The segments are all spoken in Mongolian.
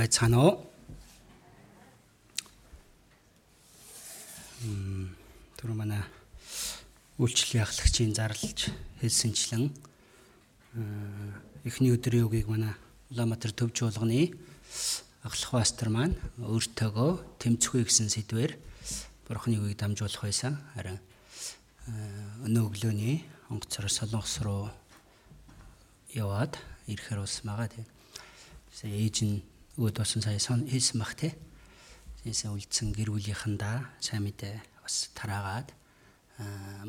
байцгаана уу? Мм түр манай үйлчлэлийн ахлагчийн зарлж хэлсэнчлэн эхний өдрийн үгийг манай Улаанбаатар төв чуулганы ахлах пастор маань өөртөөгөө тэмцэхгүй гэсэн сэдвээр Бурхны үгийг дамжуулах байсан. Харин өнөө өглөөний онгоцор солонгос руу яваад ирэхээр бас магаа тийм. Ээж нь өөд болсон сая хийсэн бах те. Тиймээс үлдсэн гэр бүлийнхэндаа сайн мэдээ бас тараагаад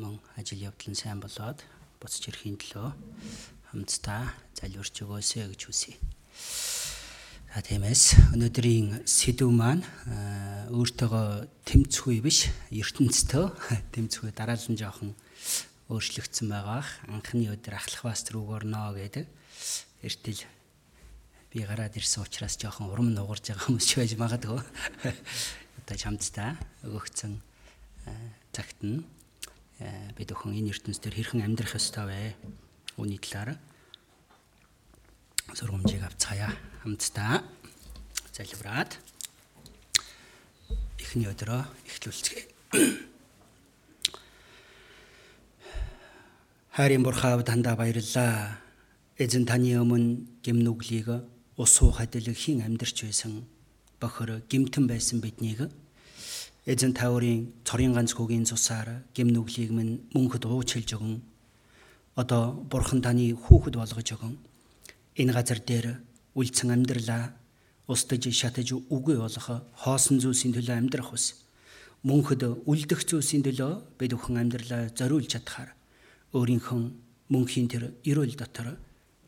мөн ажил явдал нь сайн болоод буцаж ирэхийн төлөө хамтдаа залбирч өгөөсэй гэж хүсье. За тиймээс өнөөдрийн сэдв маань өөртөөгөө тэмцэхгүй биш ертөнцтэй тэмцэхгүй дараалан жоохон өөрчлөгдсөн байгаа. Анхны өдөр ахлах бас рүү орно гэдэг эртэл би гараад ирсэн учраас жоохон урам нугарж байгаа хүмүүс ч байж магадгүй. Одоо чамдтай өгөгцөн цагт нь бид өхөн энэ ертөнцийн хэрхэн амьдрах ёстой вэ? Үүний талаар сургамжийг авцгаая. Хамтдаа залбираад эхний өдрөө эхлүүлцгээе. Хайрын бурхаа дандаа баярлалаа. Эзэн таны өмнө гимнүглийг усуу хадлэгхийн амьдарч байсан бохор гимтэн байсан биднийг эзэн таврын цорын ганц хөгийн цусаар гимнүглийг минь мөнхөд уучилж өгөн одоо бурхан таны хүүхэд болгож өгөн энэ газар дээр үлдсэн амьдралаа устж шатаж үгүй болох хоосон зүйлсийн төлөө амьдрах ус. Мөнхөд үлдэх зүйлсийн төлөө бид бүхэн амьдралаа зориулж чадхаар өөрийнхөө мөнхийн тэр эрүүл дотор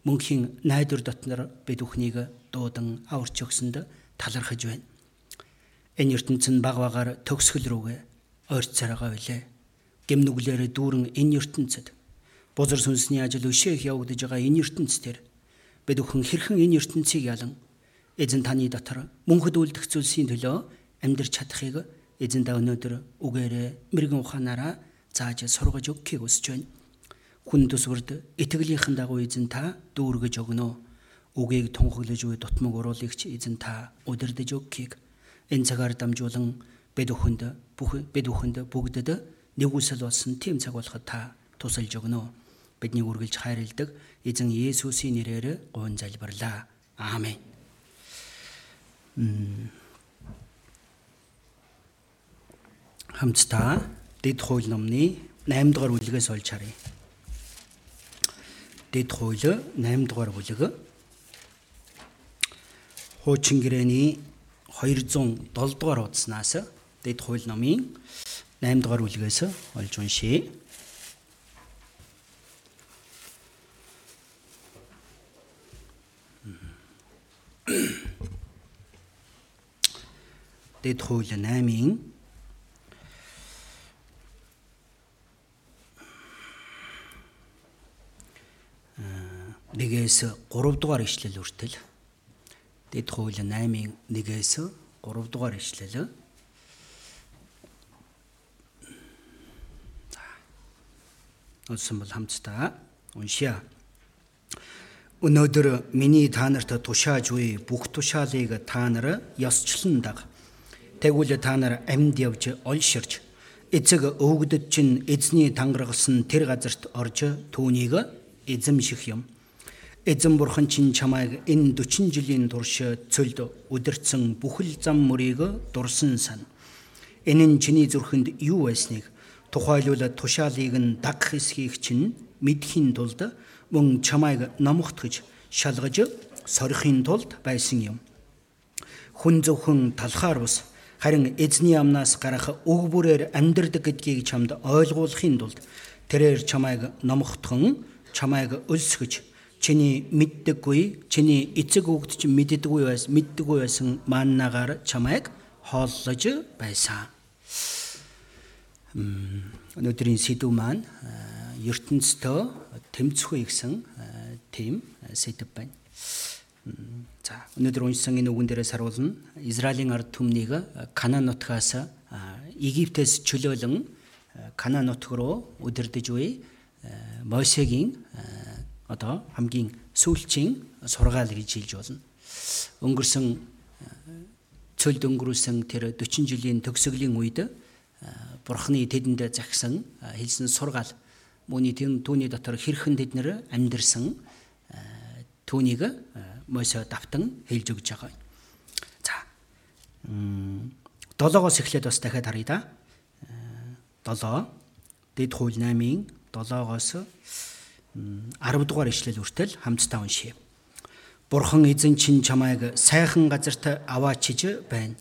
мөнхийн найдвар дотнор бид бүхнийг дуудан аварч өгсөнд талархаж байна. Энэ ертөнцийн баг багаар төгсгөл рүүгээ ойрц цараагаа билээ. Гэм нүглээрээ дүүрэн энэ ертөнцид бузар сүнсний ажил өшөөх явагдаж байгаа энэ ертөнцийн бид бүхэн хэрхэн энэ ертөнцийг ялан эзэн таны дотор мөнхөд үлдэх зүйлсийн төлөө амьдрч чадахыг эзэндээ өнөөдөр үгээрээ мэрэгэн ухаанаараа зааж сургаж өгөхийг хүсэж байна. Хүн төсвөрд итгэлийнхэн дагуу эзэн та дүүргэж өгнө. Үгийг тунхаглаж буй дутмаг уруулагч эзэн та удирдах өгөхийг энэ цагаар дамжуулан бед өхөнд бүх бед өхөнд бүгдэд нэгүсэл болсон тийм цаг болоход та тусалж өгнө. Бидний үргэлж хайрладаг эзэн Есүсийн нэрээр гуйн залбирлаа. Аамен. хамтдаа дэд хууль номны 8 дугаар бүлгээс олж харъя. Дэд хууль 8 дугаар бүлэг. Хуучин гэрээний 207 дугаар удснаас дэд хууль номын 8 дугаар бүлгээс олж уншия. Дэд хууль 8-ын нэгээс 3 дугаар ишлэл хүртэл дэд хууль 8-ын 1-ээс 3 дугаар ишлэл Унсан бол хамтдаа уншия. Өнөөдөр миний та нарт тушааж буй бүх тушаалыг та нар ёсчлон даг. Тэгвэл та нар амьд явж олширч эцэг өвгдөд чинь эзний тангаргалсан тэр газарт орж түүнийг эзэмших юм. Эзэн бурхан чинь чамайг энэ 40 жилийн турш цөлд удирдсан бүхэл зам мөрийг дурсан сан. Энэ нь чиний зүрхэнд юу байсныг тухайлбал тушаалыг нь дагах эсхийг чинь мэдхийн тулд мөн чамайг номогтгож шалгаж сорихын тулд байсан юм. Хүн зөвхөн талхаар бус харин эзний амнаас гарах өг бүрээр амьдрдаг гэдгийг чамд ойлгуулахын тулд тэрээр чамайг номогтхон чамайг өлсгөж чиний мэддэггүй чиний эцэг хүүхд чинь мэддэггүй байсан мэддэггүй байсан маннагаар чамайг хооллож байсан. Өнөөдрийн сэдв маань ертөнцийн тэмцэхгүй гэсэн тийм сэдв байна. За өнөөдөр уншсан энэ үгэн дээрээс харуулна. Израилийн ард түмнийг Канаан нутгаас Египтээс чөлөөлөн Канаан нутг руу удирдах үе Мосегийн одоо хамгийн сүүлчийн сургаал гэж хэлж болно. Өнгөрсөн цөлд өнгөрүүлсэн тэр 40 жилийн төгсгөлийн үед бурхны тэдэнд загсан хэлсэн сургаал мөний түүний дотор хэрхэн тэд нэр амьдэрсэн түүнийг Мосе давтан хэлж өгч байгаа. За. Долоогоос эхлээд бас дахиад харъя да. 7 дэд хууль 8-ын 7-оос 10 дугаар ишлэл хүртэл хамтдаа уншия. Бурхан эзэн чинь чамайг сайхан газарт аваачиж байна.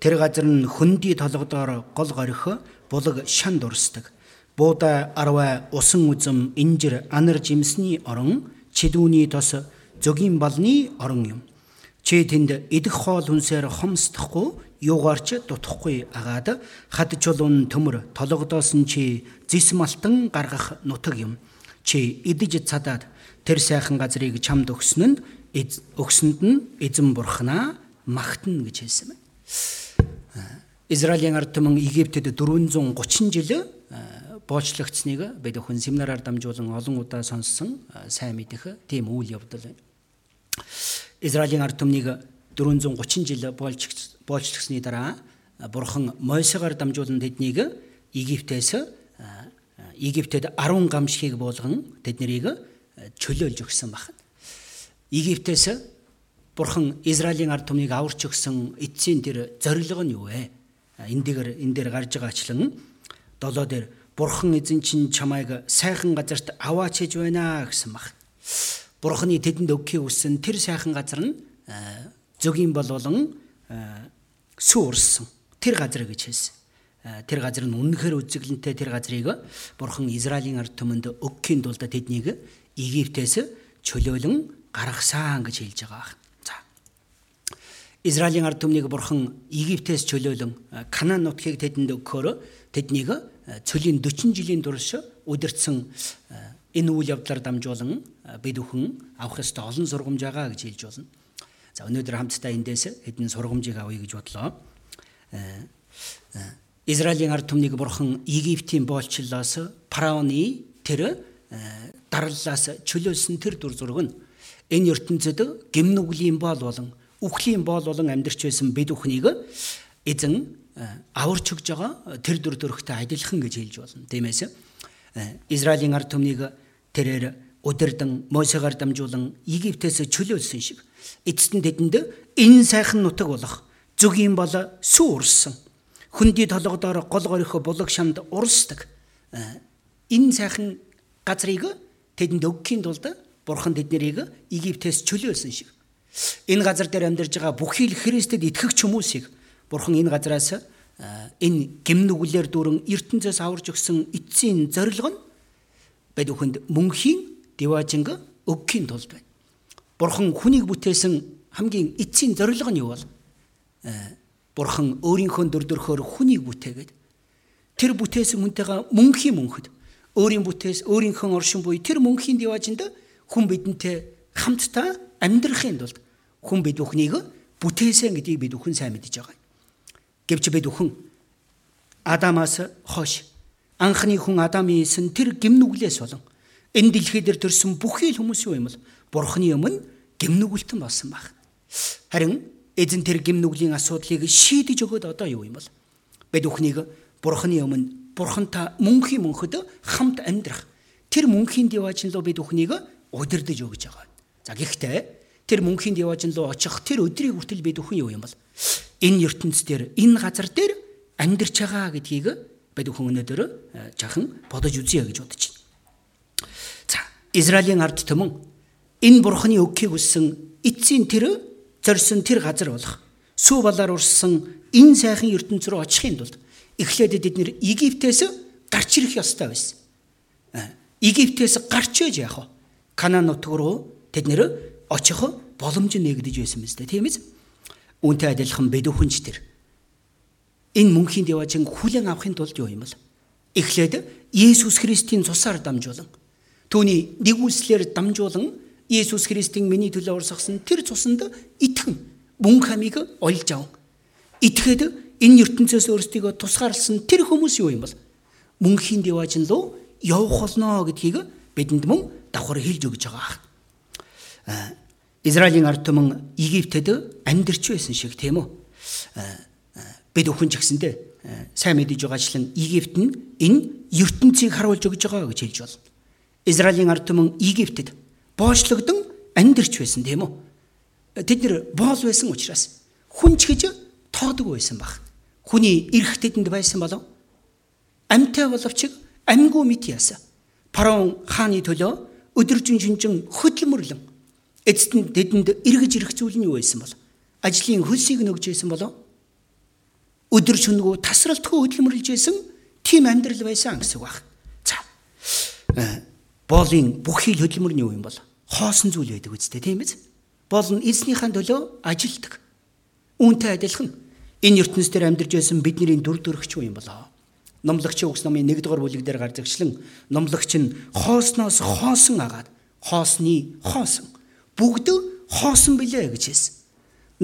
Тэр газар нь хөндөй толгодоор гол горих булаг шан дурсдаг. Бууда арвай усан үзэм инжир анар жимсний орон чидүүний тос зөгийн балны орон юм. Чи тэнд идэх хоол хүнсээр хомсдохгүй юугаарч дутхгүй агаад хад чулуун төмөр толгодоос нь чи зис малтан гаргах нутаг юм чи идэж цадаад тэр сайхан газрыг чамд өгсөн нь өгсөнд нь эзэн бурхнаа магтана гэж хэлсэн байна. Израилийн ард түмэн Египтэд 430 жил боочлогдсныг бид өхөн семинараар дамжуулан олон удаа сонссон сайн мэдэх тийм үйл явдал байна. Израилийн ард түмнийг 430 жил боолчлогсны дараа бурхан Мойсегаар дамжуулан тэднийг Египтээс Египтэд 10 гамшигыг буулган тэднийг чөлөөлж өгсөн байна. Египтээс бурхан Израилийн ард түмнийг аварч өгсөн эцсийн тэр зорилго нь юу вэ? Энэ дээр энэ дээр гарч байгаа ачлан долоо дээр бурхан эзэн чинь чамайг сайхан газарт аваач хийж байна гэсэн баг. Бурханы тэдэнд өгөхийг хүссэн тэр сайхан газар нь зөгийн болволон сүү урссан тэр газар гэж хэлсэн тэр газар нь үнэхээр үзэглэнтэй тэр газрыг бурхан Израилийн ард түмэнд өгөхийн тулд тэднийг Египтээс чөлөөлөн гаргасан гэж хэлж байгаа. За. Израилийн ард түмнийг бурхан Египтээс чөлөөлөн Канаан нутгийг тэдэнд өгөхөөр тэднийг цөлийн 40 жилийн турш удирдсан энэ үйл явдлаар дамжуулан бид бүхэн авах ёстой олон сургамж байгаа гэж хэлж болно. За өнөөдөр хамтдаа эндээс хэдэн сургамжийг авъя гэж бодлоо. Израилийн ард түмнийг бурхан Египтийн боолчлоос фараоны тэр дараллаас чөлөөлсөн тэр дур зураг нь энэ ертөнцид гимнүглийн боол болон үхлийн боол болон амьдарч байсан бид бүхнийг эзэн аварч өгж байгаа тэр дүр төрхтэй адилхан гэж хэлж болно. Тиймээс Израилийн ард түмнийг тэрээр удирдан Мосегаар дамжуулан Египтээс чөлөөлсөн шиг эцэст нь тэдэнд энэ сайхан нутаг болох зүгийн бол сүү урссан хүндий толгодоор гол горих булаг шамд урсдаг энэ сайхан газрыг тэдэнд өгөхийн тулд бурхан тэднийг Египтээс чөлөөлсөн шиг энэ газар дээр амьдарж байгаа бүхий л Христэд итгэгч хүмүүсийг бурхан энэ газраас энэ гимнүглээр дүүрэн ертөнцөөс аварж өгсөн эцсийн зорилго нь бид бүхэнд мөнхийн Диважинг өгөхийн тулд байна. Бурхан хүнийг бүтээсэн хамгийн эцсийн зорилго нь юу бол? Бурхан өөрийнхөө дүр төрхөөр хүнийг бүтээгээд тэр бүтээсэн хүнтэйгээ мөнхийн мөнхөд өөрийн бүтээс өөрийнхөө оршин буй тэр мөнхийн диважинд хүн бидэнтэй хамтдаа амьдрахын тулд хүн бид бүхнийг бүтээсэн гэдгийг бид бүхэн сайн мэдж байгаа. Гэвч бид бүхэн Адамаас хойш анхны хүн Адамын эсэн тэр гимнүглээс болон энэ дэлхий дээр төрсэн бүхий л хүмүүс юу юм бол бурхны өмнө гимнүгүүлтэн болсон баг. Харин эзэн тэр гимнүглийн асуудлыг шийдэж өгөөд одоо юу юм бол бид бүхнийг бурхны өмнө бурхантай мөнхийн мөнхөд хамт амьдрах тэр мөнхийн диваажин руу бид бүхнийг удирдах өгж байгаа. За гэхдээ тэр мөнхийн диваажин руу очих тэр өдрийг хүртэл бид бүхэн юу юм бол энэ ертөнц дээр энэ газар дээр амьдарч байгаа гэдгийг бид бүхэн өнөөдөр жахан бодож үзье гэж бодож байна. Израилийн ард түмэн энэ бурхны өгөхийг хүссэн эцсийн тэр зорьсон тэр газар болох сүү балаар урссан энэ сайхан ертөнц рүү очихын тулд эхлээд бид нэр Египтээс гарч ирэх ёстой байсан. Египтээс гарч ээж яах вэ? Канаан нутг руу тэд нэр очих боломж нэгдэж байсан мэт тийм биз? Үүнтэй адилхан бэдүүхэнч тэр энэ мөнхийн деважин хүлэн авахын тулд юу юм бол? Эхлээд Есүс Христийн цусаар дамжуулан Түүний нэгүслэр дамжуулан Иесус Христийн миний төлөө урсгасан тэр цуснд итгэн мөн хамиг олж ав. Итгэхэд энэ ертөнцөөс өөрсдийгөө тусгаарлсан тэр хүмүүс юу юм бол мөнхийн диважин руу явах болно гэдгийг бидэнд мөн давхар хэлж өгж байгаа. Израилийн ард түмэн Египтэд амьдарч байсан шиг тийм үү? Бид өхөн ч гэсэндээ сайн мэдэж байгаачлан Египт нь энэ ертөнцийг харуулж өгж байгаа гэж хэлж байна. Израилийн ард түмэн Египтэд боочлогдсон амьдарч байсан тийм үү? Тэд нэр боол байсан учраас хүн ч гэж тоодог байсан баг. Хүний эрх тэдэнд байсан болов амьтай боловч амьгүй мэт яасан. Парон хааны төлөө өдөржин шинжин хөдөлмөрлөн эцэст нь тэдэнд эргэж ирэх зүйл нь юу байсан бол ажлын хөлсийг нөгж байсан болов өдөр шөнөгөө тасралтгүй хөдөлмөрлж байсан тийм амьдрал байсан гэсэн үг баг. За боолын бүхий л хөдөлмөр нь юу юм бол хоосон зүйл байдаг үстэй тийм биз? Боол нь эзнийхэн төлөө ажилдаг. Үүнтэй адилхан энэ ертөнцийн амьдарч байсан бидний дүр төрхч юу юм болоо? Номлогчийн үгс номын 1 дугаар бүлэг дээр гарзагчлан номлогч нь хоосноос хоосон агаад хоосны хоосон бүгд хоосон билээ гэж хэлсэн.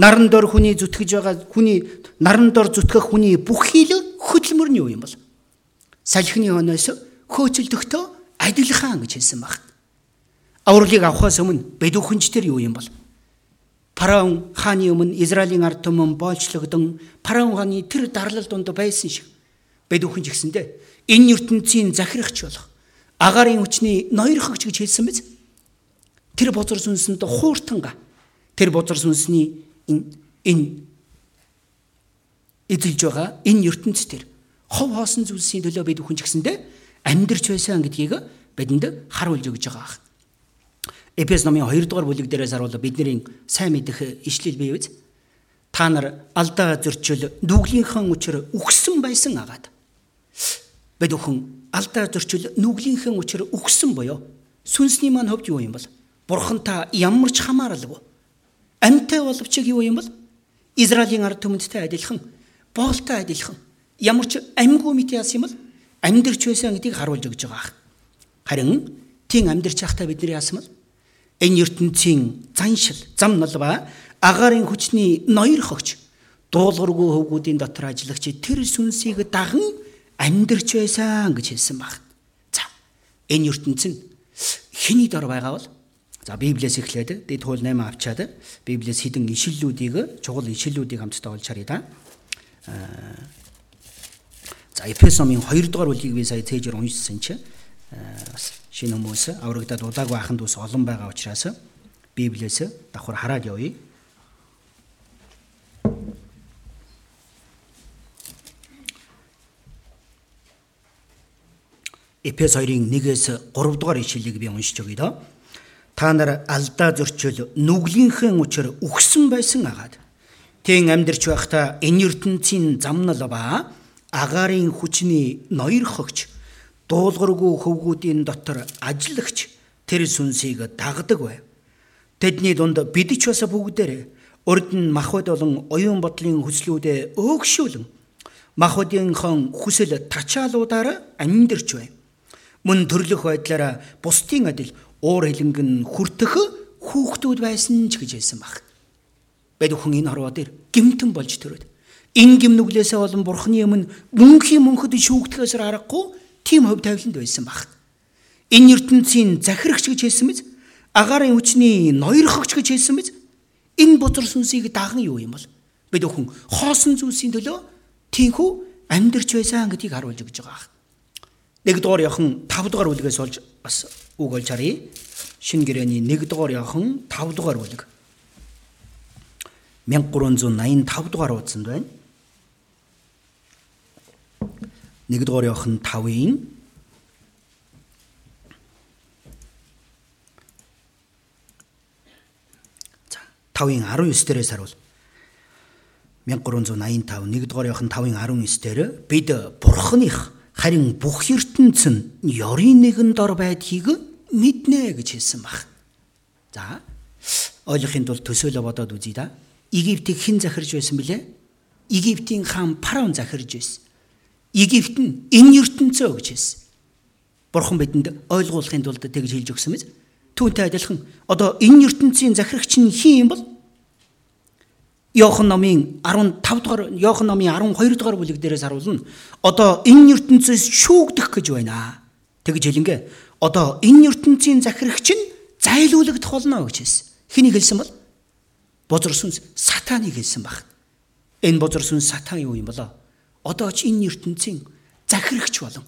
Наран дор хүний зүтгэж байгаа хүний наран дор зүтгэх хүний бүхий л хөдөлмөр нь юу юм бол? Салхины хоноос хөөцөлдөхтөө адилхан гэж хэлсэн баг. Авралыг авахаас өмнө бэдүүхэнчтэр юу юм бол? Фараон хааны өмнө Израилийн ард түмэн боолчлогдсон Фараон хааны тэр дарлал донд байсан шиг бэдүүхэнч гэсэндэ энэ ертөнцийн захирагч болох агарын хүчний ноёрхогч гэж хэлсэн биз? Тэр бозор сүнсэнд хууртанга тэр бозор сүнсний энэ энэ эзэлж байгаа энэ ертөнц төр хов хоосон зүйлсийн төлөө бид бүхэн ч гэсэндэ амьдрч байсан гэдгийг бидэнд харуулж өгж байгаа ах. Эпес номын 2 дугаар бүлэг дээрээс харуул бидний сайн мэдэх ишлэл бий үз. Та нар алдаа зөрчил нүглийнхэн учир үхсэн байсан агаад. Бид өхөн алдаа зөрчил нүглийнхэн учир үхсэн боёо. Сүнсний маань хөвд юу юм бол? Бурхантай ямар ч хамааралгүй. Амьтай боловч юу юм бол? Израилийн ард түмэндтэй адилхан, боолтой адилхан. Ямар ч амьгүй мэт яасан юм бол? Амьдарч байсан гэдгийг харуулж өгч байгаа. Харин тийм амьдарч байхдаа бид нар яасан бол энэ ертөнцийн заншил, зам налба агарын хүчний ноёр хогч дуулуургүй хөвгүүдийн дотор ажиллагч тэр сүнсийг даган амьдрч байсан гэж хэлсэн баг. За энэ ертөнц нь хэний дор байгаа бол за Библиэс эхлээд дэд туул 8 авчаад Библиэс хідэн ишлэлүүдийг чухал ишлэлүүдийг хамтдаа олж харъя да. За Эфес номын 2 дугаар бүлгийг би сая цээжээр уншсан чинь бас шинэ хүмүүс аврагдаад удаагүй ахын дүүс олон байгаа учраас Библиэс давхар хараад явъя. Эпес 2-ын 1-ээс 3 дугаар ишлэлийг би уншиж өгье доо. Та нар алдаа зөрчил нүглийнхээ учир үхсэн байсан агаад. Тэн амьдарч байхдаа энэ ертөнцийн замнал ба агарын хүчний ноёр хогч дуулгаргүй хөвгүүдийн дотор ажиллагч тэр сүнсийг дагдаг байв. Тэдний дунд бид ч бас бүгдээрээ урд нь махбод болон оюун бодлын хүслүүдээ өөгшүүлэн махбодынхон хүсэл тачаалуудаар амьдарч байв мөн төрлөх байдлаараа бусдын адил уур хилэнгэн хүртэх хүүхдүүд байсан ч гэж хэлсэн баг. Бэд хүн энэ хорвоо дээр гимтэн болж төрөөд энэ гимнүглээсээ болон бурхны өмнө мөнхийн мөнхөд шүүгдэхээс аргагүй тийм хөв тавиланд байсан баг. Энэ ертөнцийн захирагч гэж хэлсэн мэз агарын хүчний ноёрхогч гэж хэлсэн мэз энэ бузар сүнсийг даган юу юм бол бид өхөн хоосон зүйлсийн төлөө тийхүү амьдрч байсан гэдгийг харуулж өгч байгаа. Нэг дугаар яхан 5 дугаар бүлгээс олж бас үг олж харъя. Шинэ гэрээний 1 дугаар яхан 5 дугаар бүлэг. 1385 дугаар уудсанд байна. 1 дугаар яхан 5-ын За 5-ын 19 дээрээс харуул. 1385 1 дугаар яхан 5-ын 19 дээр бид бурхных харин бүх ертөнц нь ёрийн нэгэн дор байдгийг мэднэ гэж хэлсэн баг. За ойлгохын тулд төсөөлө бодоод үзье да. Египтийг хэн захирж байсан бilé? Египтийн хаан фараон захирж байсан. Египт нь энэ ертөнцөө гэж хэлсэн. Бурхан бидэнд ойлгуулахын тулд тэгж хэлж өгсөн мэт. Түүнтэй адилхан одоо энэ ертөнцийн захирагч нь хин юм бол Йохан номын 15 дугаар Йохан номын 12 дугаар бүлэг дээрээс харуулна. Одоо энэ ертөнцөөс шүүгдэх гэж байна. Тэгж хэлингээ. Одоо энэ ертөнцийн захирагч нь зайлуулагдах болно гэж хэлсэн. Хэнийг хэлсэн бол? Бозор сүнс сатаныг хэлсэн баг. Энэ бозор сүнс сатан юу юм болоо? Одоо ч энэ ертөнцийн захирагч болон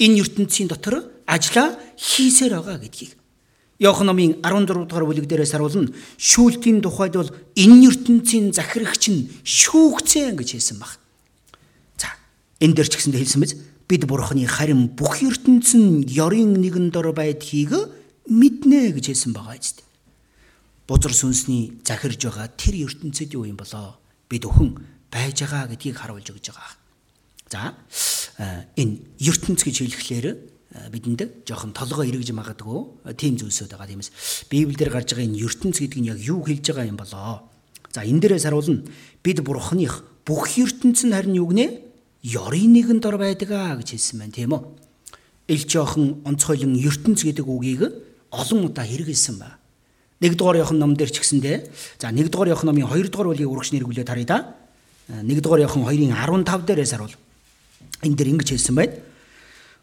энэ ертөнцийн дотор ажиллаа хийсээр байгаа гэдгийг Иохан номын 14 дугаар бүлэг дээрээс харуулна. Шүүлтийн тухайд бол энэ ертөнцийн захирагч нь шүүгцэн гэж хэлсэн баг. За, энэ дээр ч гэсэндээ хэлсэн мэз бид бурхны харин бүх ертөнц нь ёрын нэгэн дор байдгийг мэднэ гэж хэлсэн байгаа зү. Бузар сүнсний захирж байгаа тэр ертөнцид юу юм болоо? Бид өхөн байж байгаа гэдгийг харуулж өгж байгаа. За, энэ ертөнц гэж хэлэхлээр Э, бидэнд жоохон толгой эргэж магадгүй э, тийм зүйлсүүд байгаа. Тиймээс Библиэлд гарч байгаа энэ ертөнц гэдэг нь яг юу хэлж байгаа юм болоо? За энэ дээрээс харуулна бид бурхных бүх ертөнц нь харин юу гинэ? Ёрын нэгэн дор байдаг аа гэж хэлсэн байна тийм үү? Ил жоохон онцгойлон ертөнц гэдэг үгийг олон удаа хэрэгэлсэн байна. Нэг дугаар явах ном дээр ч гэсэндээ за нэг дугаар явах номын 2 дугаар бүлгийг урагш нэргүүлээд харъя да. Э, нэг дугаар явах 2-ын 15 дээрээс харуул. Энэ дээр ингэж хэлсэн байна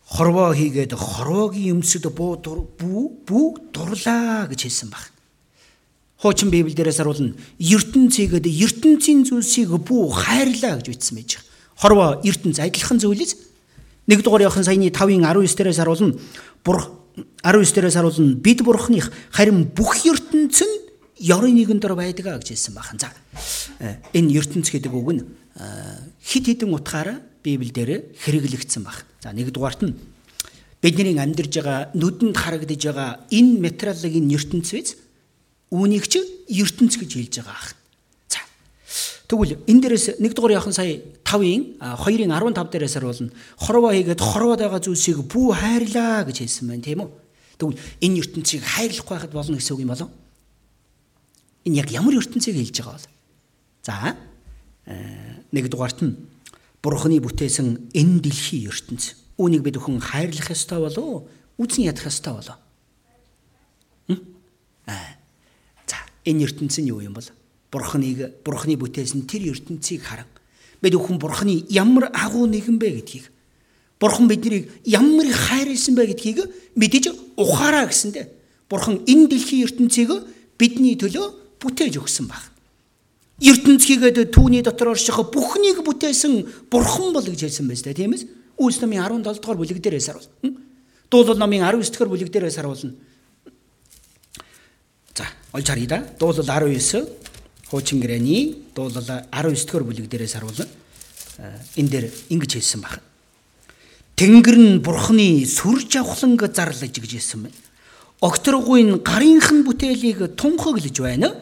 хорвоо хийгээд хорвоогийн өмсөд буу бүү дурлаа гэж хэлсэн баг. Хуучин Библиэрээс харуулна ертөнцийгээд ертөнцийн зүйлсийг бүү хайрлаа гэж үтсэн байж байгаа. Хорвоо ертөнц адилхан зүйлс. Нэг дугаар явахын саяны 5-ын 19 дээрээс харуулна бур 19 дээрээс харуулна бид бурхных харин бүх ертөнц нь ёрын нэгэн дор байдгаа гэж хэлсэн бахан. За энэ ертөнц гэдэг үг нь хид хідэн утгаараа Библиэлд хэрэглэгдсэн баг. За нэгдүгээрт нь бидний амьдарж байгаа нүдэнд харагдаж байгаа энэ материалын ертөнц биз үүнийг чи ертөнц гэж хэлж байгаа ах. За. Тэгвэл энэ дээрээс нэгдүгээр яхан сая 5-ын 2-ын 15 дээрээс харуулна. Хорвоо хийгээд хорвоод байгаа зүйлсийг бүү хайрлаа гэж хэлсэн байна тийм үү? Тэгвэл энэ ертөнцийг хайрлах байхад болно гэсэн үг юм болов? Энэ яг ямар ертөнцийг хэлж байгаа бол? За. Э, нэгдүгээрт нь Бурхны бүтээсэн энэ дэлхийн ертөнц Үүнийг бид өхөн хайрлах ёстой болов үзэн ядах ёстой болов. Аа. За энэ ертөнцийн юу юм бол? Бурхныг Бурхны бүтээсэн тэр ертөнцийг харан бид өхөн Бурхны ямар агуу нэгэн бэ гэдгийг Бурхан биднийг ямар их хайрлсан бэ гэдгийг мэдэж ухаараа гэсэндэ Бурхан энэ дэлхийн ертөнцийг бидний төлөө бүтээж өгсөн баг. Ертөнцийгээд түүний дотор орших бүхнийг бүтээсэн Бурхан бол гэж хэлсэн байж та тийм ээ. Үйлс номын 17 дугаар бүлэг дээрээс харуул. Дуулал номын 19 дугаар бүлэг дээрээс харуулна. За, олж харъя да. Дуулал 19 хуучин гэрээний дуулал 19 дугаар бүлэг дээрээс харуулна. Энэ дээр ингэж хэлсэн байна. Тэнгэр нь бурхны сүр жавхланг зарлаж гэж хэлсэн байна. Огторгуйн гарынхан бүтээлийг тунхаглаж байна.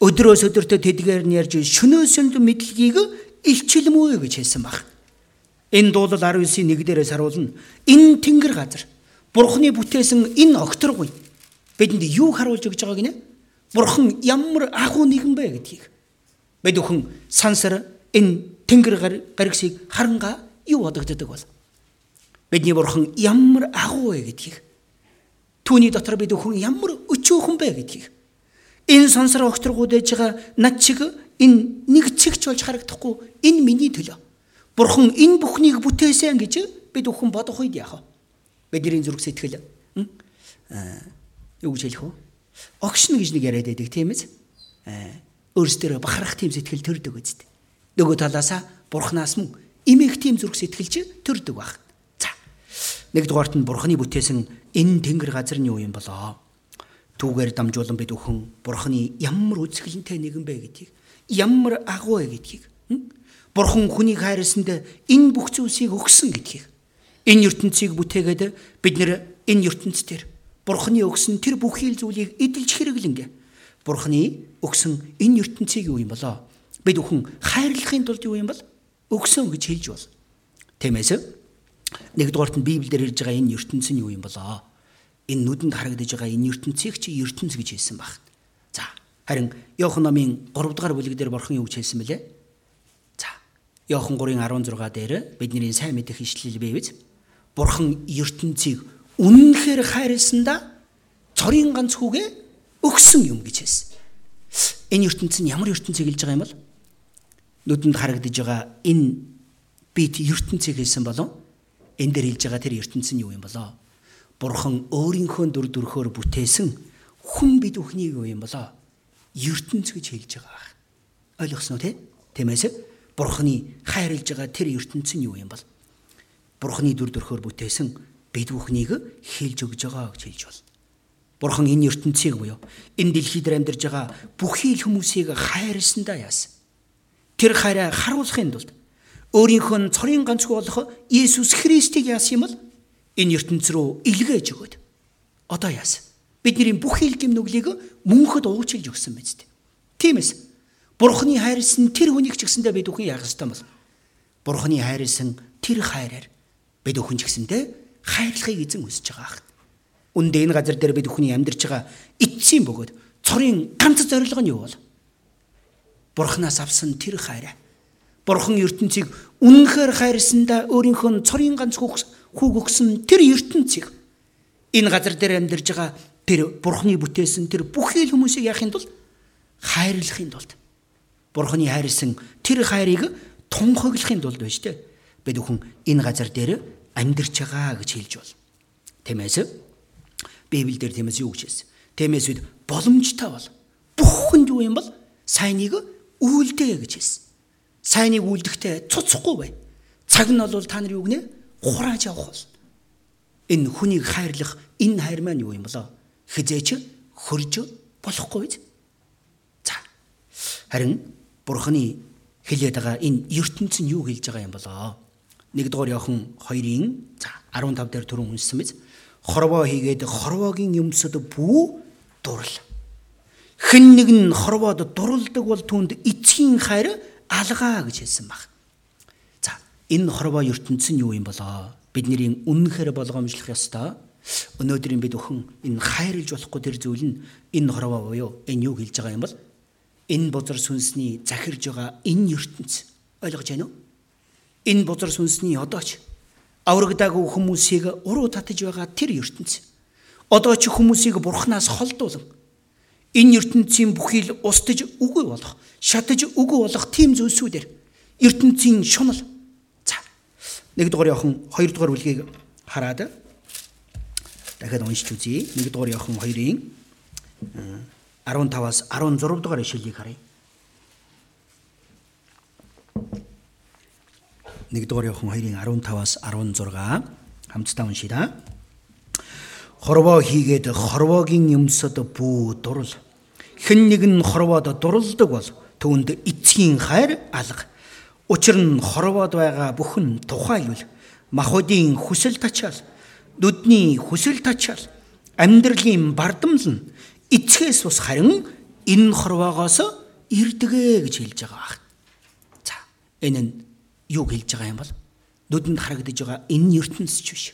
Өдрөөс өдөртөө тэдгээр нь ярьж шөнөөсөнд мэдлэгийг илчилмөө гэж хэлсэн байна. Энэ дуулал 19-ийн 1 дээрээс харуулна. Энэ тэнгэр газар Бурхны бүтээсэн энэ огторгүй бидэнд юу харуулж өгч байгааг нэ? Бурхан ямар агуу нэгэн бэ гэдгийг. Бид өхөн сансар энэ тэнгэр гаригсыг харанга юу бодогддог бол бидний бурхан ямар агуу вэ гэдгийг түүний дотор бид өхөн ямар өчөөхөн бэ гэдгийг энэ сансар огторгууд ээж байгаа над чиг энэ нэг чигч болж харагдахгүй энэ миний төлөө Бурхан энэ бүхнийг бүтээсэн гэж бид бүхэн бодох үед яах вэ? Бидний зүрх сэтгэл аа юу гэж хэлэх вэ? Огшно гэж нэг яриад байдаг тийм ээ. Өөрсдөө бахарах тийм сэтгэл төрдөг үсттэй. Нөгөө талаасаа Бурханаас мөн имэх тийм зүрх сэтгэлч төрдөг баг. За. Нэгдүгээрт нь Бурханы бүтээсэн энэ тэнгэр газар нь юу юм болоо? Түүгээр дамжуулан бид өхөн Бурханы ямар үзэсгэлэнтэй нэгэн бэ гэдгийг, ямар агуу вэ гэдгийг Бурхан хүнийг хайрласанд энэ бүх зүйлсийг өгсөн гэдгийг. Энэ ертөнцийг бүтээгээд бид нэр энэ ертөнц дээр Бурханы өгсөн тэр бүхий л зүйлийг эдэлж хэрэглэнгэ. Бурханы өгсөн энэ ертөнцийг юу юм болоо? Бид бүхэн хайрлахын тулд юу юм бол өгсөн гэж хэлж бол. Тиймээс нэгдүгээрт нь Библиэлд ирж байгаа энэ ертөнц нь юу юм болоо? Энэ нүдэнд харагдаж байгаа энэ ертөнцийг чи ертөнц гэж хэлсэн баг. За харин Иохан номын 3 дугаар бүлэг дээр Бурхан юу гэж хэлсэн бэлээ? Иохан 3:16 дээр бидний сайн мэдэх ишлэл бий биз? Бурхан ертөнцийг үнэнхээр хайрласандаа цорын ганц хүүгээ өгсөн юм гэж хэлсэн. Энэ ертөнц нь ямар ертөнцийг хэлж байгаа юм бол? Нүдэнд харагдаж байгаа энэ бид ертөнцийг хэлсэн болов? Энэ дээр хэлж байгаа тэр ертөнц нь юу юм болоо? Бурхан өөрийнхөө дүр төрхөөр бүтээсэн хүн бид бүхнийг юу юм болоо? ертөнц гэж хэлж байгаа. Ойлгосноо тий? Тиймээс Бурхны хайрлж байгаа тэр ертөнц нь юу юм бол? Бурхны дүр төрхөөр бүтээсэн бид бүхнийг хэлж өгж байгаа гэж хэлж бол. Бурхан энэ ертөнцийг буюу энэ дэлхий дээр амьдарж байгаа бүхий л хүмүүсийг хайрлсандаа яасан. Тэр хайраа харуулахын тулд өөрийнхөө цорын ганцгүй болох Иесус Христийг яасан юм бол энэ ертөнц рүү илгээж өгөөд одоо яасан. Бидний бүхий л гимнүглийг мөнхөд уучлж өгсөн биз дээ. Тиймээс Бурхны хайрлсан тэр хүнийг ч гэсэндээ бид бүхэн яах ёстой бол? Бурхны хайрлсан тэр хайраар бид бүхэн ч гэсэндээ хайрлахыг эзэн хүсэж байгаа ах. Үндэ энэ газар дээр бид бүхний амьдарч байгаа эцсийн бөгөөд цорын ганц зорилго нь юу бол? Бурхнаас авсан тэр хайраа. Бурхан ертөнцийг үнэнхээр хайрлсандаа өөрийнхөө цорын ганц хүүг өгсөн тэр ертөнцийг энэ газар дээр амьдарж байгаа тэр Бурхны бүтээсэн тэр бүхий л хүмүүсийг яахын тулд хайрлахын тулд Бурхны хайрлсан тэр хайрыг тунхаглахын тулд байж тээ. Бид бүхэн энэ газар дээр амьдарч байгаа гэж хэлж бол. Тиймээс Библиэлд тиймээс юу гэж хэлсэн? Тиймээс бид боломжтой бол бүх хүнд юу юм бол сайныг үйлдэ гэж хэлсэн. Сайныг үйлдэхдээ цуцхгүй бай. Цаг нь бол та нар юу гинэ? Хурааж явах бол. Энэ хүнийг хайрлах энэ хайр маань юу юм болоо? Хизээч хөрж болохгүй биз? За. Харин Бурхны хэлээд байгаа энэ ертөнц нь юу хэлж байгаа юм болоо? Нэгдүгээр Иохан 2-ын за 15 дээр түрүүн үнсэн биз? Хорвоо хийгээд хорвоогийн юмсад бүү дурал. Хэн нэг нь хорвоод дуралдаг бол түнд эцгийн хайр алгаа гэж хэлсэн баг. За энэ хорвоо ертөнц нь юу юм болоо? Бидний үнэнхээр болгоомжлох ёстой. Өнөөдрийн бид өхөн энэ хайрлж болохгүй тэр зүйл нь энэ хорвоо буюу энэ юу хэлж байгаа юм бол энэ бузар сүнсний захирж байгаа энэ ертөнц ойлгож байна уу? Энэ бузар сүнсний одооч аврагдаагүй хүмүүсийг уруу татаж байгаа тэр ертөнц. Одоо ч хүмүүсийг бурхнаас холдуулан Энэ ертөнцийн бүхий л устж үгүй болох, шатаж үгүй болох тийм зүйлсүүдэр ертөнцийн шунал. За. Нэгдүгээр явхан хоёрдугаар бүлгийг хараад дахиад уншиж үзье. Нэгдүгээр явхан 2-ын 15-аас 16 дугаар ишлэлийг харъя. Нэгдүгээр явхан 2-ын 15-аас 16 хамтдаа уншийе. Хорвоо хийгээд хорвоогийн юмсад бүү дурал. Хэн нэгэн хорвоод дуралдаг бол түүнд эцгийн хайр алга. Учир нь хорвоод байгаа бүхэн тухайлбал махуудын хүсэл тачаал, нүдний хүсэл тачаал, амьдралын бардамл нь эцгээс ус харин энэ хорвоогоос ирдэгэ гэж хэлж байгаа баг. За энэ нь юу хэлж байгаа юм бол нүдэнд харагдаж байгаа энэ ертөнцч биш.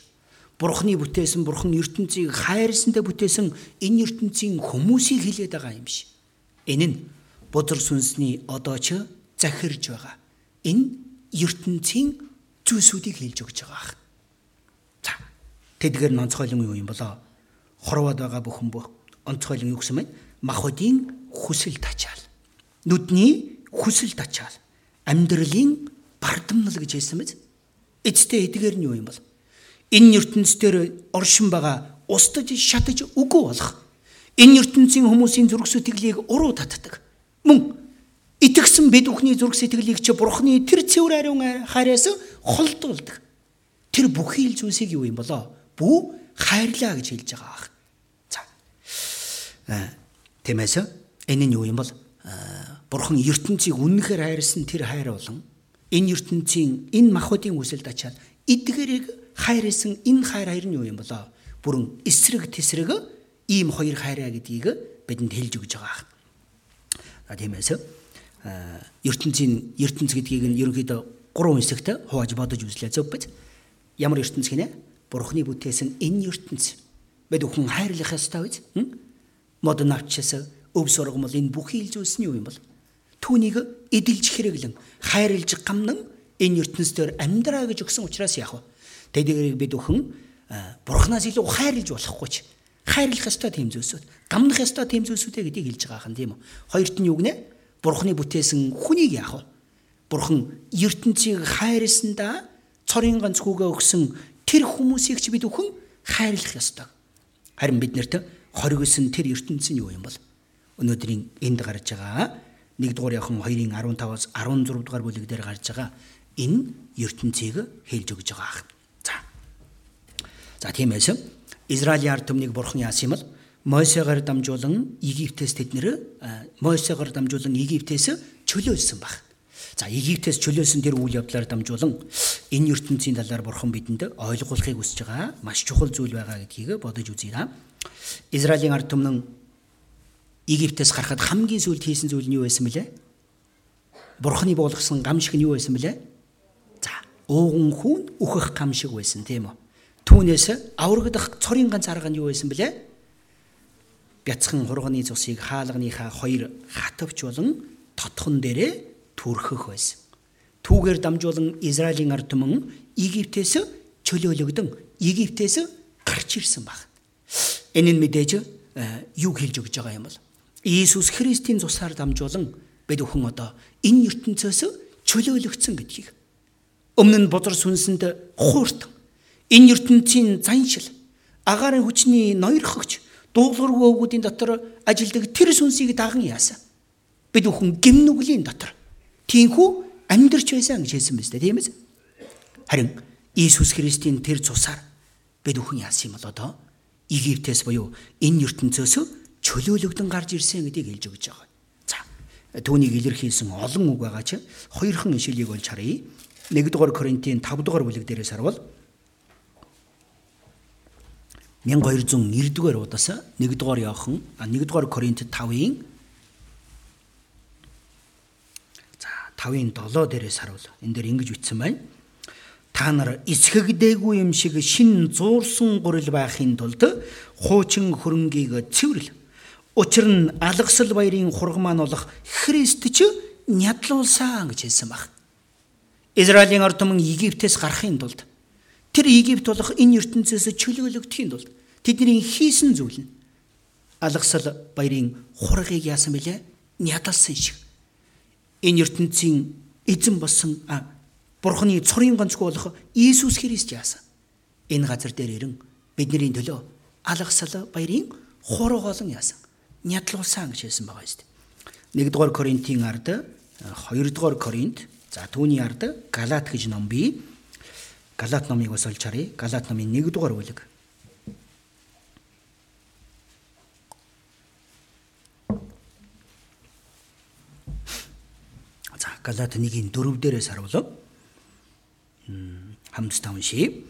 Бурхны бүтээсэн бурхан ертөнцийг хайрлсандаа бүтээсэн энэ ертөнцийн хүмүүсийг хилээд байгаа юм биш. Энэ нь бузар сүнсний одоо ч захирж байгаа. Энэ ертөнцийн зүйлсүүдийг хэлж өгч байгаа. За. Тэдгээр нонцгойлон юу юм болоо? Хорвоод байгаа бүхэн бүх онцгойлон юу гэсэн бэ? Махуудын хүсэл тачаал. Нүдний хүсэл тачаал. Амьдралын бардамнал гэж хэлсэн мэт. Эцтэй эдгээр нь юу юм бол? Энэ ертөнцийн оршин байгаа устж шатаж үгүй болох энэ ертөнцийн хүмүүсийн зүрх сэтгэлийг уруу татдаг. Мөн итгэсэн бид бүхний зүрх сэтгэлийг ч бурхны тэр цэвэр ариун хайраас холдуулдаг. Тэр бүхий л зүйлсийг юу юм болоо? Бүү хайрлаа гэж хэлж байгаа ах. За. Аа тиймээс энэ нь юу юм бол бурхан ертөнцийг үнэнхээр хайрлсан тэр хайр болон энэ ертөнцийн энэ махуудын үсэлд ачаад эдгэрийг хайр исэн энэ хайр хоёр нь юу юм болоо? Бүрэн эсрэг тесрэг ийм хоёр хайраа гэдгийг бидэнд хэлж өгж байгаа. А тиймээс ертөнцийн ертөнц гэдгийг нь ерөнхийдөө гурван хэсэгт хувааж бодож үзлээ зөв биз? Ямар ертөнц гинэ? Бурхны бүтээсэн энэ ертөнц бид бүхэн хайрлах ёстой биз? Мод навчаас өв сургамал энэ бүхий л зүйлс нь юу юм бол? Түүнийг эдэлж хэрэглэн хайрлж гамнан энэ ертөнцээр амьдраа гэж өгсөн учраас яах вэ? Тэдгэрийг бид өхөн бурхнаас илүү хайрлж болохгүй ч хайрлах ёстой тийм зүйлсүүд, гамнах ёстой тийм зүйлсүүдээ гэдгийг хэлж байгаа юм тийм үү? Хоёрт нь юу гинэ? Бурхны бүтээсэн хүнийг яах вэ? Бурхан ертөнцийг хайрлсандаа цорын ганц хүүгээ өгсөн тэр хүмүүсийг ч бид өхөн хайрлах ёстой. Харин биднэрт хоригсон тэр ертөнц нь юу юм бол? Өнөөдрийн энд гарч байгаа 1-р явхан 2-ын 15-аас 16 дугаар бүлэг дээр гарч байгаа энэ ертөнцийг хэлж өгж байгаа. За тиймээс Израилийн ард түмнийг бурхан яасан юм бол Мойсегаар дамжуулан Египтээс тэд нэр Мойсегаар дамжуулан Египтээс чөлөөлсөн баг. За Египтээс чөлөөсөн тэр үйл явдлаар дамжуулан энэ ертөнцийн талаар бурхан бидэнд ойлгуулахыг хүсэж байгаа маш чухал зүйл байгаа гэдгийг бодож үзье да. Израилийн ард түмэн Египтээс гарахад хамгийн сүүлд хийсэн зүйл нь юу байсан бэлээ? Бурханы буулгасан гам шиг нь юу байсан бэлээ? За, ууган хүүн үхэх гам шиг байсан тийм үү? Түүнээс аврагдах цорын ганц арга нь юу байсан бэлээ? Бяцхан хурганы цусыг хаалганыхаа хоёр хатвч болон тотхон дээрээ түрхэх байсан. Түүгээр дамжуулан Израилийн ард түмэн Египтээс чөлөөлөгдөн Египтээс гарч ирсэн баг. Энэ нь мэдээж э, юу хэлж өгч байгаа юм бол Иесус Христийн цусаар дамжуулан бид бүхэн одоо энэ ертөнцөөс чөлөөлөгдсөн гэдгийг өмнө нь бузар сүнсэнд хууртан Энэ ертөнцийн заншил агаарын хүчний ноёрхогч дуулуургүй өвгүүдийн дотор ажилдаг тэр сүнсийг даган яасан. Бид бүхэн гимнүглийн дотор тийхүү амьдарч байсан гэж хэлсэн мэт тийм ээ. Харин Иесус Христийн тэр цусаар бид бүхэн яасан юм бол одоо Египтээс буюу энэ ертөнцөөс чөлөөлөгдөн гарч ирсэн гэдгийг хэлж өгч байгаа. За түүнийг илэрхийлсэн олон үг байгаа ч хоёрхан ишлэлийг олж харъя. 1-р Коринтын 5-р бүлэг дээрээс харвал 1290-р удаас 1-р Иохан 1-р Коринт 5-ын за 5-ын 7 дээрээс харуул. Энд дээр ингэж бичсэн байна. Та нар эсхэгдээгүй юм шиг шин зуурсан гурил байхын тулд хуучин хөрөнгийг цэвэрлэ. Учир нь алгасал баярын хург маань болох Христ ч нядлуулсан гэж хэлсэн баг. Израилийн ард түмэн Египтээс гарахын тулд тэр Египт болох энэ ертөнцөөс чөлөөлөгдөхийн тулд тэдний хийсэн зүйл нь алгасал баярын хургийг яасан бэлээ? Нядалсан шиг. Энэ ертөнцийн эзэн болсон Бурхны цорын ганцгүй болох Иесус Христ яасан. Энэ газар дээр ирэн бидний төлөө алгасал баярын хургоолон яасан. Нядлуулсан гэж хэлсэн байгаа юм. 1-р Коринтын ард 2-р Коринт за түүний ард Галат гэж ном бий. Галат номыг бас олж харъя. Галат номын 1-р бүлэг Галат 1-ийн 4 дээрээс харуул. Хамтдаа уншийе.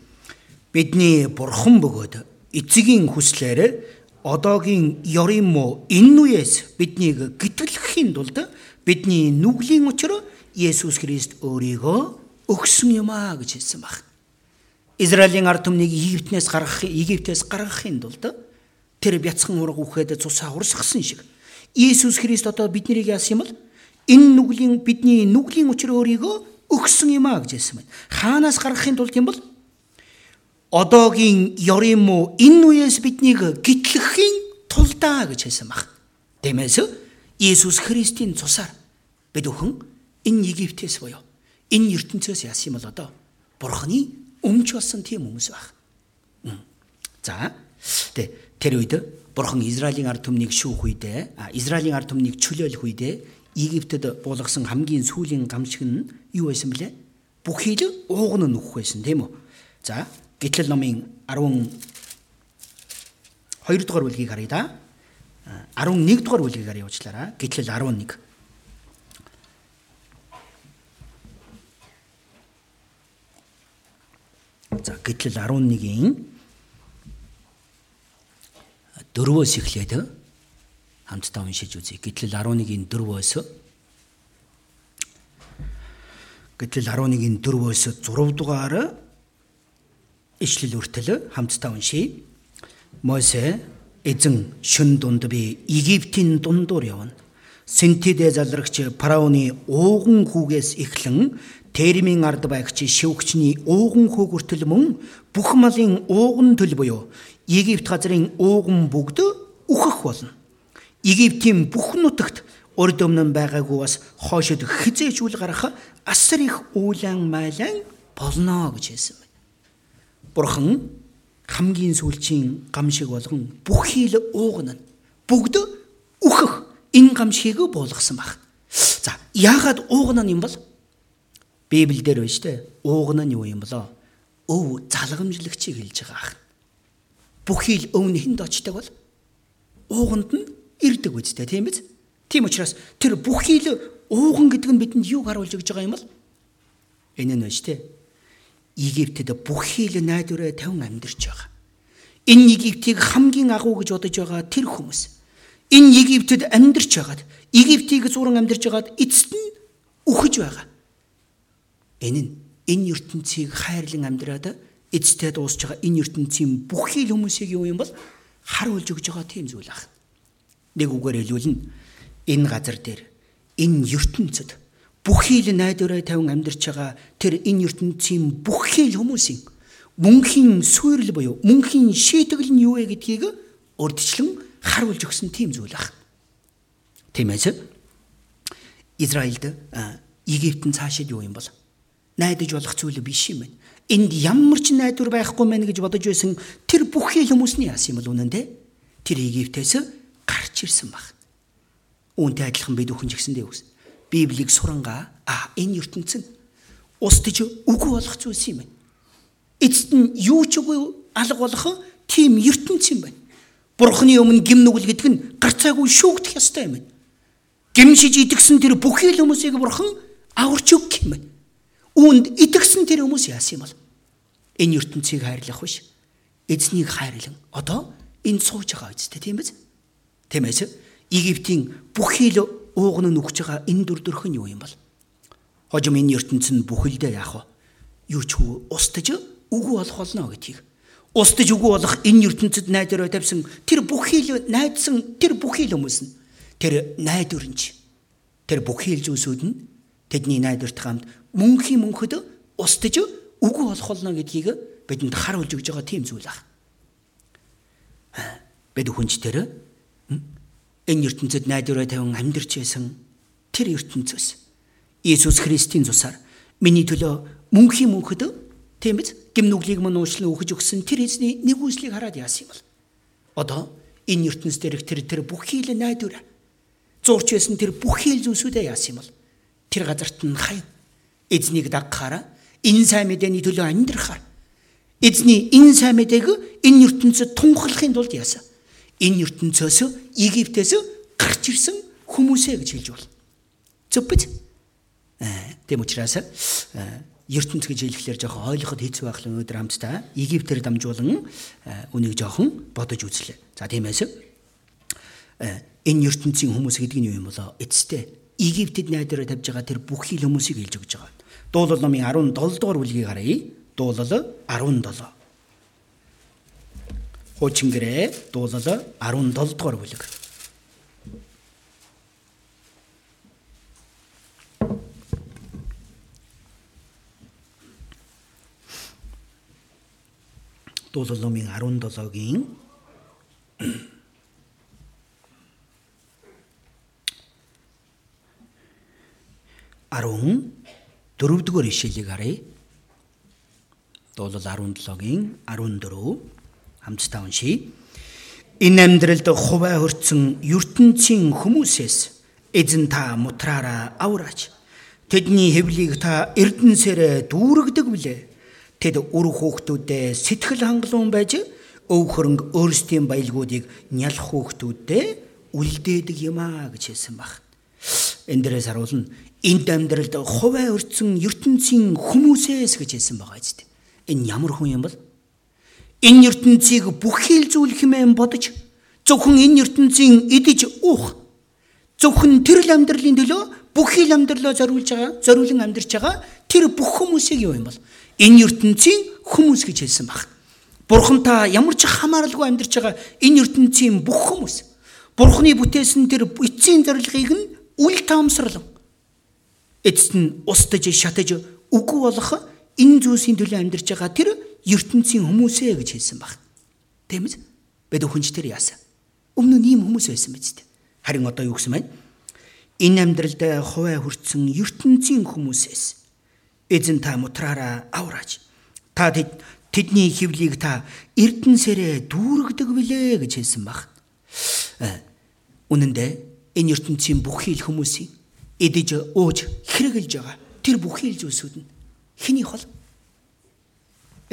Бидний бурхан бөгөөд эцгийн хүслээр одоогийн муу энэ үеэс биднийг гитгэлэхийн тулд бидний нүглийн учир Есүс Христ өөрийгөө өгсөн юм а гэж хэлсэн баг. Израилийн ард түмнийг Египтнээс гаргах Египтээс гаргахын тулд тэр бяцхан ураг үхээд цусаа урсгасан шиг Иесус Христ одоо биднийг яасан юм бол энэ нүглийн бидний нүглийн учир өөрийгөө өгсөн юм а гэж хэлсэн байна. Хаанаас гаргахын тулд юм бол одоогийн ёрын муу энэ үеэс биднийг гитлэхийн тулдаа гэж хэлсэн баг. Тиймээс Иесус Христийн цусаар бид өхөн энэ Египтээс буюу энэ ертөнцөөс яасан юм бол одоо Бурхны өмч болсон тийм хүмүүс баг. За тэгээ тэр үед Бурхан Израилийн ард түмнийг шүүх үедээ Израилийн ард түмнийг чөлөөлөх үедээ Египтэд буулгасан хамгийн сүүлийн гамшиг нь юу байсан бэлээ? Бүхий л ууган нь нөхөх байсан тийм үү? За, Гитлэл номын 10 2 дугаар бүлгийг харъя да. 11 дугаар бүлгийг харъя уучлаарай. Гитлэл 11. За, Гитлэл 11-ийн 4-өөс эхлээд хамтдаа уншиж үзье. Гэтэл 11-ийн 4-өөс Гэтэл 11-ийн 4-өөс 6 дугаар ишлэл үртэл хамтдаа уншийе. Мосе эзэн шүн дунд би Египтийн дундуур явна. Синтидэ залрагч фараоны ууган хүүгээс эхлэн Термийн ард байгч шивгчний ууган хүүг хүртэл мөн бүх малын ууган төл буюу Египт газрын ууган бүгд үхэх болно. Египтийн бүх нутагт урд өмнө байгаагүй бас хоошид хизээч үл гарах асар их үүлэн майлан болно гэж хэлсэн байна. Бурхан хамгийн сүүлчийн гамшиг болгон бүхий л уугна бүгд үхэх энэ гамшигыг буулгасан баг. За яагаад уугна юм бол Библиэлд байна шүү дээ. Уугна нь юу юм болоо? Өв залгамжлагчийг хэлж байгаа ах. Бүхий л өвн хүнд очдог бол ууганд нь ирдэг үстэй тийм биз? Тийм учраас тэр бүхий л ууган гэдэг нь бидэнд юу харуулж өгч байгаа юм бол энэ нь шүү дээ. Египтэд бүхий л найдвараа тавин амьдарч байгаа. Энэ Египтийг хамгийн агуу гэж бодож байгаа тэр хүмүүс. Энэ Египтэд амьдарч байгаад Египтийг зуран амьдарч байгаад эцэст нь үхэж байгаа. Энэ нь энэ ертөнцийг хайрлан амьдраад эцэстээ дуусч байгаа энэ ертөнцийн бүхий л хүмүүсийг юу юм бол харуулж өгж байгаа тийм зүйл ах. Нэг үгээр хэлбэл энэ газар дээр энэ ертөнцид бүхий л найдвараа тавин амьдарч байгаа тэр энэ ертөнцийн бүхий л хүмүүсийн мөнхийн суурил буюу мөнхийн шийтгэл нь юу вэ гэдгийг урдчлан харуулж өгсөн тийм зүйл ах. Тиймээс Израильд Египтэн цаашид юу юм бол найдаж болох зүйл биш юм байна. Энд ямар ч найдвар байхгүй мэн гэж бодож байсан тэр бүхий хүмүүсний яасан юм бол үнэндээ тэр Египтээс гарч ирсэн баг. Үүнтэй адилхан бид бүхэн ч гэсэндээ үс. Библийг сурангаа а энэ ертөнцийн устж үгүй болох зүйлс юм байна. Эцэст нь юу ч үгүй алга болох тийм ертөнц юм байна. Бурхны өмнө гим нүгэл гэдэг нь гарцаагүй шүүгдэх ёстой юм байна. Гимшиж идэгсэн тэр бүхий л хүмүүсийг бурхан аварч өгөх юм байна. Үүнд идэгсэн тэр хүмүүс яасан юм бол энэ ертөнцийг хайрлах биш. Эзнийг хайрлан одоо энэ сууж байгаа үстэй тийм биз? Тиймээс Египтийн бүхий л ууган нь үхэж байгаа энэ дүр төрх нь юу юм бол? Хожим энэ ертөнц нь бүхэлдээ яах вэ? Юу ч устж үгүй болох болно гэдгийг. Устж үгүй болох энэ ертөнцид найдвараа тавьсан тэр бүхий л найдсан тэр бүхий л хүмүүс нь тэр найдварч тэр бүхий л зүйлсүүд нь тэдний найдварт хамт мөнхийн мөнхөд устж үгүй болох болно гэдгийг бидэнд харуулж өгж байгаа тийм зүйл ах. Бид хүнч тэр энэ ертөнцид найдвараа тавин амьдарч байсан тэр ертөнцөөс Иесус Христийн цусаар миний төлөө мөнхийн мөнхөд тийм биз? Гимнүглийг мөн уучлан өгөж өгсөн тэр эзний нэгүслийг хараад яасан юм бол? Одоо энэ ертөнц дээрх тэр тэр бүх хийл найдвараа зурч байсан тэр бүх хийл зүйлсүүдээ яасан юм бол? Тэр газарт нь хаяа эзнийг дагахаараа энэ сайн мэдээний төлөө амьдрахаар эзний энэ сайн мэдээг энэ ертөнцид тунхаглахын тулд яасан энэ ертөнцөөс Египтээс гарч ирсэн хүмүүсээ гэж хэлж байна. Зөв биз? Тийм учраас ертөнц гэж хэлэхлээр жоохон ойлгоход хэцүү байх л өнөөдөр хамтдаа Египтээр дамжуулан үнийг жоохон бодож үзлээ. За тиймээс энэ ертөнцийн хүмүүс гэдэг нь юу юм болоо? Эцэстээ Египтэд найдвараа тавьж байгаа тэр бүх хил хүмүүсийг хэлж өгч байгаа. Дуулал номын 17 дугаар бүлгийг харъя. Дуулал 17. Хуучин гэрээ дуулал 17 дугаар бүлэг. дуулал номын 17-гийн 10 дөрөвдүгээр ишлэлийг харъя. Дуулал 17-гийн 14 хамтдаа уншийе. Энэ амьдралд хуваа хөрцөн ертөнцийн хүмүүсээс эзэн та мутраараа авраач. Тэдний хэвлийг та эрдэнсээрээ дүүргдэг билээ. Тэд үр хүүхдүүдэд сэтгэл хангалуун байж өв хөрөнгө өөрсдийн баялгуудыг нялх хүүхдүүдэд үлдээдэг юм а гэж хэлсэн баг. Энд дээрээс харуулна энд амьдралд хуваа өрцөн ертөнцийн хүмүүсээс гэж хэлсэн байгаа зү. Энэ ямар хүн юм бол? Энэ ертөнцийг бүх хил зүйл хэмээн бодож зөвхөн энэ ертөнцийн идэж уух зөвхөн тэрл амьдралын төлөө бүх хил амьдралоо зориулж байгаа, зориулан амьдарч байгаа тэр бүх хүмүүсийг юу юм бол? энэ ертөнцийн хүмүүс гэж хэлсэн баг. Бурхан та ямар ч хамааралгүй амьдарч байгаа энэ ертөнцийн бүх хүмүүс. Бурханы бүтээсэн тэр эцсийн зорилгыг нь үл таамсарлан эцэст нь устж шатаж үгүй болох энэ зүйлсийн төлөө амьдарч байгаа тэр ертөнцийн хүмүүсээ гэж хэлсэн баг. Үү? Бид өхөнч тэр яасан. Өмнө нь ийм хүмүүс байсан биз дээ. Харин одоо юу гэсэн байна? Энэ амьдралд хуваа хүртсэн ертөнцийн хүмүүсээс эзэн та мутраараа авраач. Та тэдний хөвлийг та эрдэнсээрээ дүүргдэг билээ гэж хэлсэн баг. Э, үнэн дээ энэ ертөнцийн бүх хил хүмүүсийн эдэж ууж хэрэгэлж байгаа тэр бүх хил зүйлсүүд нь хэнийх бол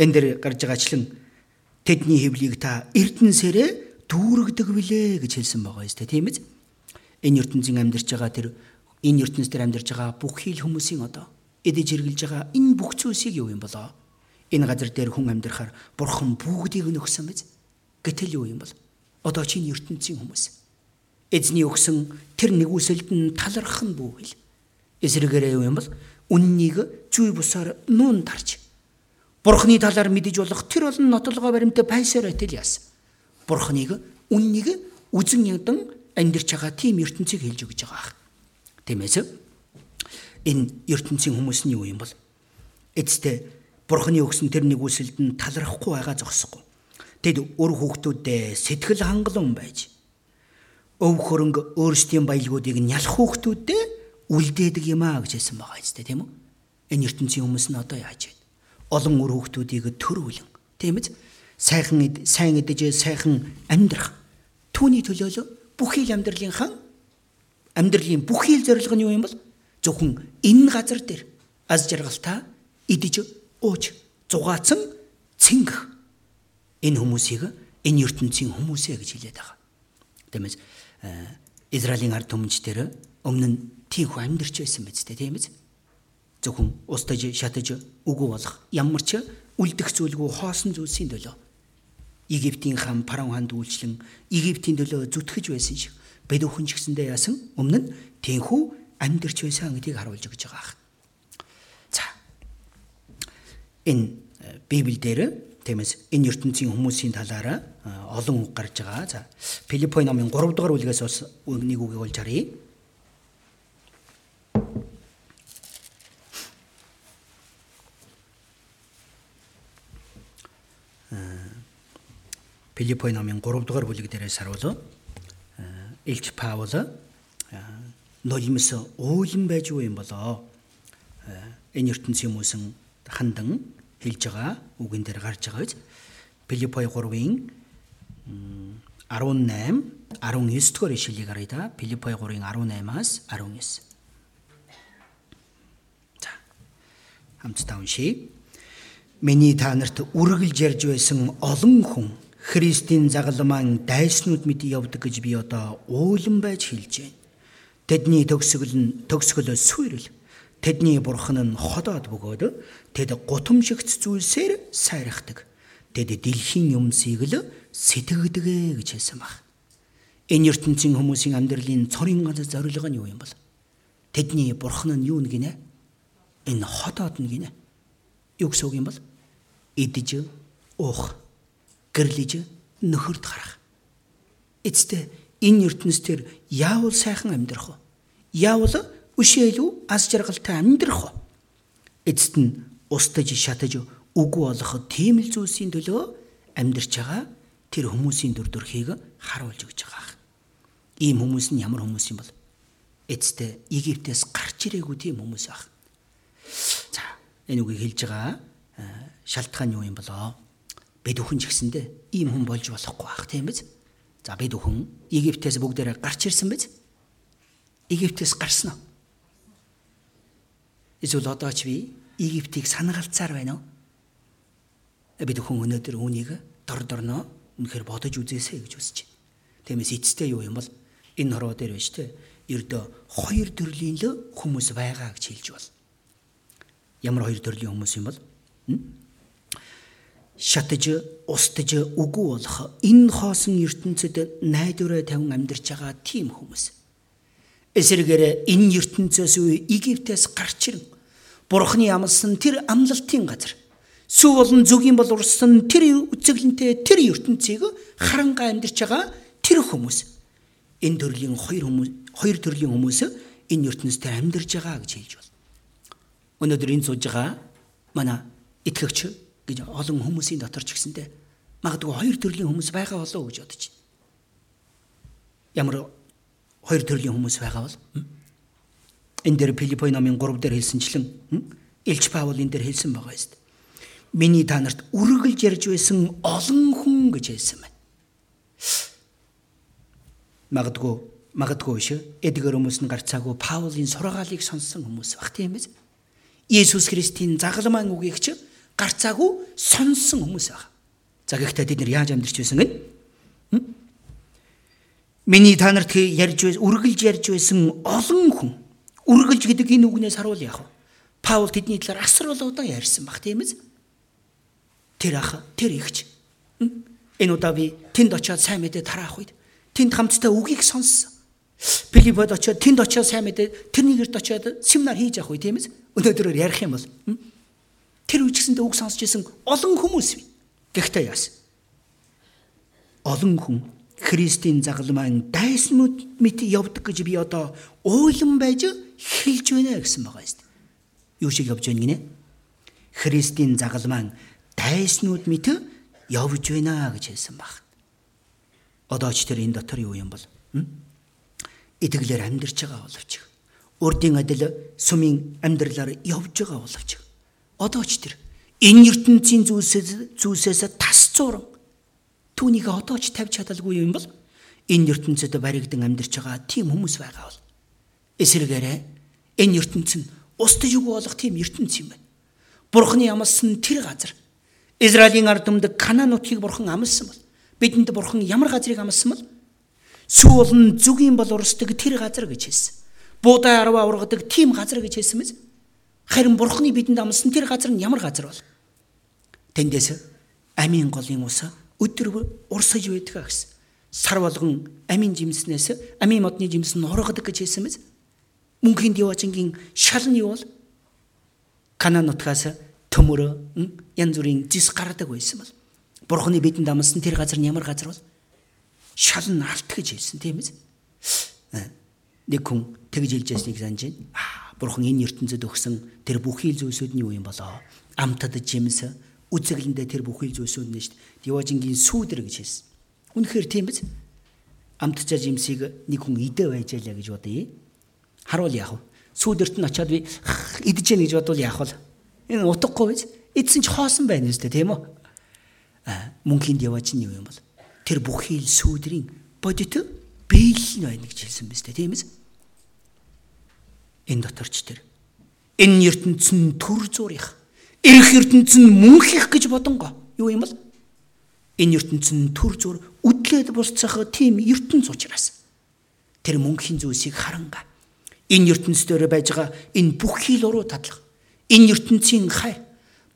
энэ дэр гарч байгаачлан тэдний хөвлийг та эрдэнсээрээ дүүргдэг билээ гэж хэлсэн байгаа юм тийм ээ. Энэ ертөнцийн амьдарч байгаа тэр энэ ертөнцийн дээр амьдарч байгаа бүх хил хүмүүсийн одоо эдэж хэрглэж байгаа энэ бүх зүйлсийг юу юм болоо? Энэ газар дээр хүн амьдрахаар бурхан бүгдийг нь өгсөн биз? Гэтэл юу юм бол? Одоо чинь ертөнцийн хүмүүс. Эзний өгсөн тэр нэгүсэлд нь талархах нь бүхэл. Эсрэгээрээ юу юм бол? Үннийг зүй бусаар нуун тарж. Бурханы талаар мэдэж болох тэр олон нотлогоо баримтаа байсаар байтал яасан. Бурханыг үннийг үзэн ядан амьдарч байгаа тийм ертөнцийг хэлж өгч байгаа. Тиймээс энэ ертөнцийн хүмүүс нь юу юм бол эцэстээ бурхны өгсөн тэр нэгүсэлд нь талархахгүй байгаа зогсохгүй. Тэд өр хүүхдүүдэд сэтгэл хангалуун байж өв хөрөнгө өөрсдийн баялгуудыг нялх хүүхдүүдэд үлдээдэг юм а гэж хэлсэн байгаа юм тийм үү? Энэ ертөнцийн хүмүүс нь одоо яаж вэ? Олон өр хүүхдүүдийг төрүүлэн тийм үү? Сайхан сайн идэж сайхан амьдрах түүний төлөөлө бүхий л амьдралын хан амьдралын бүхий л зорилго нь юу юм бол зөвхөн энэ газар дээр аз жаргалтаа идэж ууж зугаацсан цэнгэх энэ хүмүүсийг энэ ертөнцийн хүмүүсээ гэж хэлээд байгаа. Тиймээс Израилийн ард түмэнчдэр өмнө нь тийхүү амьдарч байсан биз дээ тийм ээ. Зөвхөн устж шатаж үгүй болох ямар ч үлдэх зүйлгүй хоосон зүйлсийн төлөө Египтийн хаан Паран хаанд үйлчлэн Египтийн төлөө зүтгэж байсан шиг бид өхөн ч гэсэндээ яасан өмнө нь тийхүү амьдарч байсан гэдгийг харуулж өгч байгаа. За. Энэ э, Библи дээр тиймээс энэ ертөнцийн хүмүүсийн талаараа э, олон үг гарч байгаа. За. Филиппой номын 3 дугаар бүлгээс бас нэг үгийг олж харъя. Филиппой номын 3 дугаар бүлэг дээрээс харуулв. Илч Паул нулимс уулан байж юу юм болоо. Энэ ертөнцийн хүмүүсэн хандан хэлж байгаа үгэн дээр гарч байгаа биз. Филиппой 3-ын 18 19 дугаар ишлэлийг харъя да. Филиппой 3-ын 18-аас 19. За. Хамтдаа уншийе. Миний та нарт үргэлж ярьж байсан олон хүн Христийн загалмаан дайснууд мэд явдаг гэж би одоо уулан байж хэлж байна. Тэдний төгсгөл нь төгсгөлөө сүрэл. Тэдний бурхан нь ходоод бөгөөд тэд гутамшигц зүйлсээр сайрахдаг. Тэд дэлхийн юмсыг л сэтгэгдэгэ гэж хэлсэн баг. Энэ ертөнцийн хүмүүсийн амьдралын цорын ганц зорилго нь юу юм бол? Тэдний бурхан нь юу нэгнэ? Энэ ходоод нь гинэ. Юу гэсэн үг юм бол? Идэж, уух, гэрлэж, нөхөрд гарах. Эцэстээ энэ ертөнцийн яавал сайхан амьдрах вэ? Яавал үшээлүү аз жаргалтай амьдрах вэ? Эцэст нь устж шатаж үгүй болох тийм л зүйлсийн төлөө амьдрч байгаа тэр хүмүүсийн дүр төрхийг харуулж өгч байгаа. Ийм хүмүүс нь ямар хүмүүс юм бол? Эцэстээ Египтээс гарч ирээгүй тийм хүмүүс баг. За, энэ үгийг хэлж байгаа шалтгаан юу юм болоо? Бид өхөн ч гэсэндээ ийм хүн болж болохгүй бах тийм биз? За бид өхөн Египтээс бүгдээрээ гарч ирсэн биз? Египтээс гарсан уу? Эсвэл одоо ч би Египтийг санагалцаар байна уу? Бид өхөн өнөөдөр үүнийг дор дорноо үнэхээр бодож үзээсэй гэж үсэж байна. Тиймээс эцэстээ юу юм бол энэ хороо дээр байна шүү дээ. Ердөө хоёр төрлийн л хүмүүс байгаа гэж хэлж бол. Ямар хоёр төрлийн хүмүүс юм бол? шатаж, устж үгүй болох энэ хоосон ертөнцид найдвараа тавин амьдарч байгаа тийм хүмүүс. Эсэргээр энэ ертөнцөөс Египтээс гарч ирэн Бурхны амлсан тэр амлалтын газар сүв болон зүгийн бол урсан тэр үцэглэнтэй тэр ертөнцийг харанга амьдарч байгаа тэр хүмүүс энэ төрлийн хоёр хүмүүс хоёр төрлийн хүмүүс энэ ертөнцид амьдарч байгаа гэж хэлж байна. Өнөөдөр энэ сууж байгаа манай итгэгч гэж олон хүмүүсийн дотор ч гэсэндэ магадгүй хоёр төрлийн хүмүүс байгаа болоо гэж бодож байна. Ямар хоёр төрлийн хүмүүс байгаа бол энэ дээр Филиппой номын 3 дээр хэлсэнчлэн Илч Паул энэ дээр хэлсэн байгаа юм. Миний та нарт үргэлж ярьж байсан олон хүн гэж хэлсэн байна. Магадгүй магадгүй шүү. Эдгээр хүмүүс нь гарцаагүй Паулийн сургаалыг сонссон хүмүүс баг тийм биз? Есүс Христийн загалмайн үгийг чинь гарцаагүй сонсон хүмүүс байгаа. За гэхдээ тэд нэр яаж амьдарч байсан гэн? Миний та нарт ярьж байсан, үргэлж ярьж байсан олон хүн. Үргэлж гэдэг энэ үгнээс харуул яах вэ? Паул тэдний талаар асар бол удаа ярьсан баг тийм ээ. Тэр ах, тэр ихч. Энэ удаа би тэнд очиод сайн мэдээ тараах үед тэнд хамтдаа үгийг сонссон. Филиппод очиод тэнд очиод сайн мэдээ тэрнийгэрд очиод семинар хийж авах үе тийм ээ. Өнөөдрөөр ярих юм бол Тэр үчигсэндээ үг сонсч исэн олон хүмүүс бий. Гэхдээ яасан? Олон хүн Христийн загалмайн дайснууд мэт явдаг гэж би одоо уйлан байж хэлж байна гэсэн байгаа юм. Юу шиг явж байна гинэ? Христийн загалмайн дайснууд мэт явж байна гэж хэлсэн баг. Одоо ч тэр энэ дотор юу юм бол? Итгэлээр амьдарч байгаа боловч урдийн адил сүмийн амьдралаар явж байгаа боловч одоо ч тэр энэ ертөнцийн зүйлсээс зүйлсээс тас зуран түүнийг одоо ч тавьж чадалгүй юм бол энэ ертөнцид баригдан амьдарч байгаа тийм хүмүүс байгаа бол эсэргээрээ энэ ертөнц нь устж үг болох тийм ертөнц юм байна. Бурхны амлсан тэр газар Израилийн ард түмэд Канаан нутгийг бурхан амлсан бол бидэнд бурхан ямар газрыг амлсан бол сүү болон зүгийн бол урсдаг тэр газар гэж хэлсэн. Буудай арва ургадаг тийм газар гэж хэлсэн мэз. Харин бурхны бидэнд амласан тэр газар нь ямар газар бол? Тэндээс амийн голын ус өдөр урсаж байдаг гэсэн. Сар болгон амийн жимснээс амийн модны жимс нь ургадаг гэж хэлсэн мэз. Мөнхийн диважингийн шал нь юу бол? Канаан нутгаас төмөр янз бүрийн зис гардаг байсан бол бурхны бидэнд амласан тэр газар нь ямар газар бол? Шал нь алт гэж хэлсэн тийм ээ. Нэг хүн тэгж хэлж ясныг санаж байна. Бурхан энэ ертөнцид өгсөн тэр бүхий л зүйлсүүд нь юу юм болоо? Амтад жимс үзэглэндээ тэр бүхий л зүйлсүүд нь шүү дээ. Диважингийн сүүдэр гэж хэлсэн. Үнэхээр тийм биз? амтчаа жимсийг нэг хүн идэ байжаалаа гэж бодъё. Харуул яах вэ? Сүүдэрт нь очиод би идэж яах гэж бодвол яах вэ? Энэ утгагүй биз? Идсэн ч хоосон байна үстэй тийм үү? А мөнхийн яваач нь юу юм бол? Тэр бүхий л сүүдрийн бодит биел нь байна гэж хэлсэн биз дээ тийм ээ? Энэ доторч тэр энэ ертөнцийн төр зурих эрх ертөнцийн мөнхих гэж бодонго юу юм бол? Энэ ертөнцийн төр зур үдлээд бусцах тийм ертөнц учраас тэр мөнхийн зүйлсийг харанга энэ ертөнцийн байж байгаа энэ бүхий л уруу тадлах энэ ертөнцийн хай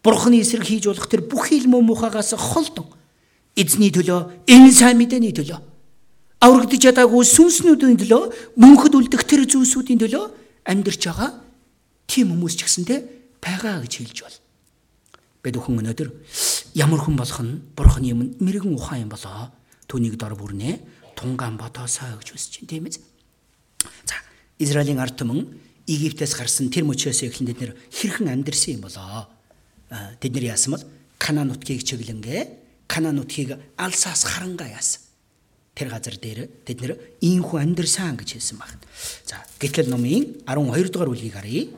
бурхны эсрэг хийж болох тэр бүхий л муу мухагаас холдон эзний төлөө энэ сайн мэдээний төлөө аврагдж ядаагүй сүнснүүдийн төлөө мөнхөд үлдэх тэр зүйлсүүдийн төлөө амьдарч байгаа тийм хүмүүс ч гэсэнтэй байгаа гэж хэлж бол. Бид бүхэн өнөөдөр ямар хүн болох нь бурхны юм мэрэгэн ухаан юм болоо. Түүнийг дор бүрнэ тунгаан бодоосоо гэж үсэж чинь тийм ээ. За Израилийн ард түмэн Египтээс гарсан тэр мөчөөс эхлэн бид нэр хэрхэн амьдэрсэн юм болоо. Тэд нэр яасан бол Канаан нутгийг чиглэнгээ Канаан нутгийг алсаас харангаа яасан. Тэр газар дээр тэд нэр ийхүү амьдэрсэн гэж хэлсэн байна. За гэтэл номын 12 дугаар бүлгийг харъя.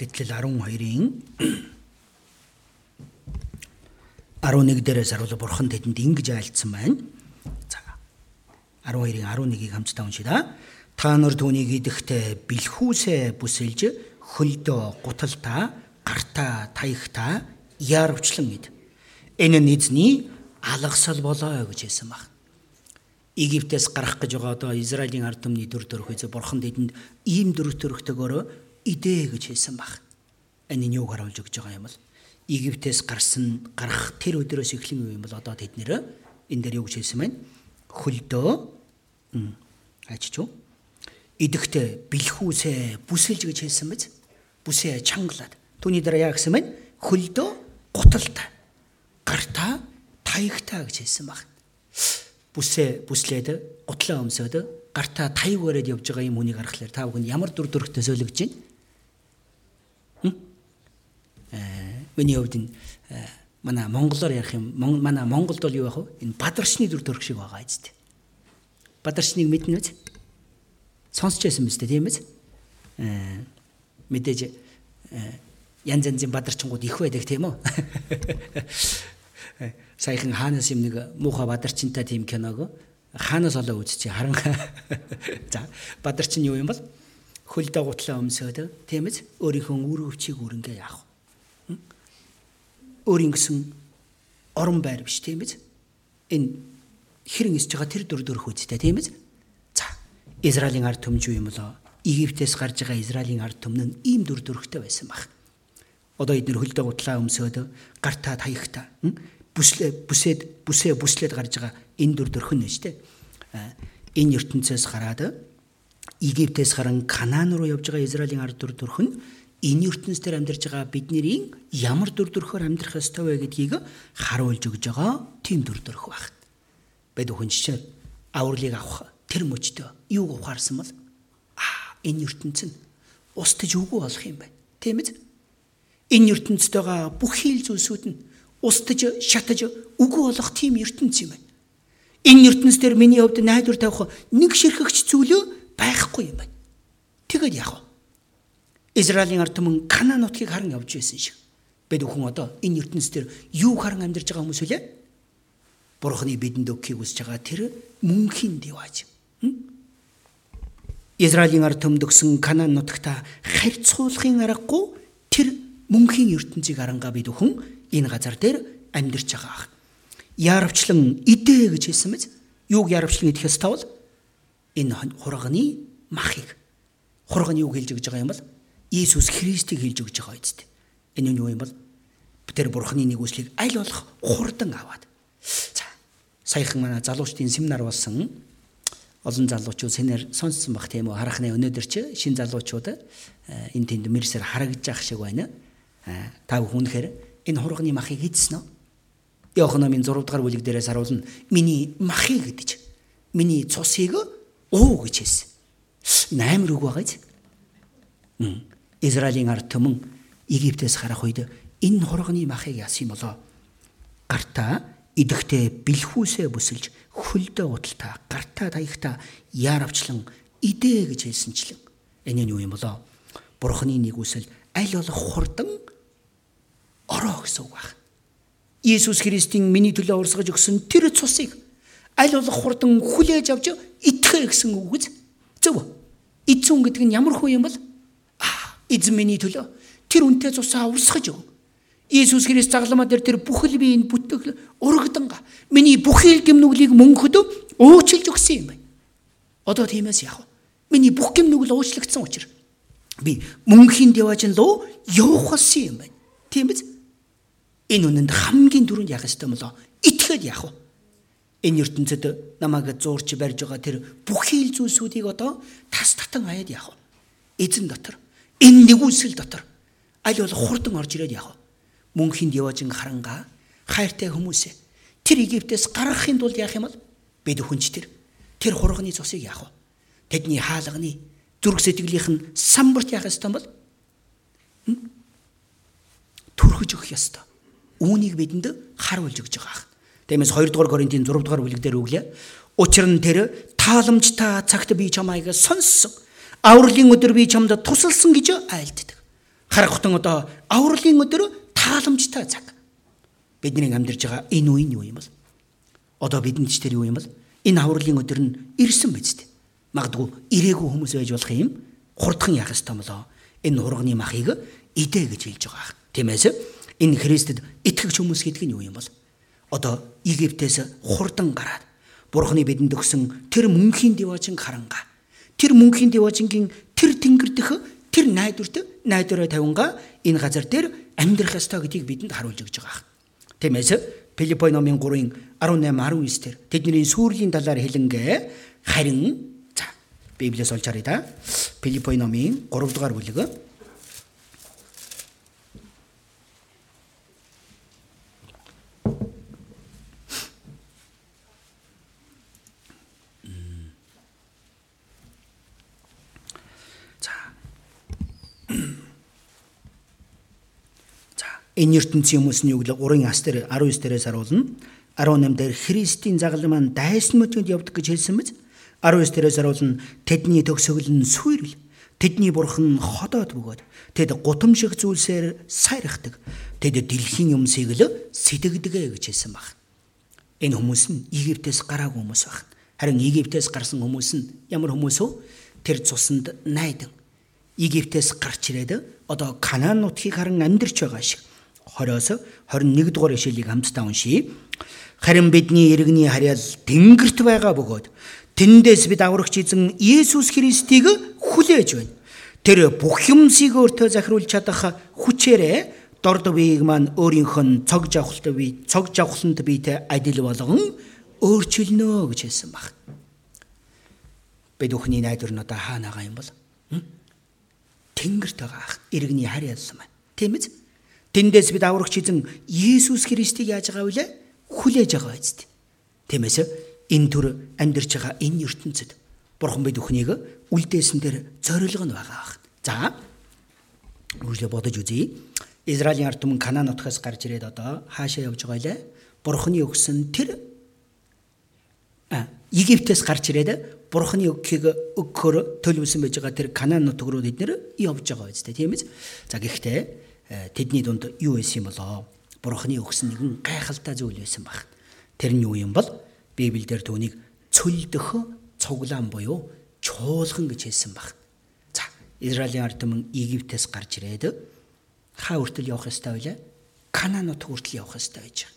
Гэтэл 12-ын 11 дээрээс харуул бурхан тэдэнд ингэж айлцсан байна. За 12-ын 11-ийг хамтдаа уншъя. Та нар түүнийг идэхдээ бэлхүүсээ бүсэлж хөлдөө гуталтаа гартаа таягтаа яарвчлан ид. Энэ нь эзний алгасал болоо гэж хэлсэн баг. Египтээс гарах гэж байгаа одоо Израилийн ард түмний дүр төрх үзэ бурхан тэдэнд ийм дүр төрхтэйгээр идэ гэж хэлсэн баг. Энэ нь юуг харуулж өгч байгаа юм бол Египтээс гарсан гарах тэр өдрөөс эхлэн юу юм бол одоо тэд нэр энэ дээр юу гэж хэлсэн байна? Хөлдөө ажиж юу? Идэхтэй бэлхүүсээ бүсэлж гэж хэлсэн биз? Бүсээ чангалаад. Түүний дараа яа гэсэн байна? Хөлдөө гуталтай. Гартаа таягтаа гэж хэлсэн баг. Бүсээ бүслээд гутлаа өмсөд гартаа таяг бариад явж байгаа юм хүнийг харахаар та бүхэн ямар дүр төрхтэй сөөлөгж байна? Миний хувьд энэ манай монголоор ярих юм манай Монголд бол юу байх вэ? Энэ бадарчны дүр төрх шиг байгаа үстэй. Бадарчныг мэднэ үз? Сонсч байсан дээ тийм ээ? Аа мэдээж янз янзын бадарчингууд их байдаг тийм үү? Саяхан хаанаас юм нэг муухай бадарчинтай тийм киног хаанаас олоо үзчихээ харан. За бадарчин юу юм бол хөл дагуутлаа өмсөөд тийм ээ? Өөрийнхөө үр өвчийг үрэнгээ яах өөрийн гэсэн орон байр биш тийм биз? Энэ хэрэн исж байгаа тэр дүр төрх үстэй тийм биз? За, Израилийн ард түмж юу юм болоо? Египтээс гарч байгаа Израилийн ард түмэн нь ийм дүр төрхтэй байсан баг. Одоо эдгээр хөлдөө гутлаа өмсөөд гартаа таягтаа бүслээ бүсэд бүсээ бүслээд гарч байгаа энэ дүр төрх нь шүү дээ. Энэ ертөнцөөс гараад Египтээс гарan Канаан руу явж байгаа Израилийн ард дүр төрх нь энэ ертөнцийн амьдарч байгаа бидний ямар дүр төрхөөр амьдрах ёстой вэ гэдгийг харуулж өгж байгаа тийм дүр төрх багт. Бэд хүн жишээ авралыг авах тэр мөчтөө юуг ухаарсан бол аа энэ ертөнцийн устж үгүй болох юм байна. Тийм ээ? Энэ ертөнцид байгаа бүх хийл зүйлсүүд нь устж шатаж үгүй болох тийм ертөнц юм байна. Энэ ертөнцийн миний хувьд найдвар тавих нэг ширхэгч зүйлөө байхгүй юм байна. Тэгэд яах вэ? Израилийн ард түмэн Канаан нутгийг харан явж байсан шиг. Бид бүхэн одоо энэ ертөнцийн дээр юу харан амьдарч байгаа хүмүүс үлээ? Бурхны бидэнд өгөхийг хүсэж байгаа тэр мөнхийн дивааж. Израилийн ард түмэнд өгсөн Канаан нутагта харьцуулахын аргагүй тэр мөнхийн ертөнцийг харангаа бид бүхэн энэ газар дээр амьдарч байгаа. Яарвчлан идэ гэж хэлсэн мэз. Юуг яарвчлан идэхээс тавал энэ хурганы махыг хурганы үг хэлж өгж байгаа юм бол Иесус Христийг хэлж өгч байгаа үсттэй. Энэ нь юу юм бол тэр бурхны нэгүслийг аль болох хурдан аваад. За саяхан манай залуучдын семинар болсон олон залуучууд сэнээр сонссон бах тийм үү харахны өнөөдөр чи шин залуучууд энэ тэнд мэрсээр харагдаж ах шиг байна. Та бүхэн үнэхээр энэ хурганы махыг хийдсэн үү? Иохан номын 6 дугаар бүлэг дээрээс харуулна. Миний махыг гэдэж. Миний цусыг уу гэж хэлсэн. Наймар үг байгаа юм. Израилийн ард түмэн Египтээс гарах үед энэ хурганы махыг яасан болоо? Гартаа идэхтэй бэлхүүсээ бүсэлж хөлдөө уталтаа гартаа таягтаа яаравчлан идэ гэж хэлсэнчлэн энэ нь юу юм болоо? Бурхны нэг үсэл аль болох хурдан ороо гэсэн үг байна. Иесус Христийн миний төлөө урсгаж өгсөн тэр цусыг аль болох хурдан хүлээж авч итгэе гэсэн үг үз. Зөв. Эзэн гэдэг нь ямар хүн юм бол? Миний төлөө тэр үнтэй цусаа урсгаж өг. Иесус Христ загламаа дээр тэр бүхэл биеийн бүтгэл урагданга миний бүхэл гимнүглийг мөнхөд уучлж өгсөн юм байна. Одоо тиймээс яах вэ? Миний бүх гимнүгэл уучлагдсан учраас би мөнхийн деважин руу явах болсон юм байна. Тийм биз? Энэ үнэнд хамгийн түрүүнд яах ёстой юм болоо? Итгэхэд яах вэ? Энэ ертөнцид намайг зуурч барьж байгаа тэр бүхий л зүйлсүүдийг одоо тас татан хаяад яах вэ? Эзэн дотор энэ нэгүсэл дотор аль болох хурдан орж ирээд яах вэ? Мөнхийн деважин харанга хайртай хүмүүсээ тэр Египтээс гаргахын тулд яах юм бол бид хүнч тэр тэр хурганы цусыг яах вэ? Тэдний хаалганы зүрх сэтгэлийнх нь самбарт яах ёстой бол түрхэж өгөх ёстой. Үүнийг бидэнд харуулж өгч байгаа. Тиймээс 2 дугаар Коринтын 6 дугаар бүлэг дээр үглээ. Учир нь тэр тааламжтай цагт би чамайг сонссон. Авралын өдөр би чамд тусалсан гэж айлддаг. Харахтан одоо авралын өдөр тааламжтай цаг. Бидний амьдарч байгаа энэ үе нь юу юм бол? Одоо бидэнд ч тэр юу юм бол? Энэ авралын өдөр нь ирсэн биз дээ магадгүй ирээгүй хүмүүс байж болох юм хурдхан яах ёстой болоо энэ хурганы махыг идэ гэж хэлж байгаа. Тиймээс энэ Христэд итгэгч хүмүүс гэдэг нь юу юм бол одоо Египтээс хурдан гараад Бурхны бидэнд өгсөн тэр мөнхийн диваачин харанга тэр мөнхийн диваачингийн тэр тэнгэр дэх тэр найдварт найдвараа тавинга энэ газар дээр амьдрах ёстой гэдгийг бидэнд харуулж өгч байгаа. Тиймээс Филиппо номын 3-ын 18 19 дээр тэдний сүрлийн талаар хэлэнгээ харин Библиэс олж харъя да. Филиппо номын 3 дугаар бүлэг. Энэ ертөнцийн хүмүүсийн үг л 3-ын ас дээр 19 дээрээс харуулна. 18 дээр Христийн загалмай маань дайсан мөчөнд явдаг гэж хэлсэн мэт 19 дээрээс харуулна тэдний төгсгөл нь сүйрэл тэдний бурхан ходоод бөгөөд тэд гутамшиг зүйлсээр сайрахдаг тэд дэлхийн юмсыг л сэтгэдэг гэж хэлсэн баг. Энэ хүмүүс нь Египтээс гараагүй хүмүүс баг. Харин Египтээс гарсан хүмүүс нь ямар хүмүүс вэ? Тэр цуснд найдан Египтээс гарч ирээд одоо Канаан нутгийг харан амьдарч байгаа шиг 20-оос 21 дугаар ишлэлийг хамтдаа уншийе. Харин бидний иргэний харьяал тэнгэрт байгаа бөгөөд Тэндээс бид аврагч эзэн Есүс Христийг хүлээж байна. Тэр бүх юмсыг өөртөө захируулж чадах хүчээрээ дорд биеийг маань өөрийнх нь цог жавхалт бие цог жавхланд биетэй адил болгон өөрчилнө гэж хэлсэн баг. Бид бүхний найдвар нь одоо хаана байгаа юм бол? Тэнгэрт байгаа ах иргэний харь ялсан байна. Тийм үү? Тэндээс бид аврагч эзэн Есүс Христийг яаж байгаа вүлээ? Хүлээж байгаа биз дээ. Тиймээс энэ төр амьдарч байгаа энэ ертөнцид бурхан бид бүхнийг үлдээсэн дээр зориг нь байгаа ах. За үргэлж бодож үзье. Израилийн ард түмэн Канаан нутгаас гарч ирээд одоо хаашаа явж байгаа лээ? Бурханы өгсөн тэр а Египтээс гарч ирээд Бурханы өгөхийг өгөхөөр төлөвлөсөн байж байгаа тэр Канаан нутг руу бид нэр явж байгаа үстэй тийм ээ. За гэхдээ тэдний дунд юу байсан юм болоо? Бурханы өгсөн нэгэн гайхалтай зүйл байсан баг. Тэр нь юу юм бол Библиэлд түүнийг цөлдөх цуглаан буюу чуулган гэж хэлсэн баг. За, Израилийн ард түмэн Египтээс гарч ирээд хаа хүртэл явах ёстой вэ? Канаан нут хүртэл явах ёстой байж байгаа.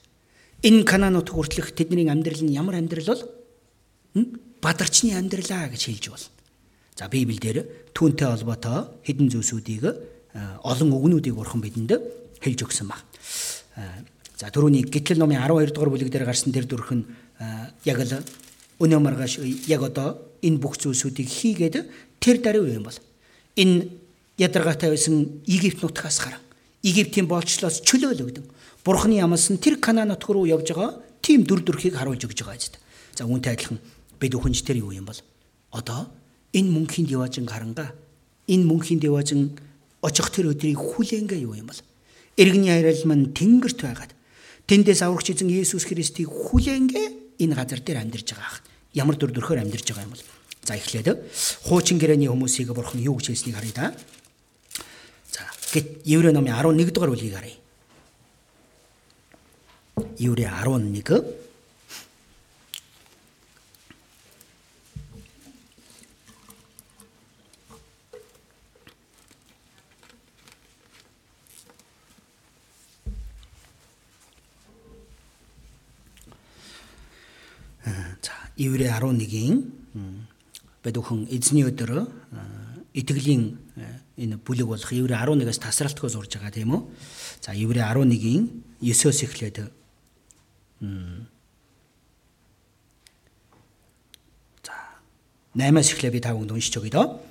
Энэ Канаан нут хүртэлх тэдний амьдрал нь ямар амьдрал бол? Бадарчны амьдралаа гэж хэлж болно. За, Библиэлд түүнтэй холбоотой хэдэн зүйлсүүдийг олон үгнүүдийг бурхан бидэнд хэлж өгсөн баг. За түрүүний гитлэл номын 12 дугаар бүлэг дээр гарсан тэр дүрх нь яг л өнөө маргааш яг одоо энэ бүх зүйлсүүдийг хийгээд тэр даруй юм бол энэ ядаргаатай байсан Египт нутгаас гарan Египтийн болчлоос чөлөөлөгдөн Бурхны ямаас нь тэр Канаан нутг руу явж байгаа тийм дүр төрхийг харуулж өгж байгаа зү. За үүнтэй адилхан бид өхөнч тэр юу юм бол одоо энэ мөнхийн диважин харанга энэ мөнхийн диважин очих тэр өдрийг хүлээнгээ юу юм бол иргэний хайрал мань тэнгэрт байгаад тэндээс аврагч эзэн Есүс Христийг хүлээнгээ энэ газар дээр амьдарч байгаа ах. Ямар дүр төрхөөр амьдарч байгаа юм бол за эхлээд хуучин гэрээний хүмүүсийг бурхан юу гэж хэлснийг харъя да. За гэт Еврей номын 11 дугаар бүлгийг харъя. Еврей 11 Еврей 11-ийн бэдүүхэн эзний өдөр итгэлийн энэ бүлэг болох Еврей 11-ээс тасралтгүй сурж байгаа тийм үү? За, Еврей 11-ийн 9-оос эхлээд За 8-аас эхлээ би та бүхэнд уншиж өгье доо.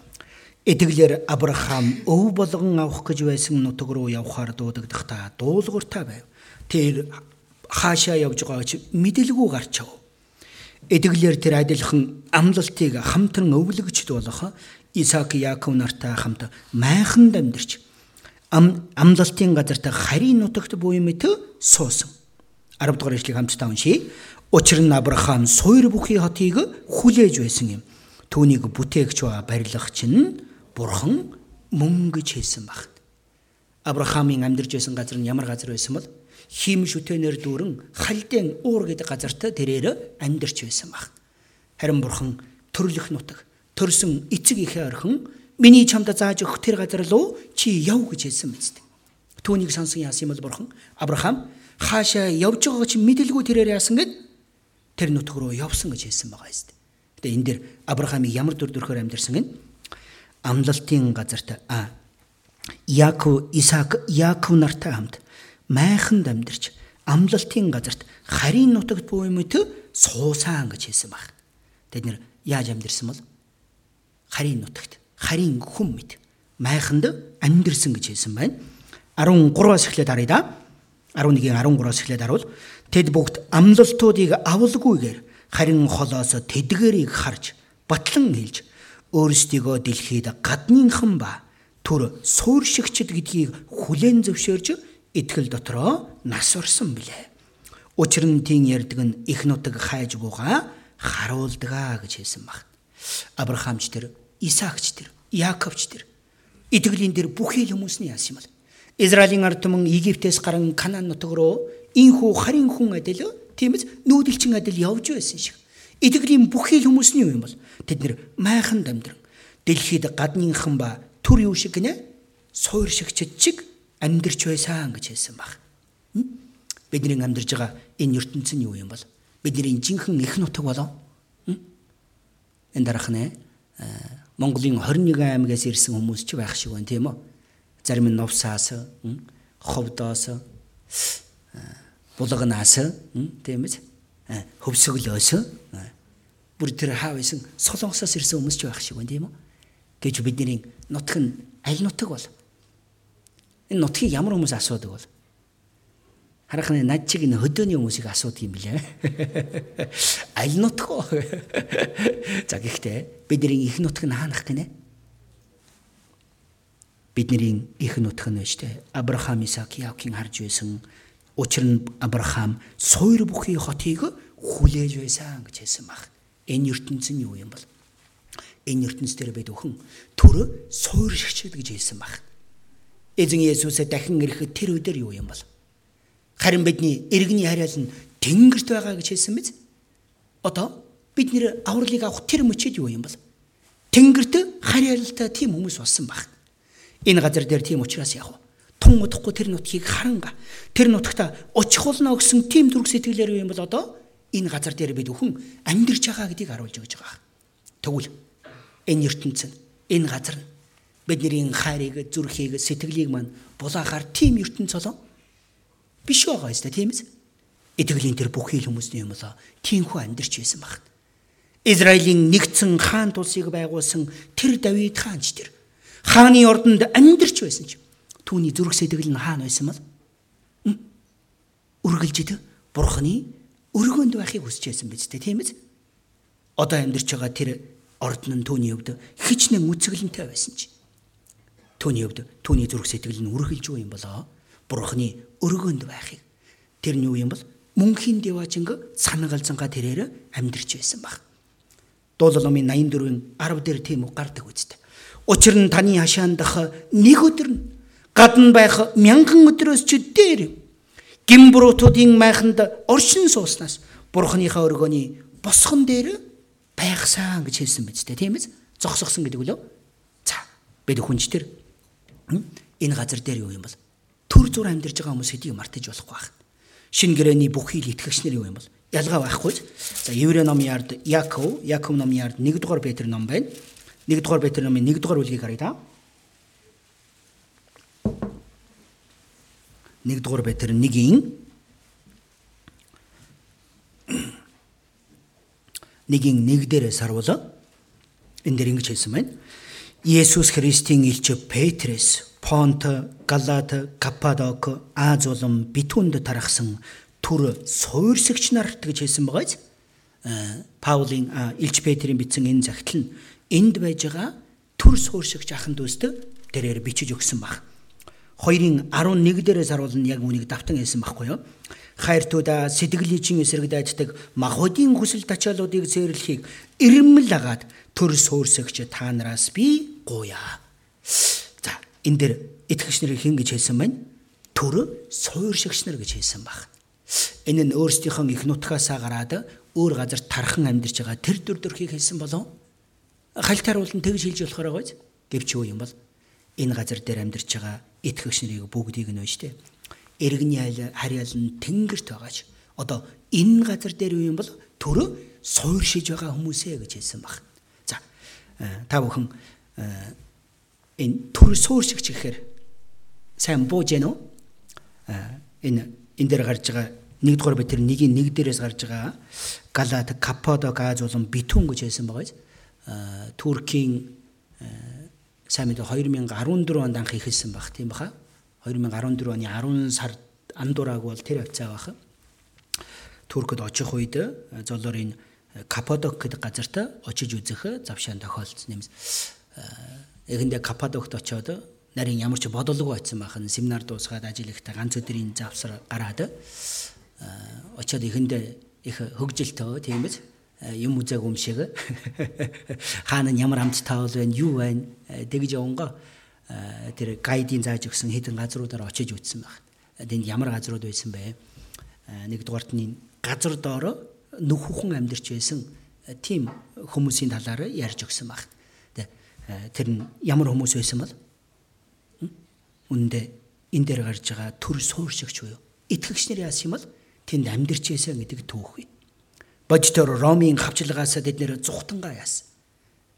Итгэлээр Авраам өв болгон авах гэж байсан нутаг руу явхаар дуудагдахдаа дуулууртай байв. Тэр хаашаа явж байгааг чи мэдэлгүй гарчав. Итгэлээр тэр адилхан амлалтыг хамтран өвлөгчд болох Исаак Яаков нартай хамт майханд амьдарч ам амлалтын газарт харийн нутагт буй мэт суусан. 10 дугаар ишлэгийг хамтдаа уншийе. Учир нь Авраам суур бүхий хотыг хүлээж байсан юм. Түүнийг бүтээгч ба барилгач нь Бурхан мөн гэж хэлсэн багт. Авраамийн амьдарч байсан газар нь ямар газар байсан бол хим шүтэнээр дүүрэн халдын уур гэдэг газарт тэрээр амьдарч байсан баг. Харин Бурхан төрлөх нутаг, төрсөн эцэг ихээ орхин миний чамд зааж өгөх тэр газар руу чи яв гэж хэлсэн мэт. Түүнийг сонсон яасан юм бол Бурхан Авраам хаашаа явж байгааг чи мэдэлгүй тэрээр яасан гэд тэр нутг руу явсан гэж хэлсэн байгаа юм. Гэтэ энэ дэр Авраамыг ямар дүр төрхөөр амьдэрсэн гэн амлалтын газарт а Яаков, Исаак, Яаков нартай хамт майханд амьдарч амлалтын газарт харийн нутагт буй мэт суусан гэж хэлсэн баг. Тэд нэр яаж амьдэрсэн бол харийн нутагт харийн хүм мэт майханд амьдэрсэн гэж хэлсэн байна. 13-аас эхлээд харъя да. 11-ийн 13-аас эхлээд харуул тэд бүгд амлалтуудыг авалгүйгээр харин холоос тэдгэрийг харж батлан хэлж өөрсдийгөө дэлхийд гадныхан ба төр сууршигчд гэдгийг хүлээн зөвшөөрж итгэл дотроо нас орсон билээ. Учир нь тийм ярддаг нь их нутаг хайж бууга харуулдгаа гэж хэлсэн баг. Авраамч тэр, Исаакч тэр, Яаковч тэр итгэлийн тэр бүхий л хүмүүсний яасан юм бол Израилийн ард түмэн Египтээс гарan Канаан нутаг руу инхүү харин хүн адил тиймээс нүүдэлчин адил явж байсан шиг. Итгэлийн бүхий л хүмүүсний юм бол тэд нэр майхан дамдран дэлхийд гадныхан ба төр юу шиг гинэ суур шигчд чиг амьдарч байсан гэж хэлсэн баг. Бидний амьдарж байгаа энэ ертөнцийн юу юм бол? Бидний жинхэнэ их нутаг болоо. Энэ дараах нэ Монголын 21 аймагаас ирсэн хүмүүс ч байх шиг байна тийм үү? зарим нь новсаас ховдоос булганаас тийм ээ хөвсгөлөөс бүр тэр хаа байсан солонгосоос ирсэн хүмүүс ч байх шиг байна тийм үү? Гэж бидний нутг нь аль нутаг бол энэ нутгийг ямар хүмүүс асуудаг бол харахны над чиг энэ хөдөөний хүмүүсийг асуудаг юм билээ аль нутг за гэхдээ бидний их нутг нь хаанах гинэ бидний их нутг нь штэ Авраам Исаак Яаковын харж байсан учир нь Авраам суур бүхий хотыг хүлээж байсан гэж хэлсэн баг. Энэ ертөнцийн юу юм бол? Энэ ертөнц дээр бид өхөн төр суур шигчд гэж хэлсэн баг. Эзэн Есүсээ дахин ирэхэд тэр өдөр юу юм бол? Харин бидний иргэний хариал нь тэнгэрт байгаа гэж хэлсэн биз? Одоо бид нэр авралыг авах тэр мөчөд юу юм бол? Тэнгэрт хариалтай тийм хүмүүс болсон баг. Энэ газар дээр тийм учраас яг тун удахгүй тэр нутгийг харанга тэр нутагта болно гэсэн тийм зүрх сэтгэлээр юм бол одоо энэ газар дээр бид өхөн амьдарч байгаа гэдгийг харуулж өгч байгаа. Тэгвэл энэ ертөнцийн энэ газар нь бидний хайрыг зүрхийг сэтгэлийг маань булаахаар тийм ертөнц болоо биш байгаа юм тийм ээ. Итгэлийн тэр бүхий л хүмүүсний юм болоо тиймхүү амьдарч байсан багт. Израилийн нэгдсэн хаан тулсыг байгуулсан тэр Давид хаанч тэр хааны ордонд амьдарч байсан ч түүний зүрх сэтгэл нь хаана байсан бол үргэлжид бурхны өргөнд байхыг хүсэж байсан биз дээ тийм ээ. Одоо амьдарч байгаа тэр орд нь түүний хувьд хичнээн үцгэлэнтэй байсан чи. Түүний хувьд түүний зүрх сэтгэл нь үргэлж юу юм болоо? Бурхны өргөнд байхыг. Тэр нь юу юм бол мөнхийн деважинг санагалзанга тэрээр амьдарч байсан баг. Дуулалмын 84-ийн 10 дээр тийм үг гардаг үсттэй. Учир нь таны хашаандах нэг өдөр нь гадна байх мянган өдрөөс ч дээр гимбрутуудын майханд оршин сууснаас бурхныхаа өргөний босгон дээр байгсан гэж хэлсэн биз дээ тийм ээ зогсгосон гэдэг үлөө за бид хүнч тэр энэ газар дээр юу юм бол? Төр зур амьдарч байгаа хүмүүс хэдийг мартаж болохгүй байх. Шин гэрэний бүхий л итгэгч нар юу юм бол? Ялгаа байхгүй за еврей номын ярд яков яков номын ярд 1 дугаар петр ном байна. 1 дугаар петр номын 1 дугаар бүлгийг харъя та 1 дугаар Петр 1-ийн 1-ийн 1 дээрээс харуул энэ дээр ингэж хэлсэн байна. Есүс Христийн элч Петрэс Понт, Галат, Каппадок, Аз улам битүүнд тарахсан түр суурьсагч нарт гэж хэлсэн байгааз Паулийн Илч Петрийн бичсэн энэ загтал нь энд байж байгаа түр суурьсагч ахын дүүсд тэрээр бичиж өгсөн баг. 2-ын 11 дээрээс харуулна яг үнийг давтан хэлсэн байхгүй юу? Хайртуудаа сэтгэлийн чин эсрэг дайддаг махуудын хүсэл тачаалуудыг зээрлэхийг ирмэл агаад төр суурсагч та нараас би гуя. За энэ дэр итгэгч нарыг хэн гэж хэлсэн байна? Төр сууршигч нар гэж хэлсэн баг. Энэ нь өөрсдийнхөө их нутгаасаа гараад өөр газар тархан амьдарч байгаа тэр төр төрхийг хэлсэн болов. Хальтаар болон тэгж хэлж болохоор байгааз гэвч юу юм бол энэ газар дээр амьдарч байгаа итгэгч нарыг бүгдийг нь штэ. Иргэний харьяал нь тэнгэрт байгаач. Одоо энэ газар дээр юу юм бол төрөө суурьшиж байгаа хүмүүсээ гэж хэлсэн баг. За та бүхэн энэ төр суурьшигч гэхээр сайн бууж гэнэ үү? Энэ энэ дээр гарч байгаа нэгдүгээр бид тэр нэгийн нэг дээрээс гарч байгаа Галат, Каппадок, Аз болон Битүн гэж хэлсэн байгаа. Туркийн сайн мэдээ 2014 онд анх ихэлсэн баг тийм баха 2014 оны 10 сард андурааг бол тэр хавцаа баха Туркод очих үед золоор энэ Каппадок гэдэг газарт очиж үзэх завшаан тохиолдсон юм. Эхэндээ Каппадокт очиод нарийн ямар ч бодолгүй очсон бахан семинар дуусгаад ажил ихтэй ганц өдрийн завсар гараад очиод эхэндээ их хөгжилтэй тийм биз Э, юм үзээг юм шиг хаана ямар амт таавал байна юу байна тэгж явангаа э, тэр гайдын зааж өгсөн хэдэн газруудаар очиж үзсэн баг. Тэнд ямар газрууд байсан бэ? Э, нэгдүгээрт нь газар доороо нөхөхөн амьдарч байсан тийм хүмүүсийн талаар ярьж өгсөн баг. Тэр нь ямар хүмүүс байсан бол үндэ энэ дээр гарч байгаа төр суурьшигч буюу итгэгч нар яасан юм бол тэнд амьдарч байсан гэдэг түүх бий. Бодитоор Ромын хавчлагаас тэд нэр зүхтангаа яасан.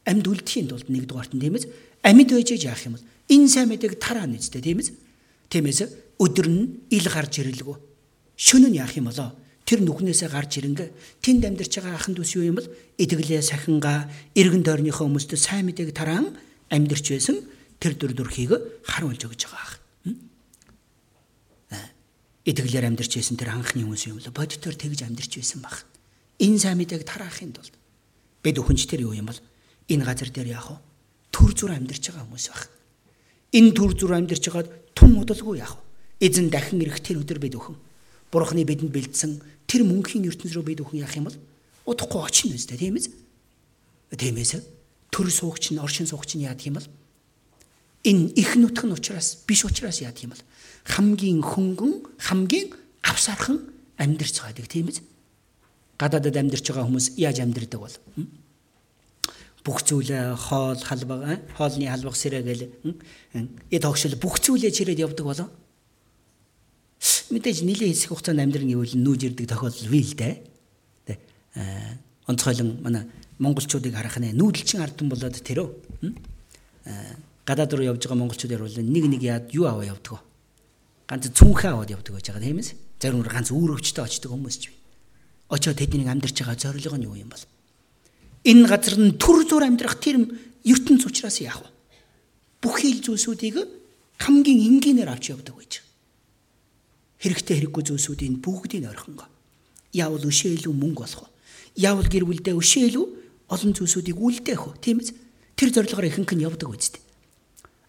Амьд үлдэхийн тулд нэгдүгээрт нь тийм ээ амьд байж яах юм бол энэ сайн мэдээг тараа нэзтэй тийм ээ. Тиймээс өдөр нь ил гарч ирэлгүй. Шөнө нь яах юм болоо? Тэр нүхнээсээ гарч ирэнгэ тэнд амьдарч байгаа ахын дүүс юу юм бол идэглээ сахингаа эргэн тойрныхоо хүмүүст сайн мэдээг тараан амьдарч байсан тэр дүр төрхийг харуулж өгч байгаа ах. Идэглээр амьдарч байсан тэр анхны хүмүүс юм л бодитоор тэгж амьдарч байсан баг энэ сайн мэдээг тараахын тулд бид өхөнч тэр юу юм бол энэ газар дээр яах вэ? Төр зүр амьдарч байгаа хүмүүс байх. Энэ төр зүр амьдарч байгаад тун удалгүй яах вэ? Эзэн дахин ирэх тэр өдөр бид өхөн. Бурхны бидэнд бэлдсэн. Тэр мөнхийн ертөнц рүү бид өхөн яах юм бол удахгүй очно үстэй тийм ээ. Тиймээс төр суугч нь оршин суугч нь яадаг юм бол энэ их нутг нь учраас биш учраас яадаг юм бол хамгийн хөнгөн хамгийн авсархан амьдарч байгааг тийм ээ гадаадад амьдарч байгаа хүмүүс яаж амьдардаг бол бүх зүйлээ хоол халбаг хоолны халбаг сэрэ гэл эд тогшил бүх зүйлээ чирээд явдаг болоо мэдээж нилийн хэсэг хугацаанд амьдрын гэвэл нүүж ирдэг тохиолдол бий л дээ. Тэ онцгойлон манай монголчуудыг харах нэ нүүдэлчин ардсан болоод тэрөө гадаад руу явж байгаа монголчууд ярил нэг нэг яад юу аваа явдаг ганц цүнхээ аваад явдаг байж байгаа тийм ээ. Зарим нь ганц үүр өвчтөй очдог хүмүүс ч бий. Очоод тэднийг амьдарч байгаа зорилго нь юу юм бол? Энэ газар нь төр зур амьдрах тэр ертөнц учраас яах вэ? Бүх хил зүйлсүүдийг хамгийн энгийнээр авч явдаг байж Хэрэгтэй хэрэггүй зүйлсүүдийн бүгдийг орхинго. Яавал өшөө илүү мөнгө болох вэ? Яавал гэр бүлдээ өшөө илүү олон зүйлсүүдийг үлдээх вэ? Тийм ээ. Тэр зорилгоор ихэнх нь явдаг үсттэй.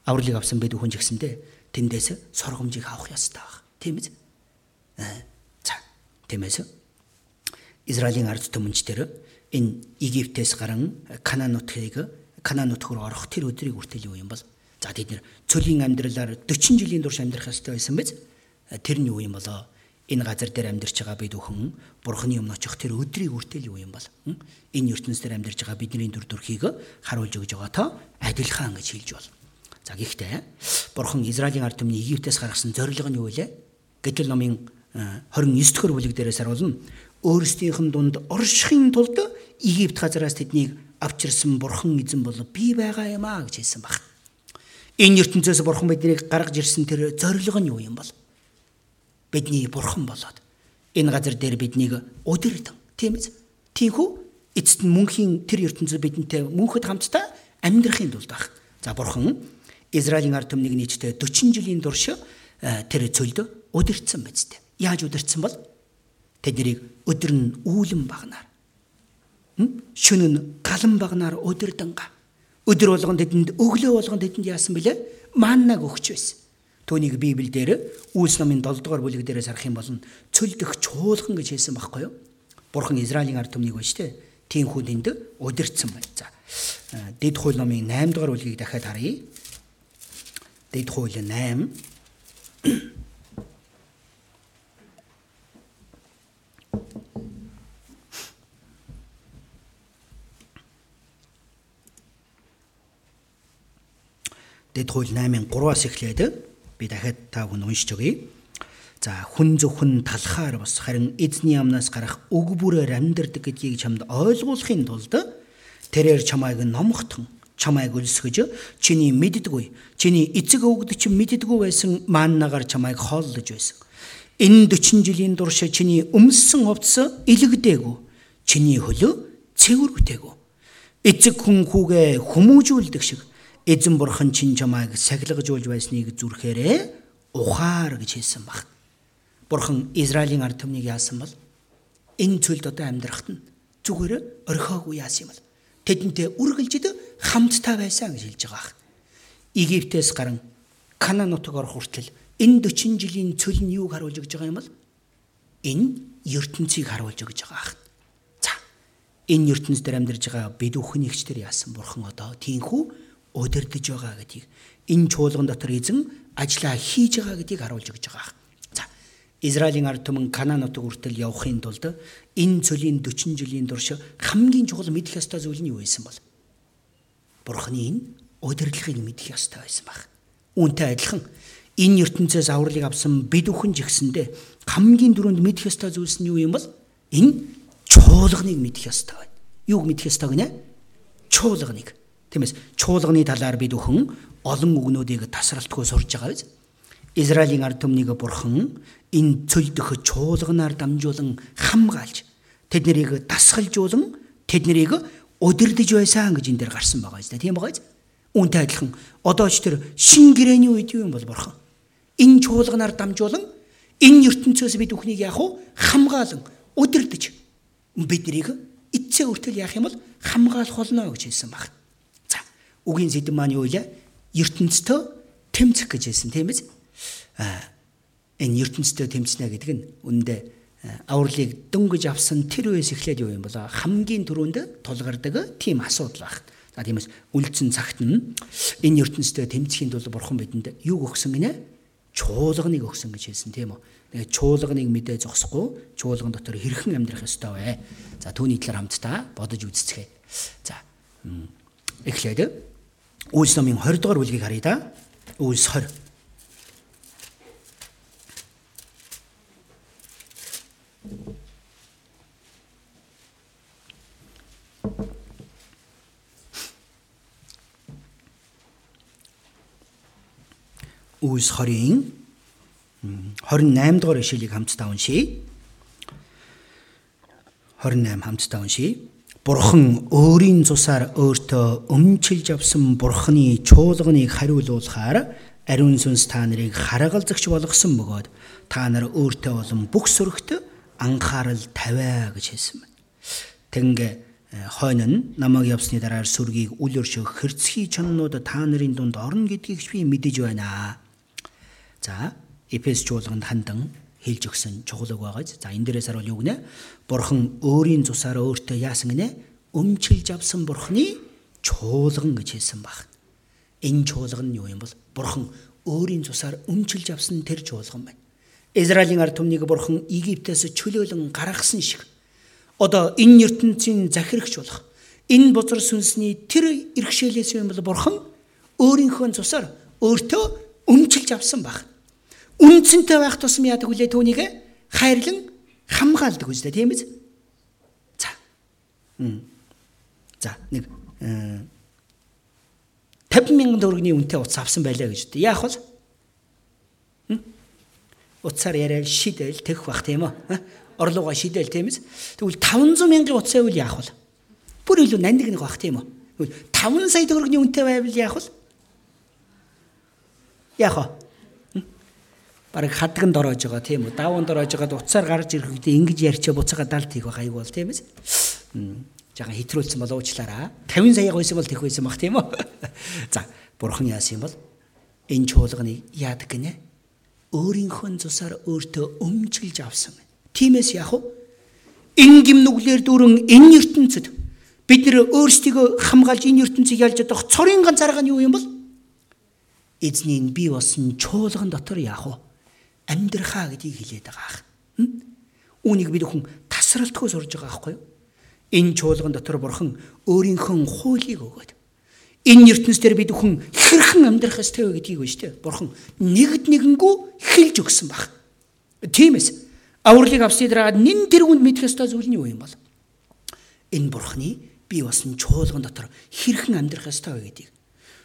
Авралыг авсан бид хүн ч гэсэндээ тэндээс соргомжийг авах ёстой баг. Тийм ээ. Аа. За. Тиймээс Израилийн ард түмэнчдэр энэ Египтээс гарan Канаан нутгийг Канаан нутг руу орох тэр өдрийг хүртэл юу юм бол за тэд нэр цөлийн амьдралаар 40 жилийн турш амьдрах ёстой байсан биз тэр нь юу юм болоо. Энэ газар дээр амьдарч байгаа бид бүхэн бурхны өмнө очих тэр өдрийг хүртэл юу юм бол энэ ертөнцийн дээр амьдарч байгаа бидний дүр төрхийг харуулж өгж байгаа то адилхан гэж хэлж бол. За гэхдээ бурхан Израилийн ард түмний Египтээс гаргасан зорилго нь юу вэ? Гэтэл номын 29 дэх бүлэг дээрээс харуулна. Өөрсдийнх нь дунд оршихын тулд Египт газараас тэднийг авчирсан бурхан эзэн бол би байгаа юм а гэж хэлсэн баг. Энэ ертөнцөөс бурхан биднийг гаргаж ирсэн тэр зорилго нь юу юм бол? Бидний бурхан болоод энэ газар дээр биднийг удирдан тийм ээ. Тийхүү эцэст нь мөнхийн тэр ертөнцөө бидэнтэй мөнхөд хамтдаа амьдрахын тулд баг. За бурхан Израилийн ард түмнийг нийтдээ 40 жилийн турш тэр цөлд удирдсан биз дээ. Яаж удирдсан бол тэднийг өдөр нь үүлэн багнаар шөнө нь галан багнаар өдөрдөнга өдөр болгон тэдэнд өглөө болгон тэдэнд яасан бэлээ маннаг өгч байсан. Түүнийг Библиэлд Үлс номын 7 дугаар бүлэг дээрээс харах юм бол цөлдөх чуулган гэж хэлсэн байхгүй юу? Бурхан Израилийн ард түмнийг байна шүү дээ. Тийм хүн тэнд удирдсан байна. За. Дэд хууль номын 8 дугаар бүлгийг дахиад харъя. Дэд хууль 8 Дэд хууль 8-ын 3-аас эхлээд би дахиад та бүхэн уншиж өгье. За хүн зөвхөн талхаар бас харин эзний амнаас гарах өг бүрээр амьдардаг гэдгийг чамд ойлгуулахын тулд тэрээр чамайг номхотон чамайг өлсгөж чиний мэддэггүй чиний эцэг өвгдөч мэддэггүй байсан мааннагаар чамайг хооллож байсан. Энэ 40 жилийн турш чиний өмссөн хувцас илэгдээгүй чиний хөлөө цэвэрвтэйгүй. Эцэг хүн хүүгээ хүмүүжүүлдэг шиг эзэн бурхан чин чамайг сахилгажуулж байсныг зүрхээрээ ухаар гэж хэлсэн баг. Бурхан Израилийн ард түмнийг яасан бол энэ цөлд одоо амьдрахт нь зүгээр орхиогүй яасан юм бол тэдэнтэй үргэлжид хамттай байсан гэж хэлж байгаа. Египтээс гарan Канаан нутаг орох хүртэл энэ 40 жилийн цөл нь юуг харуулж өгч байгаа юм бол энэ ертөнцийг харуулж өгч байгаа. За энэ ертөнцид амьдарч байгаа бид бүхний ихчдэр яасан бурхан одоо тийхүү удирдах байгаа гэдгийг энэ чуулган дотор эзэн ажиллаа хийж байгаа гэдгийг харуулж өгч байгаа. За Израилийн ард түмэн Канаан нутаг хүртэл явахын тулд энэ цөлийн 40 жилийн турш хамгийн чухал мэдэх ёстой зүйл нь юу байсан бол? Бурхны энэ удирдлагыг мэдэх ёстой байсан баг. Үүнтэй адилхан энэ ертөнцөөс авралыг авсан бид бүхэн ч гэсэндэ хамгийн түрүүнд мэдэх ёстой зүйлс нь юу юм бол? Энэ чуулганыг мэдэх ёстой байна. Юуг мэдэх ёстой гинэ? Чуулганыг. Тиймээс чуулганы талаар бид өхөн олон үгнүүдийг тасралтгүй сурж байгаа биз. Израилийн ард түмнийг бурхан энэ цөлдөх чуулганаар дамжуулан хамгаалж тэднийг дасгалжуулан тэднийг удирдах байсан гэж энэ дээр гарсан байгаа юм. Тийм байгаа биз? Үүнтэй адилхан одоо ч тэр шин гэрээний үед юу юм бол бурхан энэ чуулганаар дамжуулан энэ ертөнцөөс бид бүхнийг яах вэ? Хамгаалan удирдах биднийг эцсээ хүртэл яах юм бол хамгаалах болно гэж хэлсэн байна. Үгийн сэдв маань юу вэ? ертөнцийн тэмцэх гэж хэлсэн тийм биз? Аа энэ ертөнцийн тэмцэнэ гэдэг нь үндэ авралыг дөнгөж авсан тэр үеэс эхлээд юу юм бол хамгийн түрүүнд тулгардаг тийм асуудал баг. За тиймээс үлдсэн цагт нь энэ ертөнцийн тэмцэхийн тулд бурхан бидэнд юу өгсөн гинэ? Чуулганыг өгсөн гэж хэлсэн тийм үү? Тэгээ чуулганыг мэдээ зогсохгүй чуулган дотор хэрхэн амьдрах ёстой вэ? За түүний талаар хамтдаа бодож үзцгээе. За эхлээд Үйлс номын 20 дугаар бүлгийг харъя да. Үйлс 20. Үйлс 20-ийн 28 дугаар ишлэлийг хамтдаа уншийе. 28 хамтдаа уншийе. Бурхан өөрийн цусаар өөртөө өмчилж авсан Бурханы чуулганыг хариулуулахаар ариун сүнс та нарыг харгалзагч болгосон бөгөөд та нар өөртөө болон бүх сүрэгт анхаарал тавиа гэж хэлсэн байна. Тэгнгээ хойно нь намайг явсны дараа сүргийг үл өршөөх хэрцгий чоннууд та нарын дунд орно гэдгийг би мэдэж байна. За, Эфес чуулганд хандан хэлж өгсөн чухал үг байгааз. За, энэ дээрээс харуул юу гинэ? Бурхан өөрийн цусаар өөртөө яасан гинэ? Өмчилж авсан бурхны чуулган гэж хэлсэн баг. Энэ чуулган нь юу юм бол бурхан өөрийн цусаар өмчилж авсан тэр чуулган байна. Израилийн ард түмнийг бурхан Египтээс чөлөөлөн гаргасан шиг одоо энэ ертөнцийн захирагч болох энэ бузар сүнсний тэр иргшээлээс юм бол бурхан өөрийнхөө цусаар өөртөө өмчилж авсан баг. Үнцэнтэй байх тусам яадаг үлээ түүнийг хайрлан хамгаалдаг үстэй тийм биз? За. За нэг 50 мянган төгрөгийн үнэтэй утас авсан байлаа гэж үү. Яах вэ? Утсаар яриад шидэл тэгэх бах тийм үү? Орлогоо шидэл тийм ээ. Тэгвэл 500 мянган утсаа үл яах вэ? Бүр илүү нандин нэг бах тийм үү? 5 сая төгрөгийн үнэтэй байвал яах вэ? Яах вэ? Бараг хадганд ороож байгаа тийм үү? Давуунд ороож байгаад утсаар гарч ирэх үедээ ингэж ярьчаа буцаага далд хийх байх аяг бол тийм ээ жаахан хэтрүүлсэн бол уучлаарай. 50 саяга байсан бол тех байсан бах тийм үү? За, бурхан яасан юм бол энэ чуулганыг яадаг гинэ? Өөрийнхөө цусаар өөртөө өмчилж авсан. Тимээс яах вэ? Ингим нүглэр дүүрэн энэ ертөнцид бид нэр өөрсдийгөө хамгаалж энэ ертөнцийг ялж чадах цорын ганц арга нь юу юм бол? Эзний би болсон чуулган дотор яах вэ? Амьдрахаа гэдгийг хэлээд байгаа ах. Үүнийг бид хүн тасралтгүй сурж байгаа байхгүй юу? Энэ чуулган дотор бурхан өөрийнхөө хуулийг өгөөд энэ ертөнц дээр бид хүн хэрхэн амьдрах ёстой вэ гэдгийг шүү дээ. Бурхан нэгд нэгэнгүү хэлж өгсөн баг. Тиймээс авралыг авсны дараа нин тэргүнд мэдэх ёстой зүйл нь юу юм бол? Энэ бурханы би басан чуулган дотор хэрхэн амьдрах ёстой вэ гэдгийг.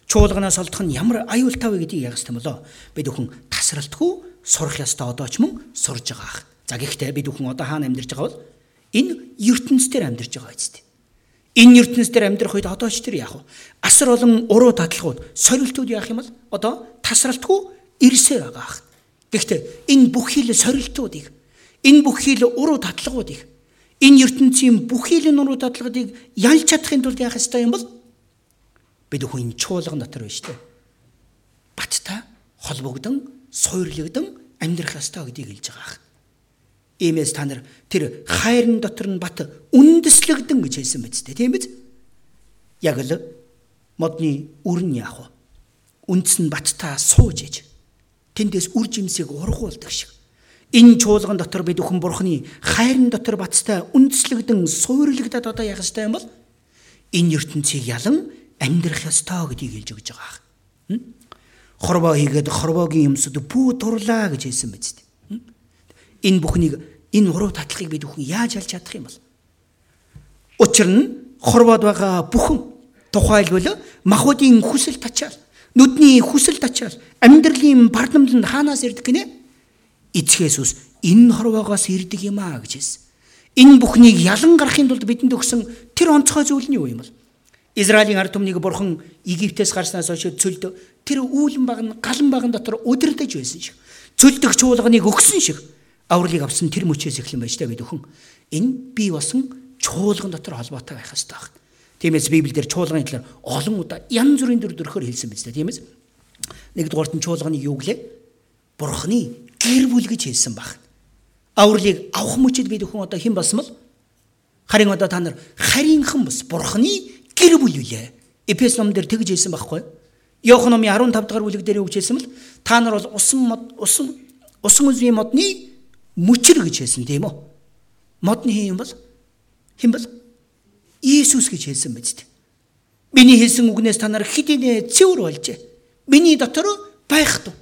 Чуулганаас олдох нь ямар аюултай вэ гэдгийг яг хэвчээ болоо. Бид хүн тасралтгүй сурах ёстой одоо ч мөн сурж байгаа ах. За гэхдээ бид хүн одоо хаана амьдарч байгаа бол Энэ ертөнцийн амьдарч байгаа үстэй. Энэ ертөнцийн амьдрах үед одоо ч тэр яах вэ? Асар олон уруу дадлгууд, сорилтууд яах юм бол одоо тасралтгүй ирсээр байгаа ах. Гэхдээ энэ бүх хил сорилтуудыг, энэ бүх хил уруу дадлгуудыг, энэ ертөнцийн бүх хилийн уруу дадлгуудыг ялж чадахын тулд яах ёстой юм бол бид хүн чуулган дотор шүү дээ. Баттай холбогдсон, суйрлагдсан амьдрах ёстой гэдгийг хэлж байгаа ах. Иймээс та нар тэр хайрын дотор нь бат үндэслэгдэн гэж хэлсэн биз дээ. Тийм биз? Яг л модны үрн яах вэ? Үндэс нь баттаа сууж ээж. Тэндээс үр жимсийг ургуулдаг шиг. Энэ чуулган дотор бид өхөн бурхны хайрын дотор бацтай үндэслэгдэн суйрлагдаад одоо яах ёстой юм бол энэ ертөнцийг ялан амьдрах ёстой гэдгийг хэлж өгч байгаа. Хорвоо хийгээд хорвоогийн юмсууд бүү дурлаа гэж хэлсэн биз дээ. Энэ бүхнийг энэ уруу татлагыг бид бүхэн яаж алж чадах юм бол? Учир нь хорвоод байгаа бүхэн тухайлбал махуудын хүсэл тачаал, нүдний хүсэл тачаал, амьдралын бардамланд хаанаас ирдэг гинэ? Эцгээс ус энэ хорвоогоос ирдэг юм аа гэж хэлсэн. Энэ бүхнийг ялан гарахын тулд бидэнд өгсөн тэр онцгой зүйл нь юу юм бол? Израилийн ард түмнийг бурхан Египтээс гарснаас хойш цөлд тэр үүлэн баг нь галан багын дотор удирдах байсан шиг. Цөлдөх чуулганыг өгсөн шиг авралыг авсан тэр мөчөөс эхлэн байж та бид өхөн энэ би басан чуулган дотор холбоотой байх хэрэгтэй байна. Тиймээс Библиэлд чуулганы талаар олон удаа янз бүрийн төр төрхөөр хэлсэн биз дээ. Тиймээс нэгдүгээрт нь чуулганыг юу гэлээ? Бурхны гэр бүл гэж хэлсэн баг. Авралыг авах мөчөд бид өхөн одоо хэн басмал? Харин одоо та нар харийнхан бас Бурхны гэр бүл үлээ. Эпес ном дээр тэгж хэлсэн байхгүй? Иохан номын 15 дахь бүлэг дээр гэж хэлсэн бэл та нар бол усан мод усан усан үзмийн модны мөчр гэж хэлсэн тийм үү? Модны хин юм бол хэн бол? Иесус гэж хэлсэн биз дээ. Миний хэлсэн үгнээс та нар хэдийнэ цэвэр болжээ. Миний дотор байх тун.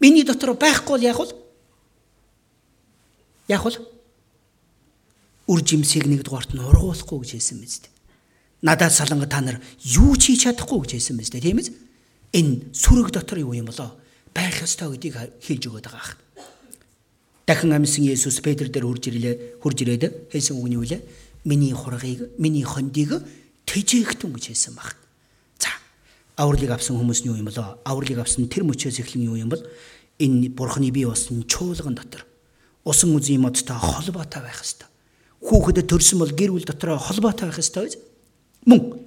Миний дотор байхгүй бол яг бол яг бол үр жимсийг нэгдүгээрт нь ургуулахгүй гэж хэлсэн биз дээ. Надад саланга та нар юу ч хийж чадахгүй гэж хэлсэн биз дээ, тийм ээ? Энэ сүрэг дотор юу юм болоо? Байх ёстой гэдгийг хэлж өгöd байгаа юм. Дахин амьсан Есүс Петр дээр хурж ирлээ. Хурж ирээд хэлсэн үг нь юу вэ? Миний хургийг, миний хондийг тэжээгтэн гэж хэлсэн баг. За. авралыг авсан хүмүүс нь юу юм бол авралыг авсан тэр мөчөөс эхлэн юу юм бол энэ бурхны бий болсон чуулган дотор усан үзийн модтой холбоотой байх хэвээр. Хүүхэдэд төрсөн бол гэр бүл дотроо холбоотой байх хэвээр. Мөн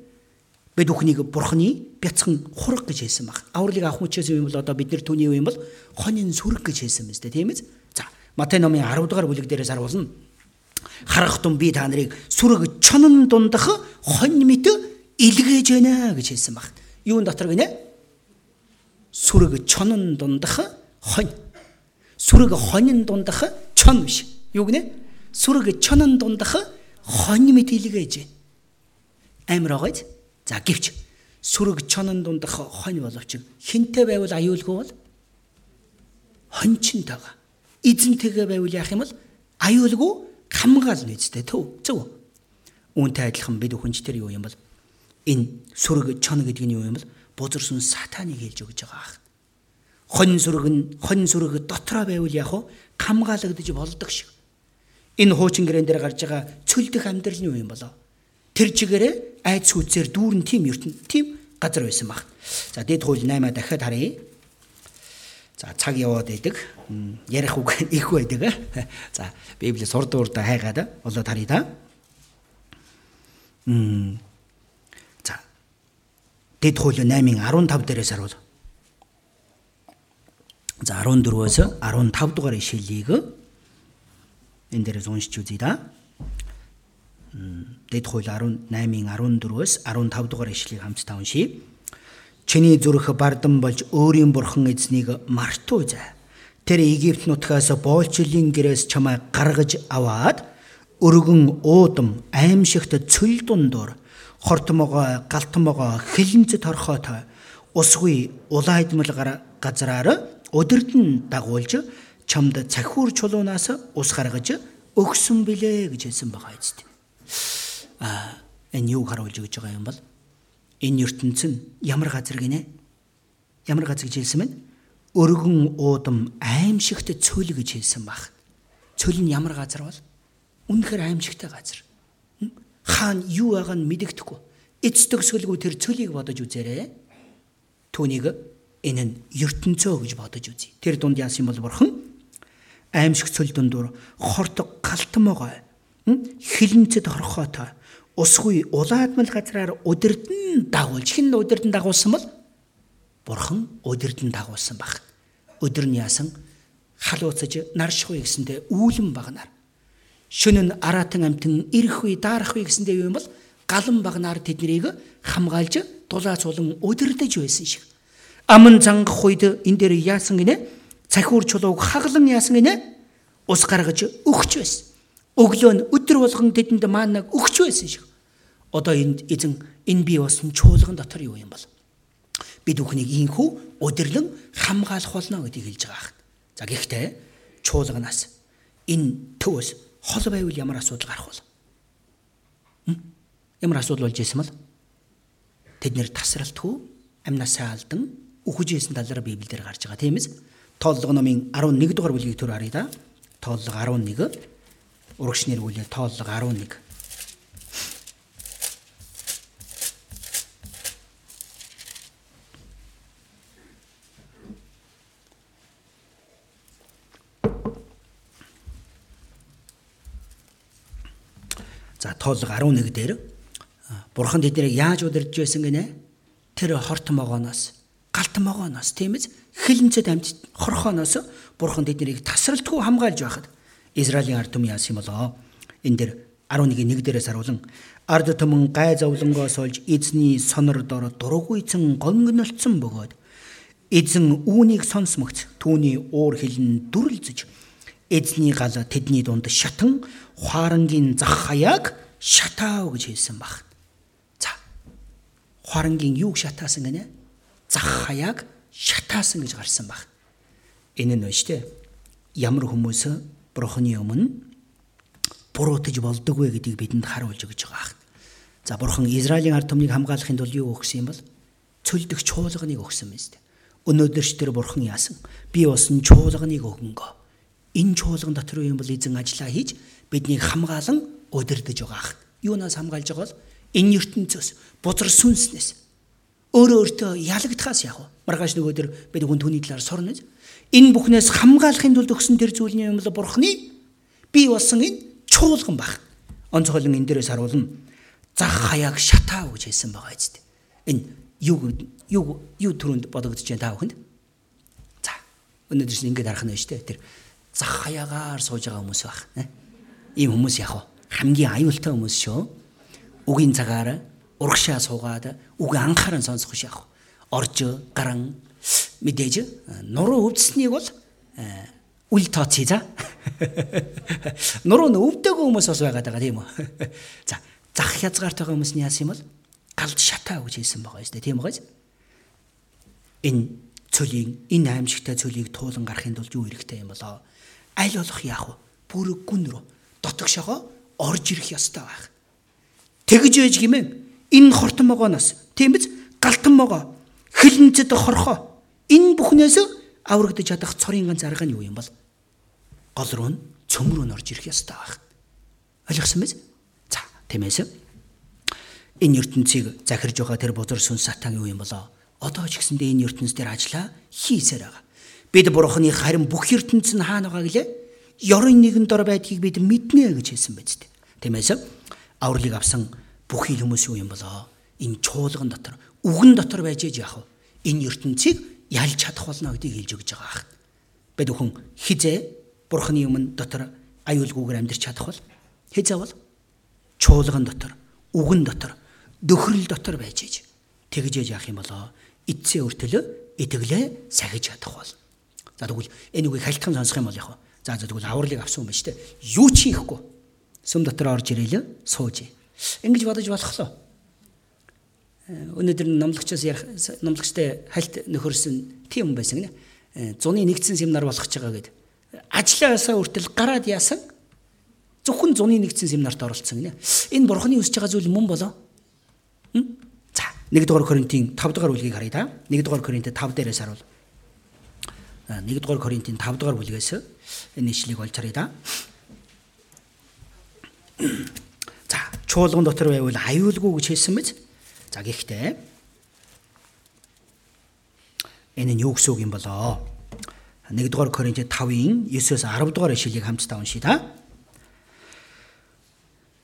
бид бүхнийг бурхны бяцхан хураг гэж хэлсэн баг. Авралыг авах мөчөөс юм бол одоо бид нар түүний юм бол хонин сүрэг гэж хэлсэн мэт тийм ээ. За Матай номын 10 дугаар бүлэг дээрээс харуулна. Харах тун би та нарыг сүрэг чонон дундах хонь мэт илгээж байна гэж хэлсэн баг. Юун дотор гинэ? Сүрэг чонон дундах хонь. Сүрэг хонин дундах чон биш. Юу гинэ? Сүрэг чонон дундах хонь мэт илгээж байна. Амар байгаач. За гэвч сүрэг чонон дундах хонь боловч хинтээ байвал аюулгүй бол хончинтайгаа эзэнтэйгээ байвал яах юм бол аюулгүй хамгаална үстэй төв зөв. Үүнтэй адилхан бид хүнч тэр юу юм бол энэ сүрэг чон гэдэг нь юу юм бол бузарсан сатаныг хэлж өгч байгаа ах. Хонь сүрэг нь хонь сүрэг дотроо байвал яг хуу хамгаалагдаж болдог шиг. Энэ хуучин гэрэн дээр гарч байгаа цөлдөх амьдрал нь юу юм болоо? Тэр чигээрээ айд сүйцээр дүүрэн тим ертөнд тим газар байсан баг. За дээд хууль 8 дахиад харъя. За цаг яваад байдаг. Ярих үг их байдаг. За Библи сурдуурда хайгаад болоод харъя да. Мм Дэд хууль 8-ын 15 дээрээс харуул. За 14-өөс 15 дугаар ишлэлийг энэ дээрээс уншиж үзье да. Дэд хууль 18-ын 14-өөс 15 дугаар ишлэлийг хамтдаа уншийе. Чиний зүрх бардан болж өөрийн бурхан эзнийг мартуу зай. Тэр Египт нутгаас боолчлын гэрээс чамайг гаргаж аваад өргөн уудам аимшигт цөл дундуур хортомогоо галтомогоо хилэнцэд торхоотой усгүй улаайдмал газраар өдөрдөн дагуулж чамд цахиур чулуунаас ус гаргаж өгсөн билээ гэж хэлсэн байгаа эцэст. А энэ юу харуулж өгч байгаа юм бол энэ ертөнц нь ямар газар гинэ? Ямар газар гэж хэлсэн мэн? Өргөн уудам аимшигт цөл гэж хэлсэн баг. Цөл нь ямар газар бол? Үнэхээр аимшигтай газар хаана юу байгаа нь мэдэгдэхгүй. Эц төгсгөлгүй тэр цөлийг бодож үзээрэй. Түүнийг энэ нь ертөнцөө гэж бодож үзье. Тэр дунд яасан бол бурхан аимшиг цөл дундуур хорт галтмогой хилэнцэд хорхоотой усгүй улаадмал газраар өдөрдөн дагуулж хин өдөрдөн дагуулсан бол бурхан өдөрдөн дагуулсан баг. Өдөр нь яасан халууцаж наршгүй гэсэндэ үүлэн багнаар шөнө нь аратан амтэн ирэх үе даарах үе гэсэндээ юу юм бол галан багнаар тэднийг хамгаалж дулаац болон өдөрдөж байсан шиг. Аман зангах үед энэ дээр яасан гинэ? Цахиур чулууг хаглан яасан гинэ? Ус гаргаж өгч байсан. Өглөө нь өдөр болгон тэдэнд маанаг өгч байсан шиг. Одоо энд эзэн энэ бий болсон чуулган дотор юу юм бол? Бид бүхнийг ийхүү өдөрлөн хамгаалах болно гэдгийг хэлж байгаа хэрэг. За гэхдээ чуулганаас энэ төвөөс хол байвал ямар асуудал гарах вэ? Ямар асуудал болж исэн бол тэд нэр тасралтгүй амнасаа алдан үхэж исэн талаар Библиэлд гарч байгаа тийм ээ. Тооллого номын 11 дугаар бүлгийг төр харъя да. Тооллого 11 урагш нэр бүлээ тооллого 11 За тоолго 11 дээр бурхан тэднийг яаж удирдах байсан гинэ? Тэр хорт могооноос, галт могооноос тийм ээ хилэнцэд амт хорхооноос бурхан тэднийг тасралтгүй хамгаалж байхад Израилийн ард түмэн яасан юм болоо? Энэ дэр 11-ийн 1 дээрээс харуулan ард түмэн гай зовлонгоос олж эзний сонор дор дургуйцэн гонгнолцсон бөгөөд эзэн үүнийг сонсмогц түүний уур хилэн дүрлзэж эзний гал тэдний дунд шатан хуарангийн зах хаяаг шатаав гэж хэлсэн баг. За. Хуарангийн юуг шатаасан гэнэ? Зах хаяаг шатаасан гэж гарсан баг. Энэ нь өштэй. Ямар хүмүүс бурхны өмнө буруутаж болдог вэ гэдгийг бидэнд харуулж өгч байгаа. За бурхан Израилийн ард түмнийг хамгаалахын тулд юу өгсөн юм бол цөлдөх чуулганыг өгсөн мэт. Өнөөдөр ч тэр бурхан яасан? Би усан чуулганыг өгөнгөө. Энэ чуулган дотор юм бол эзэн ажиллаа хийж биднийг хамгаалan удирдах байгаа ах. Юунаас хамгаалж байгаа бол энэ ертөнцөөс бузар сүнснээс өөрөө өөртөө ялагдахаас яах вэ? Маргааш нөгөө төр бид хүн түүний талаар сурна. Энэ бүхнээс хамгаалахын тулд өгсөн тэр зүйлний юм бол бурхны бий болсон энэ чуулган баг. Онцгойлон энэ дээрээс харуулна. Зах хаяаг шатаа гэж хэлсэн байгаа юм. Энэ юу юу юу төрөнд бодогдож байна та бүхэнд? За өнөөдөр чинь ингэж харах нь шүү дээ. Тэр зах хаягаар сууж байгаа хүмүүс баг. Ийм хүмүүс яг хамгийн аюултай хүмүүс шүү. Үгийн цагаар урагшаа суугаад үг анхааран сонсох шах. Орж гаран мэдээж нуруу өвдснийг бол үл тооцъё за. Нуруу нь өвдөөгөө хүмүүс бас байгаад байгаа тийм үү. За зах хязгаартай хүмүүсний яасан юм бол галд шатаа гэж хэлсэн байгаа юм шүү дээ тийм үү. Энэ цөлийн энэ аимшигтай цөлийг туулан гарахын тулд юу хэрэгтэй юм болоо? Аль болох яах вэ? Бүр гүн рүү дотогшоогоо орж ирэх ёстой байх. Тэгж ээж гимэн энэ хортон могооноос тийм биз галтан могоо хилэнцэд хорхоо энэ бүхнээс аврагдаж чадах цорын ганц арга нь юу юм бол гол руу нь цөм рүү н орж ирэх ёстой байх. Ойлгосон биз? За тиймээс энэ ертөнцийг захирж байгаа тэр бузар сүн сатан юу юм болоо? Одоо ч гэсэндээ энэ ертөнц дээр ажиллаа хийсээр байгаа. Бид бурхны харин бүх ертөнц нь хаана байгаа гэлээ? Ёрын нэгэн дор байдгийг бид мэднэ гэж хэлсэн биз дээ. Тиймээс авралыг авсан бүхий хүмүүс юу юм болоо? Энэ чуулган дотор, үгэн дотор байж яах вэ? Энэ ертөнцийг ялж чадах болно гэдгийг хэлж өгч байгаа ах. Бид бүхэн хизээ бурхны өмнө дотор аюулгүйгээр амьдрч чадах бол хизээ бол чуулган дотор, үгэн дотор, дөхрөл дотор байж ээж тэгж яах юм болоо? Эцсийн өртөлөө итгэлээ сахиж чадах бол За тэгвэл энэ үгийг хальтхан сонсох юм бол яг. За за тэгвэл авралыг авсан юм шүү дээ. Юу ч хийхгүй. Сүм дотор орж ирээлээ сууж. Ингэж бодож болохлоо. Э, өнөөдөр номлогчоос ярих номлогчтой хальт нөхөрсөн тийм юм байсан гинэ. Э, зуны нэгдсэн семинар болгож байгаа гэдэг. Ажлаасаа үртэл гараад яасан? Зөвхөн зуны нэгдсэн семинарт оролцсон гинэ. Энэ бурхны үсэж байгаа зүйл мөн болоо. За 1 дугаар Коринтын 5 дугаар бүлгийг харъя та. 1 дугаар Коринт 5 дээрээс харуул. 1 дугаар Коринтын 5 дугаар бүлгээс энэ ишлэгийг олж харъя да. За, чуулган дотор байвал аюулгүй гэж хэлсэн мэт. За, гэхдээ энэ нь юу гэсэн үг юм болоо? 1 дугаар Коринт 5-ын 9-оос 10 дугаар ишлэгийг хамтдаа уншъя та.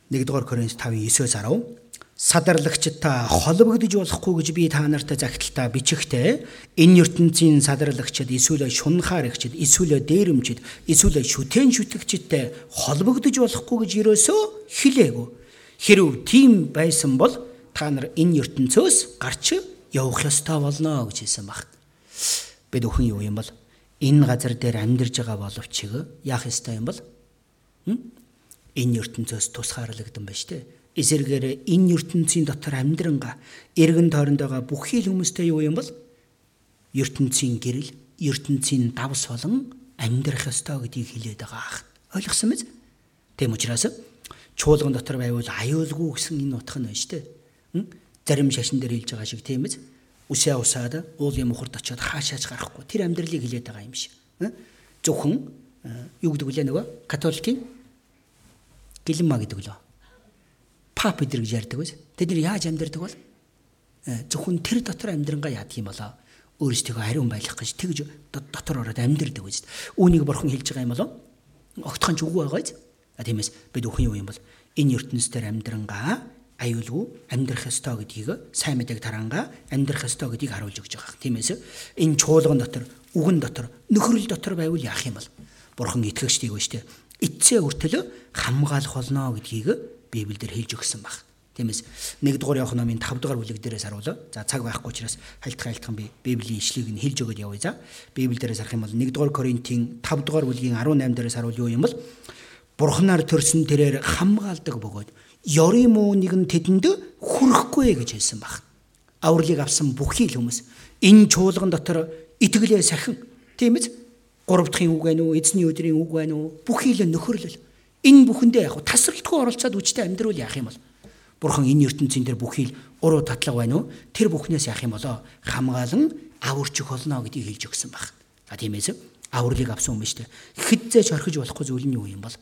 1 дугаар Коринт 5-ын 9-оос 10 садарлагчдаа холбогдож болохгүй гэж би та нарт загталтаа бичихтэй энэ ертөнцийн садарлагчд эсвэл шунхаарэгчд эсвэл дээрэмчд эсвэл шүтэн шүтгчдтэй холбогдож болохгүй гэж ерөөсөө хэлээгүй хэрв тийм байсан бол та нар энэ ертөнцөөс гарч явах ёстой болно гэж хэлсэн баг. Бид өхөн юу юм бол энэ газар дээр амьдарж байгаа боловч яах ёстой юм бол энэ ертөнцөөс тусгаарлагдсан ба штэ эсэргээр энэ ертөнцийн дотор амьдранга эргэн тойронд байгаа бүхий л хүмүүстэй юу юм бол ертөнцийн гэрэл, ертөнцийн давс болон амьдрах ёстой гэдгийг хэлээд байгаа ах. Ойлгосон мэз? Тэм учраас чуулган дотор байвал аюулгүй гэсэн энэ утга нь байна шүү дээ. Зарим шашин дээр хэлж байгаа шиг тийм биз? Үсээ усаад уулын мухард очиод хаашаач гарахгүй тэр амьдралыг хэлээд байгаа юм шиг. Зөвхөн юу гэдэг вэ нөгөө католикийн гэлэнма гэдэг лөө пап эдэр гэж ярьдаг биз. Тэд нар яаж амьдардаг бол э, зөвхөн тэр дотор амьдрангаа яадаг юм болоо өөрсдөө хариун байх гэж тэгж дотор ороод амьдардаг биз. Үүнийг бурхан хэлж байгаа юм болоо огтхон ч үгүй байгаа биз. Тиймээс бид өхөн юу юм бол энэ ертөнцийн амьдрангаа аюулгүй амьдрах ёстой гэдгийг сайн мэдээг тараанга амьдрах ёстой гэдгийг харуулж өгч байгаа. Тиймээс энэ чуулган дотор, үгэн дотор, нөхрөл дотор байвал яах юм бол бурхан итгэгчдийг ба штэ. Эцсээ өртөлөө хамгаалах болно гэдгийг Библиэлд хэлж өгсөн баг. Тиймээс 1 дугаар Иохан номын 5 дугаар бүлэг дээрээс харуулаа. За цаг байхгүй учраас хайлтхан хайлтхан би Библийн ишлэгийг нь хэлж өгöd явъя за. Библиэлдээс харах юм бол 1 дугаар Коринтын 5 дугаар бүлгийн 18 дээрээс харуул юу юм бол Бурхнаар төрсөн тэрээр хамгаалдаг бөгөөд муу нэгэн тэдэнд хүрэхгүй гэж хэлсэн баг. Авралыг авсан бүхий л хүмүүс энэ чуулган дотор итгэлээ сахин тийм биз? Гурав дахын үг байна уу? Эзний өдрийн үг байна уу? Бүхий л нөхөрлөл Энэ бүхэндээ яг тасралтгүй оролцоод үжтэй амьдрал яах юм бол Бурхан энэ ертөнцийн дээр бүхий л уруу татлага байна уу? Тэр бүхнээс яах юм болоо хамгаалan аварчих болно гэдгийг хэлж өгсөн баг. За тиймээс авралыг авсан юм шүү дээ. Хэд зээч орхиж болохгүй зүйл нь юу юм бол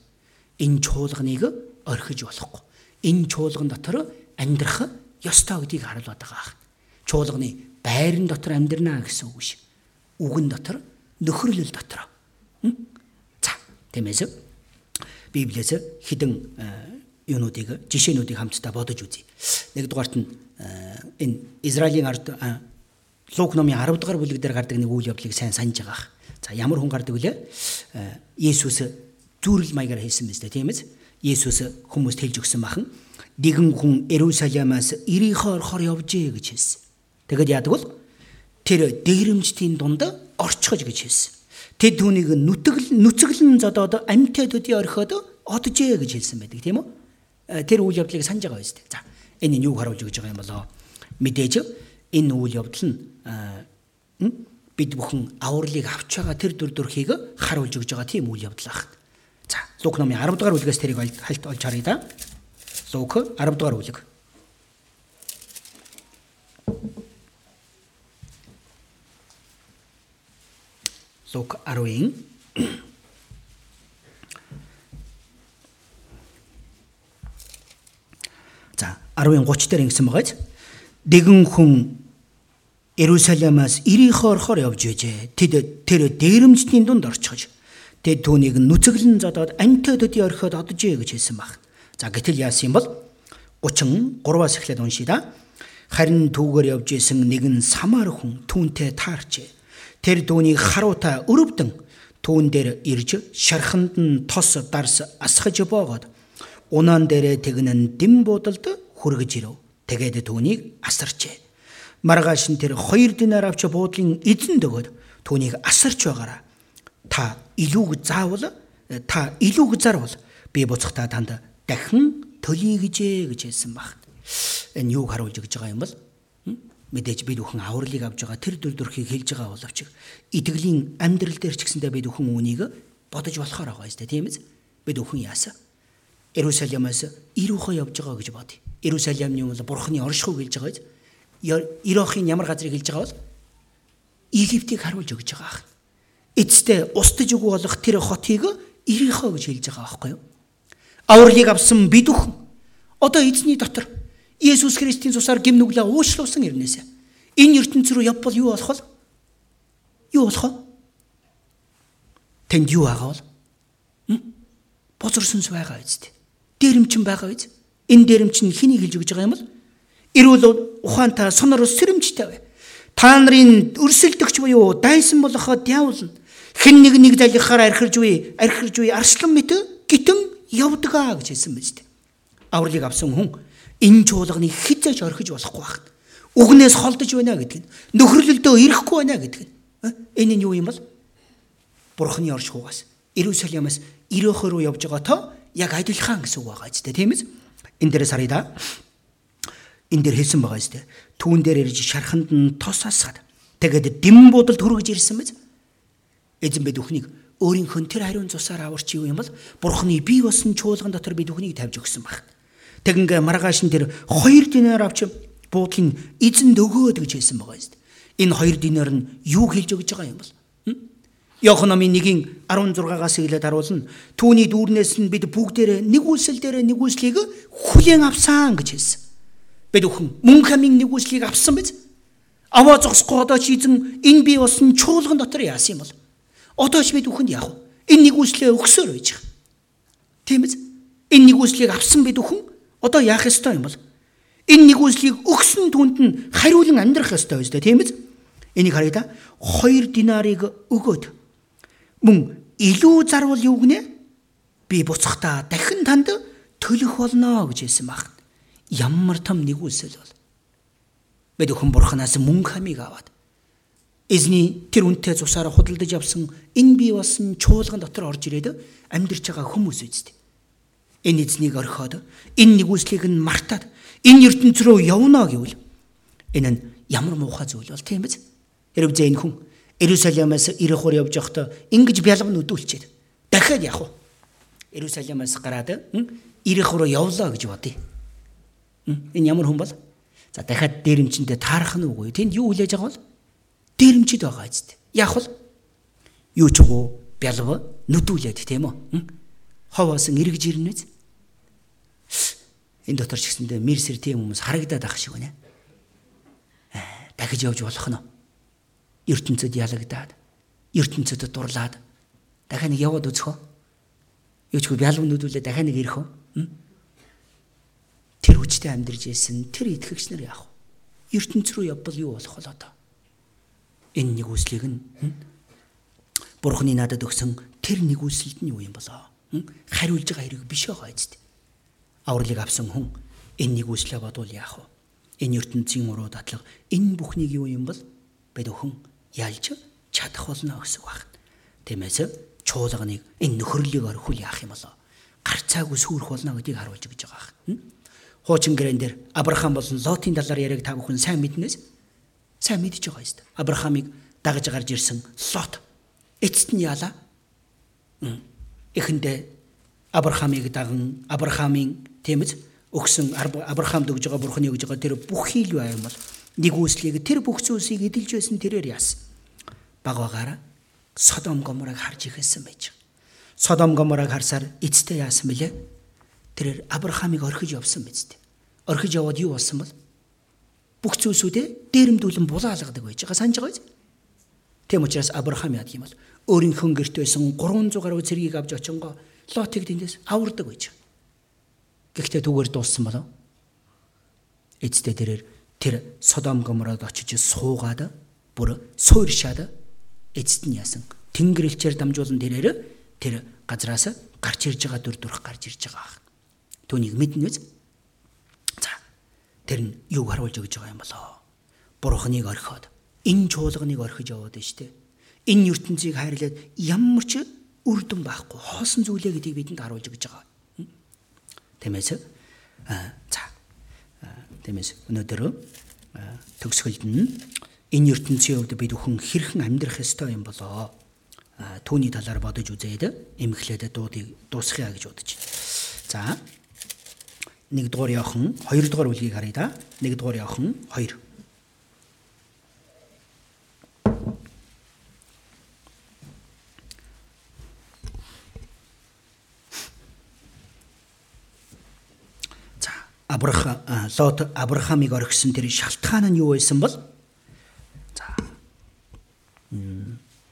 энэ чуулганыг орхиж болохгүй. Энэ чуулган дотор амьдрах ёстой гэдгийг харуулдаг байгаа. чуулганы байран дотор амьдрнаа гэсэн үг биш. Үгэн дотор нөхөрлөл дотор. За тиймээс Библиэс хідэн юунуудыг жишээнүүдийг хамтдаа бодож үзье. Нэгдүгээрт нь энэ Израилийн ард Лук номын 10 дугаар бүлэг дээр гардаг нэг үйл явдлыг сайн санаж байгаа. За ямар хүн гардаг вүлээ? Есүс зүрэл маягаар хэлсэн дээ, тийм ээ? Есүс хүмүүст хэлж өгсөн бахан нэгэн хүн Иерусалимаас Ирихоор хор явжээ гэж хэлсэн. Тэгэд яадаг бол тэр дээрэмчдийн дунд орчихож гэж хэлсэн. Тэд түүнийг нүтгэл нүцгэлэн зодоод амьтад төдий орхиод оджээ гэж хэлсэн байдаг тийм үү? Тэр үйл явдлыг санаж байгаа биз дээ. За энэ нь юу харуулж өгч байгаа юм болоо? Мэдээж энэ үйл явдал нь бид бүхэн авралыг авч байгаа тэр дүр төрхийг харуулж өгж байгаа тийм үйл явдал байна. Лук номын 10 дугаар бүлгээс тэрийг хальт олж харъя да. Лук 10 дугаар бүлэг. Лук 10-ийн За 10-ын 30 дээр ингэсэн байгааз нэгэн хүн Иерусалимаас Ирихо орохоор явж байжээ. Тэд тэр дээрэмчдийн дунд орчихож тэд түүнийг нүцэглэн зодоод амьтад төдий орхиод одожээ гэж хэлсэн баг. За гэтэл яасан юм бол 33-аас эхлээд уншия да. Харин түүгээр явж исэн нэгэн самар хүн түүнтэй таарчээ. Тэр түүнийг харуутаа өрөвдөн түүн дээр ирж шарханд нь тос дарс асгаж боогод унаан дээрээ тэгнэн дэм буудалд хүргэж ирв. Тэгээд түүнийг асарчээ маргааш нь тэр 2 динар авч буудлын эзэн дөгөөд түүнийг асарч байгаараа та илүүг заавал та илүүг зарвал би буцахтаа танд дахин төлөе гэжээ гэж хэлсэн баг. Энэ юуг харуулж өгч байгаа юм бол мэдээж бид бүхэн авралыг авж байгаа тэр дүр төрхийг хэлж байгаа боловч итгэлийн амьдрал дээр ч гэсэндээ бид бүхэн үүнийг бодож болохоор байгаа юм тийм ээ бид бүхэн яасан Иерусалимаас ирүүхөө явж байгаа гэж бодъё. Иерусалимны бол бурхны оршихуйг хэлж байгаа юм Ирохын ямар газрыг хэлж байгаа бол Египтийг харуулж өгч байгаа ах. Эцэстээ устж өгөө болох тэр хотыг Ирихо гэж хэлж байгаа байхгүй юу? Авралыг авсан бид бүхэн одоо эзний дотор Есүс Христийн цусаар гим нүглээ уушлуулсан ирнэсэ. Энэ ертөнц рүү явбал юу болох вэ? Юу болох вэ? Тэнд юу байгаа бол? Бозорсонс байгаа үст. Дээрэмчин байгаа үст. Энэ дээрэмчин хэнийг хэлж өгж байгаа юм бол? эрүүл ухаантай сонор сэрэмжтэй бай. Та нарын өрсөлдөгч буюу дайсан болохоо диавол хэн нэг нэг залхахаар архирж буй, архирж буй арслан мэт гитэн явдгаа гэж хэлсэн биз дээ. Авралыг авсан хүн энэ чуулганы хизээж орхиж болохгүй байна. Үгнээс холдож байна гэдэг нь нөхрөлөлдөө ирэхгүй байна гэдэг нь. Энэ нь юу юм бол? Бурхны оршихугаас Иерусалимаас Ирөхө рүү явж байгаа то яг адилхан гэсэн үг байгаа ч тийм ээ. Энэ дээрээс харъя да энэ дээр хэлсэн байгаа шүү дээ. Түүн дээр ирж шарханд нь тос асгаад тэгээд дэм будалд хүргэж ирсэн мэз. Эзэн бид бүхнийг өөрийнхөө тэр хариун цусаар аварч юу юм бол бурхны бие болсон чуулган дотор бид бүхнийг тавьж өгсөн баг. Тэгингээ маргааш нь тэр 2 динар авч буудлын эзэнд өгөөд гэж хэлсэн байгаа юм. Энэ 2 динар нь юу хэлж өгж байгаа юм бол? Йохан номын 1-ийн 16-аас эхлээд харуулна. Түүний дүүрнээс нь бид бүгдээрээ нэг үлсэл дээр нэг үлслийг хүлээн авсан гэж хэлсэн. Бид бүхэн мөн хамын нэгүслийг авсан биз? Аваа зогсохгүй одоо ч эзэн энэ би болсон чуулган дотор яасан юм бол? Одоо ч бид бүхэнд яах вэ? Энэ нэгүслээ өгсөөр байж байгаа. Тийм биз? Энэ нэгүслийг авсан бид бүхэн одоо яах ёстой юм бол? Энэ нэгүслийг өгсөн түнд нь хариулан амьдрах ёстой байж тээ тийм биз? Энийг харъя да. 2 динарыг өгөөд мөн илүү зарвал юу гинэ? Би буцахтаа дахин танд төлөх болно гэж хэлсэн баг ямар том нэгүүлсэл бол бид өхөн бурханаас мөнгө хамийг аваад эзний тэр үнтэй цусаараа худалдаж авсан энэ бий болсон чуулган дотор орж ирээд амьдарч байгаа хүмүүс үсттэй. Энэ эзнийг орхиод энэ нэгүслийг нь мартаад энэ ертөнц рүү явна гэвэл энэ нь ямар муухай зүйл бол тийм биз? Хэрв зэ энэ хүн Иерусалимаас Ирихор явж байхдаа ингэж бялган өдүүлчихэд дахиад явах уу? Иерусалимаас гараад Ирихор руу явлаа гэж бодъё. Энэ ямар хүн бол? За дахиад дээрэмчэндээ таарах нь үгүй. Тэнд юу хүлээж байгаа бол? Дээрэмчд байгаа зү. Яг бол юу ч үгүй бялв нүдүүлээд тийм үү? Ховоосон эргэж ирнэ үз. Энэ дотор ч гэсэндээ мэрсэр тийм хүмүүс харагдаад ах шиг байна. дахиж явж болох нь. ертөнцид ялагдаад ертөнцид дурлаад дахиад нэг яваад үзэх үү? Юу ч үгүй бялгын нүдүүлээ дахиад нэг ирэх үү? Тэр хүчтэй амьдарч ийсэн тэр итгэгч нар яах вэ? ертөнц рүү явбал юу болох вэ одоо? Энэ нэг үслийг нь Бурхны надад өгсөн тэр нэг үсэлд нь юу юм болоо? Хариулж байгаа хэрэг биш байгаа эцэд. Авралыг авсан хүн энэ нэг үслээ бодвол яах вэ? Энэ ертөнцийн уруу дадлага энэ бүхнийг юу юм бол бид өхөн ялж чадах болно гэсэн баг. Тиймээс чуулганыг энэ нөхөрлөлийг орхиул яах юм болоо? Гарцаагүй сүрэх болно гэдгийг харуулж өгч байгаа юм. Хуучин гэрэн дээр Авраам болон Лотын талаар яриаг та бүхэн сайн мэднээс сайн мэдж байгаа юм. Авраамыг дагаж гарч ирсэн Лот эцэст нь яалаа? Эхэндээ Авраамыг даган Авраамын тэмээс өгсөн Авраамд өгж байгаа бурхны өгж байгаа тэр бүх хийл байм бол нэг үслийг тэр бүх зүйлсийг эдэлж байсан тэрээр яасан. Баг багаараа Содом Гоморыг харж ихэсэн байж. Содом Гоморыг харсаар эцтэй яасан бэлээ? Тэрээр Авраамыг орхиж явсан биз дээ. Орхиж яваад юу болсон бол? Бүх зүйлсүүдээ дээрэмдүүлэн булаалгадаг байж байгаа санаж байгаа биз? Тэм учраас Авраам яад юм бол өөрийнхөө гэрт байсан 300 гаруй цэргийг авч очингоо Лотыг тэндээс авардаг байж. Гэхдээ түгээр дууссан болов. Эцтэй тэрээр тэр Содом Гомород очиж суугаад бүр суурьшаад эцэст нь яасан. Тэнгэр элчээр дамжуулан тэрээр тэр газраас гарч ирж байгаа дүр дурах гарч ирж байгаа. Түүнийг мэднэз. За. Тэр нь юу харуулж өгж байгаа юм болоо. Бурхныг орхиод энэ чуулганыг орхиж яваад дээ. Энэ ертөнцийг хайрлаад ямар ч үр дүн байхгүй хоосон зүйлээ гэдгийг бидэнд харуулж өгч байгаа. Тиймээс аа за. Тиймээс өнөөдөр төгсгөлд нь энэ ертөнцийн хувьд бид бүхэн хэрхэн амьдрах ёстой юм болоо. Түүний талаар бодож үзээд эмхлээд дуудыг дуусгая гэж бодож. За. 1 дугаар Иохан 2 дугаар бүлгийг харъя да. 1 дугаар Иохан 2 Авраам Лот Авраамыг орхисон тэр шалтгаан нь юу байсан бол за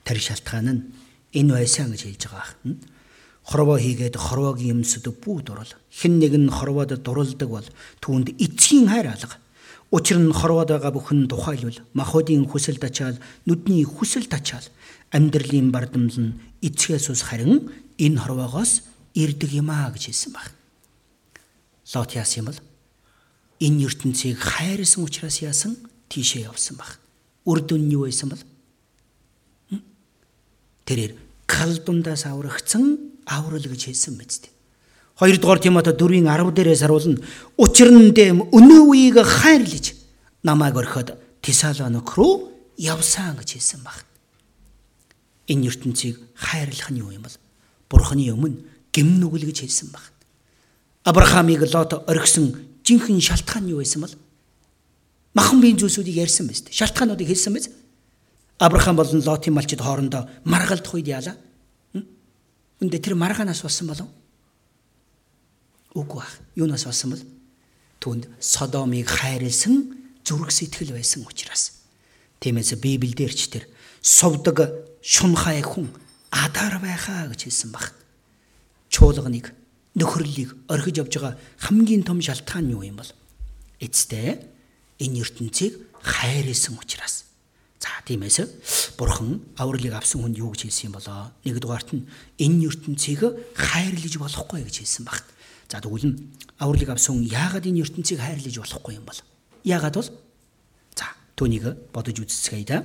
тэр шалтгаан нь энэ байсан гэж хэлж байгаа юм. Хорвоо хийгээд хорвоогийн юмсд бүү дурал. Хэн нэг нь хорвоод дуралдаг бол түүнд эцгийн хайр алга. Учир нь хорвоод байгаа бүхэн тухайлбал махуудын хүсэл тачаал, нүдний хүсэл тачаал, амьдралын бардамл нь эцгээс ус харин энэ хорвоогоос ирдэг юм а гэж хэлсэн байна. Лот яасан юм бол энэ ертөнцийг хайрлсан учраас яасан тийшээ явсан баг. Үр дүн нь юу байсан бол тэрээр калдундаас аврагдсан аврал гэж хэлсэн мэт. 2 дугаар Тимото 4-ийн 10 дээрээс харуулна. Учир нь дэм өнөө үеийг хайрлаж намайг орхиод Тесалоник руу явсан гэж хэлсэн баг. Энэ ертөнцийг хайрлах нь юу юм бол? Бурхны өмнө гэм нүгэл гэж хэлсэн баг. Авраамыг Лот орхисон жинхэнэ шалтгаан нь юу байсан бол махан биеийн зүйлсүүдийг ярьсан биз дээ. Шалтгаануудыг хэлсэн биз. Авраам болон Лотын малчид хоорондоо маргалдах үед яалаа. Үндэ тэр маргаанаас болсон болов? Үгүй бах. Юунаас болсон бол? Түүнд Содомыг хайрлсан зүрх сэтгэл байсан учраас. Тиймээс Библиэлд ч тэр сувдаг шунхай хүн адар байхаа гэж хэлсэн баг. Чуулганыг нөхөрлөлийг орхиж явж байгаа хамгийн том шалтгаан юу юм бол эцтэй энэ ертөнцийг хайрлсан учраас за тиймээс бурхан авралыг авсан хүнд юу гэж хэлсэн юм болоо? Нэгдүгээрт нь энэ ертөнцийг хайрлаж болохгүй гэж хэлсэн багт. За тэгвэл нь авралыг авсан хүн яагаад энэ ертөнцийг хайрлаж болохгүй юм бол? Яагаад бол? За түүнийг бодож үзцгээе да.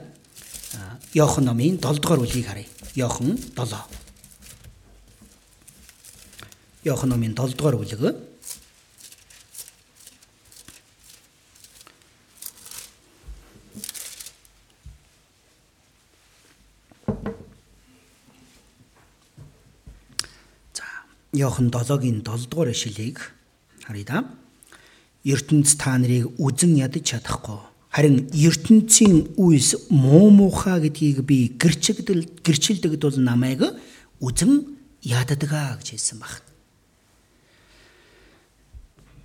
Йохан номын 7 дугаар бүлгийг харъя. Йохан 7 Иохан номын 7 дугаар бүлэг. За, Иохан 7-гийн 7 дугаар ишлэлийг харъя да. ертөнц та нарыг үзен ядаж чадахгүй. Харин ертөнцийн үйлс муу муухай гэдгийг би гэрчилдэг гэрчилдэг бол намайг үзен яддаг гэж хэлсэн багт.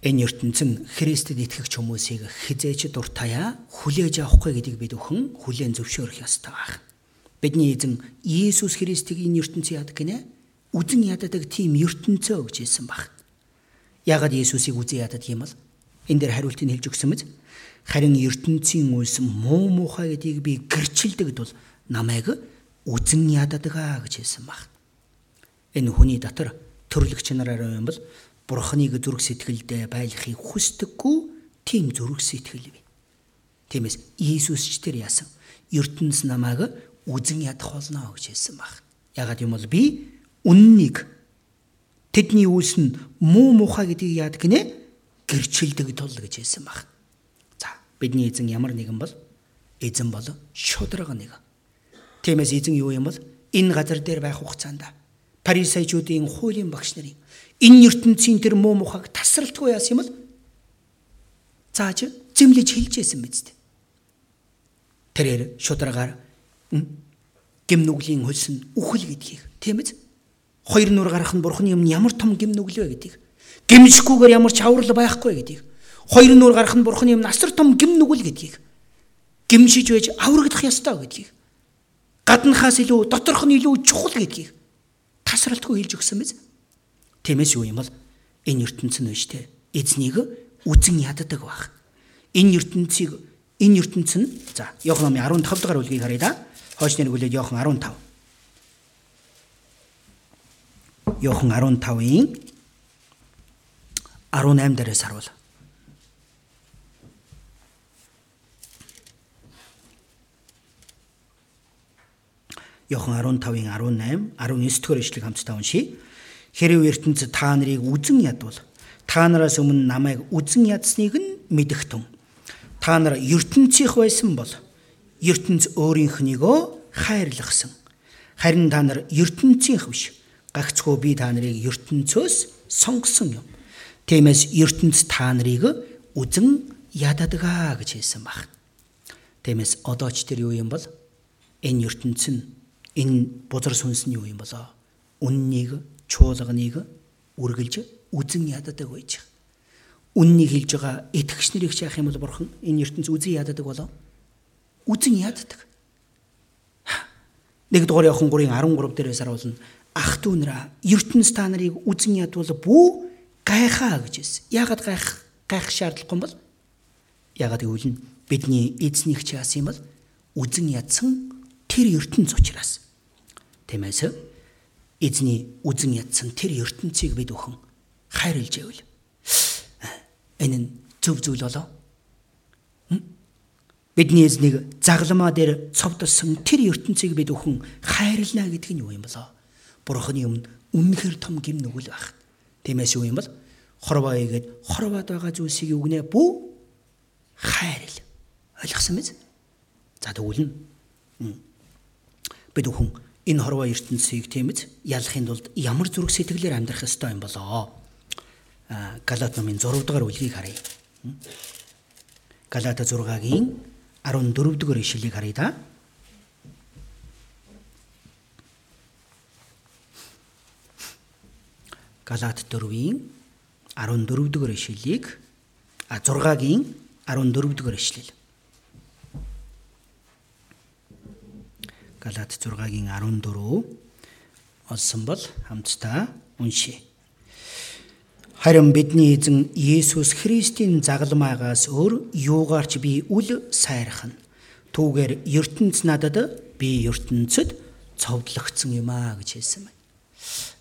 энэ ертөнцийн Христэд итгэгч хүмүүсийг хизээч дуртаяа хүлээж авахгүй гэдгийг бид өхөн хүлээн зөвшөөрөх ёстой баг. Бидний эзэн Иесус Христийг энэ ертөнцийн яадаг гинэ? Үзэн ядадаг тийм ертөнцөө өгч ирсэн баг. Яагаад Иесусыг үзэн яддаг юм бол? Энэ дээр хариултыг хэлж өгсөн мэт. Харин ертөнцийн үйлс муу муухай гэдгийг би гэрчилдэг бол намайг үзэн яддаг гэж хэлсэн баг. Энэ хүний дотор төрлөгч нараар юм бол Бурхныг зүрх сэтгэлдээ байлгахыг хүсдэггүй тийм зүрх сэтгэл бий. Тиймээс Иесус ч тэр яасан. ертөнц намайг үзэн ядах болно гэж хэлсэн баг. Ягаад юм бол би үннийг тэдний үйлс нь муу мухай гэдгийг яадаг гинэ гэрчилдэг тул гэж хэлсэн баг. За бидний эзэн ямар нэгэн бол эзэн бол шудраг нэг. Тиймээс эзэн юу юм бол энэ газар дээр байх хугацаанд парисеучуудын хуулийн багш нарын энэ ертөнцийн тэр муу мухайг тасралтгүй яасан юм бол зааж зэмлэж хэлжсэн биз дээ. Тэрээр шударгаар гимнүглийн хөлс нь үхэл гэдгийг тийм ээ. Хоёр нүр гарах нь бурхны өмнө ямар том гимнүгэл вэ гэдгийг. Гимшгүүгээр ямар ч аврал байхгүй гэдгийг. Хоёр нүр гарах нь бурхны өмнө асар том гимнүгэл гэдгийг. Гимшиж байж аврагдах ёстой гэдгийг. Гаднахаас илүү доторх нь илүү чухал гэдгийг тасралтгүй хэлж өгсөн биз. Тиймээс юу юм бол энэ ертөнц нь өштэй эзнийг үзэн яддаг баг. Энэ ертөнцийг энэ ертөнц нь за Иохан номын 15 дугаар бүлгийг харъя да. Хойчны нүглээд Иохан 15. Иохан 15-ийн 18 дээрээс харуул. Иохан 15-ийн 18, 19 дэх эшлэг хамтдаа уншийе. Хэрв ертөнцид та нарыг үзен ядвал та нараас өмнө намайг үзен ядсныг нь мэдэх тун. Та нар ертөнцийнх байсан бол ертөнц өөрийнхнийгөө хайрлахсан. Харин та нар ертөнцийнх биш. Гагцхүү би та нарыг ертөнцөөс сонгосон юм. Тиймээс ертөнц та нарыг үзен ядадгаа гэж хэлсэн баг. Тиймээс одоо ч тэр юу юм бол энэ ертөнц нь энэ бузар сүнс нь юу юм болоо? Үннийг чуулганыг үргэлж үзэн яддаг байж. Үннийг хэлж байгаа итгэгч нарыг яах юм бол бурхан энэ ертөнц үзэн яддаг болоо. Үзэн яддаг. Нэг дугаар явхан 3-ын 13 дээрээс харуулна. Ах トゥ нараа ертөнц та нарыг үзэн ядвал бүү гайхаа гэж хэлсэн. Яагаад гайх гайх шаардлагагүй бол яагаад гэвэл бидний эзнийг ч яасан юм бол үзэн ядсан тэр ертөнц учраас. Тиймээс эзний үзен ядсан тэр ертөнцийг бид өхөн хайрлж байвал энэ нь зөв зүйл болоо. Бидний эзнийг загламаа дээр цовдсон тэр ертөнцийг бид өхөн хайрлна гэдэг нь юу юм болоо? Бурхны өмнө үнэхэр том гим нүгэл байх. Тиймээс юу юм бол хорвоо игээд хорвоод байгаа зүйлсийг үгнэ бүү хайрл. Ойлгосон биз? За тэгвэл бид өхөн энэ хорвоо ертөнцийг тиймээс ялахын тулд ямар зүрх сэтгэлээр амьдрах ёстой юм болоо. А Галат номын 6 дугаар бүлгийг харъя. Галата 6-гийн 14 дугаар ишлэлийг харъя да. Галат 4-ийн 14 дугаар ишлэлийг а 6-гийн 14 дугаар ишлэл. Галаат 6-гийн 14 олсон бол хамтдаа уншъя. Харин бидний эзэн Есүс Христийн загалмаагаас өөр юугаарч би үл сайрах нь. Түүгээр ертөнц надад би ертөнцөд цовдлогдсон юм а гэж хэлсэн байна.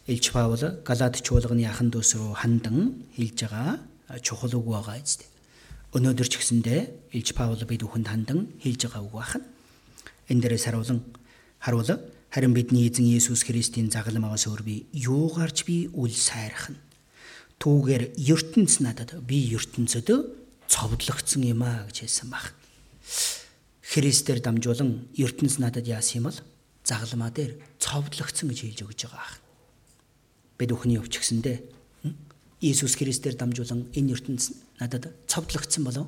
Илч Паул Галаат чуулганы ахан дүүс рүү хандан хэлж байгаа чухал үг байгаа үстэй. Өнөөдөр ч гэсэндэ Илч Паул бид бүхэнд хандан хэлж байгаа үг бахан. Энэ дээрээс харуулan Харуул харин бидний эзэн Есүс Христийн загалмаагаас өөр би юугаарч би үл сайрах нь. Түүгээр ертөнц надад би ертөнцөд цовдлогдсон юм а гэж хэлсэн баг. Христээр дамжуулан ертөнц надад яасан юм бол загалмаа дээр цовдлогдсон гэж хэлж өгж байгаа ах. Бид өхний өвч гисэндэ Иесус Христээр дамжуулан энэ ертөнц надад цовдлогдсон болов?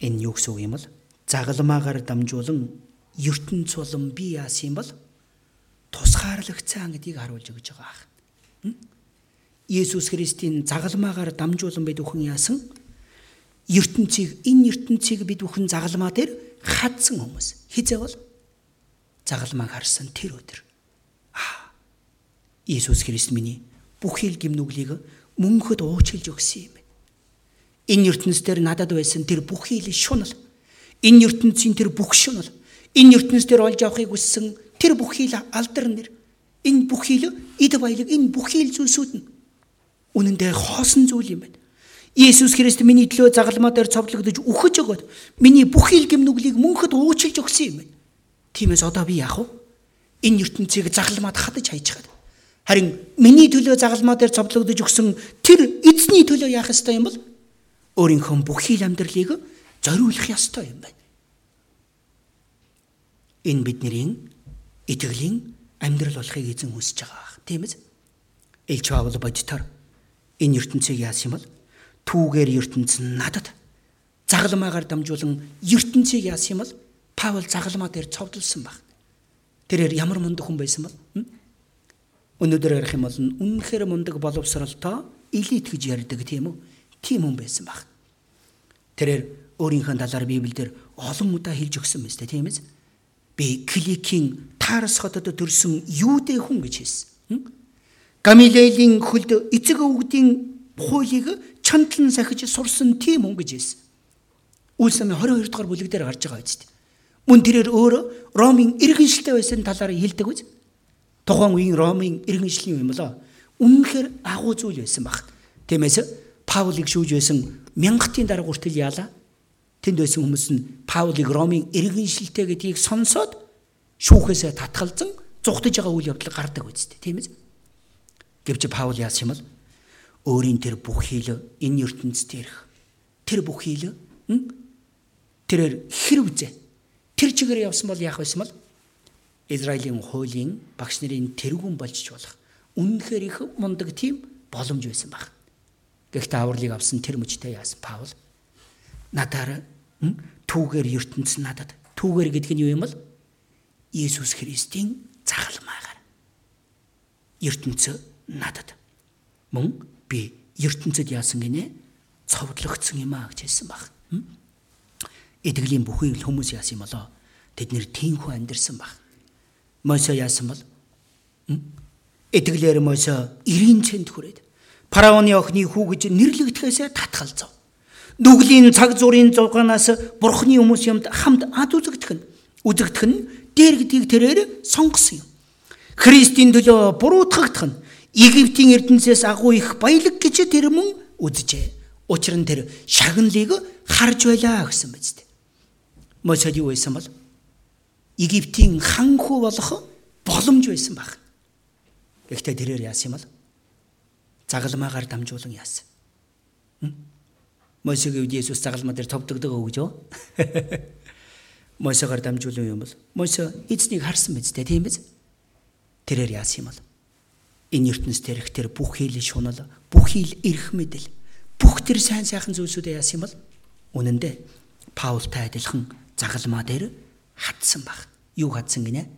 Энэ юу гэсэн үг юм бол загалмаагаар дамжуулан ертөнц болон би яасан юм бол тусгаарлагцсан гэдгийг харуулж өгж байгаа ах. Есүс Христийн загалмаагаар дамжуулан бид бүхэн яасан? ертөнцийг энэ ертөнцийг бид бүхэн загалмаа дээр хадсан хүмүүс. Хизээ бол загалмааг харсан тэр өдөр. Аа. Иесус Христ миний бүхий л гимнүглийг мөнхөд уучлж өгсөн юм. Энэ ертөнцийн надад байсан тэр бүхий л шунал. Энэ ертөнцийн тэр бүх шунал. Энэ ертөнцийн олж авахыг хүссэн тэр бүхий л алдар нэр. Энэ бүхий л эд баялаг энэ бүхий л зүйлсүүд нь үнэн дээр хоосон зүйл юм байна. Иесус Христ миний төлөө загалмаа дээр цовдлогдож үхэж өгөөд миний бүх хил гимнүглийг мөнхөд уучлж өгсөн юм байна. Тиймээс одоо би яах вэ? Энэ ертөнцийг загалмаад хадаж хайж хаад. Харин миний төлөө загалмаа дээр цовдлогдож өгсөн тэр эзний төлөө яах ёстой юм бол өөрийнхөө бүх хил амьдралыг зориулах ёстой юм байна. Энэ бидний итгэлийн амьдрал болохыг эзэн хүсэж байгаа. Тийм ээ. Элч Паул бодтоор энэ ертөнцийг яасан юм бол түүгээр ертөнцийн надад загалмаагаар дамжуулан ертөнцийг яасан юм бол Паул загалмаа дээр цовдлсон баг. Тэрээр ямар мундаг хүн байсан бол өнөөдөр ярих юм бол үнэхээр мундаг боловсралтай элит гэж ярьдаг тийм үү? Тийм хүн байсан баг. Тэрээр өөрийнхөө талаар Библиэлд олон удаа хэлж өгсөн мэт тийм ээ. Би Кликийн Тарс хотод төрсэн Юудэ хүн гэж хэлсэн. Гамилелийн хөлд эцэг өвгдийн хуулийг чандлан сахиж сурсан тийм хүн гэж хэлсэн. Үйлс намын 22 дугаар бүлэг дээр гарч байгаа үст. Мөн тэрээр өөрөө Ромын иргэншилтэй байсан талаар хэлдэг үз. Тухайн үеийн Ромын иргэншлийн юм болоо. Үнэнхээр агуу зүйл байсан баг. Тиймээс Паулыг шүүж байсан мянгатын дарга хүртэл яалаа. Тэнд байсан хүмүүс нь Паулыг Ромын иргэншилтэй гэдгийг сонсоод шүүхээсээ татгалзан зүхтэж байгаа үйл явдал гардаг үст. Тийм ээ. Гэвч Паул яасан юм бол өөрийн тэр бүх хийл энэ ертөнцид ирэх. Тэр бүх хийл тэрээр хэрв зэ. Тэр чигээр явсан бол яах байсан бол Израилийн хуулийн багш нарын тэргүүн болж болох. Үнэнхээр их мундаг тийм боломж байсан баг. Гэхдээ авралыг авсан тэр мөчтэй яасан Паул? Надаар түүгээр ертөнц надад. Түүгээр гэдэг нь юу юм бол? Иесус Христийн загалмаагаар ертөнц надад. Мөн би ертөнцид яасан гинэ? Цовдлогдсон юм а гэж хэлсэн баг. Эдгэлийн бүхий л хүмүүс яасан юм болоо. Тэд нэр тийхүү амьдэрсэн баг. Мойсе яасан бол эдгэлээр Мойсе 90 цент хүрээд фараоны охины хүү гэж нэрлэгдэхээсээ татгалзав. Нүглийн цаг зургийн зугаанаас бурхны хүмүүс юмд хамт ад үзэгдэх нь үзэгдэх нь дээр гэдгийг тэрээр сонгосон юм. Христийн төлөө буруутгагдах нь Египтийн эрдэнэсээс агуу их баялаг гэж тэр мөн үзжээ. Учир нь тэр шагналыг харж байлаа гэсэн биз дээ. Мосед юу байсан бол Египтийн хан хүү болох боломж байсан баг. Гэхдээ тэрээр яасан юм бол загалмаагаар дамжуулан яасан. Мосегийн үед Есүс загалмаа дээр товдогдог өгж юу? Мосегаар дамжуулан юм бол Мосе эзнийг харсан биз дээ тийм биз? Тэрээр яасан юм бол энэ ертөнцийн тэрх тэр бүх хийл шунал, бүх хийл эрх мэдэл, бүх тэр сайн сайхан зүйлсүүдээ яасан юм бол үнэндээ Паултай адилхан загалмаа дээр хатсан баг. Юу хатсан гинэ?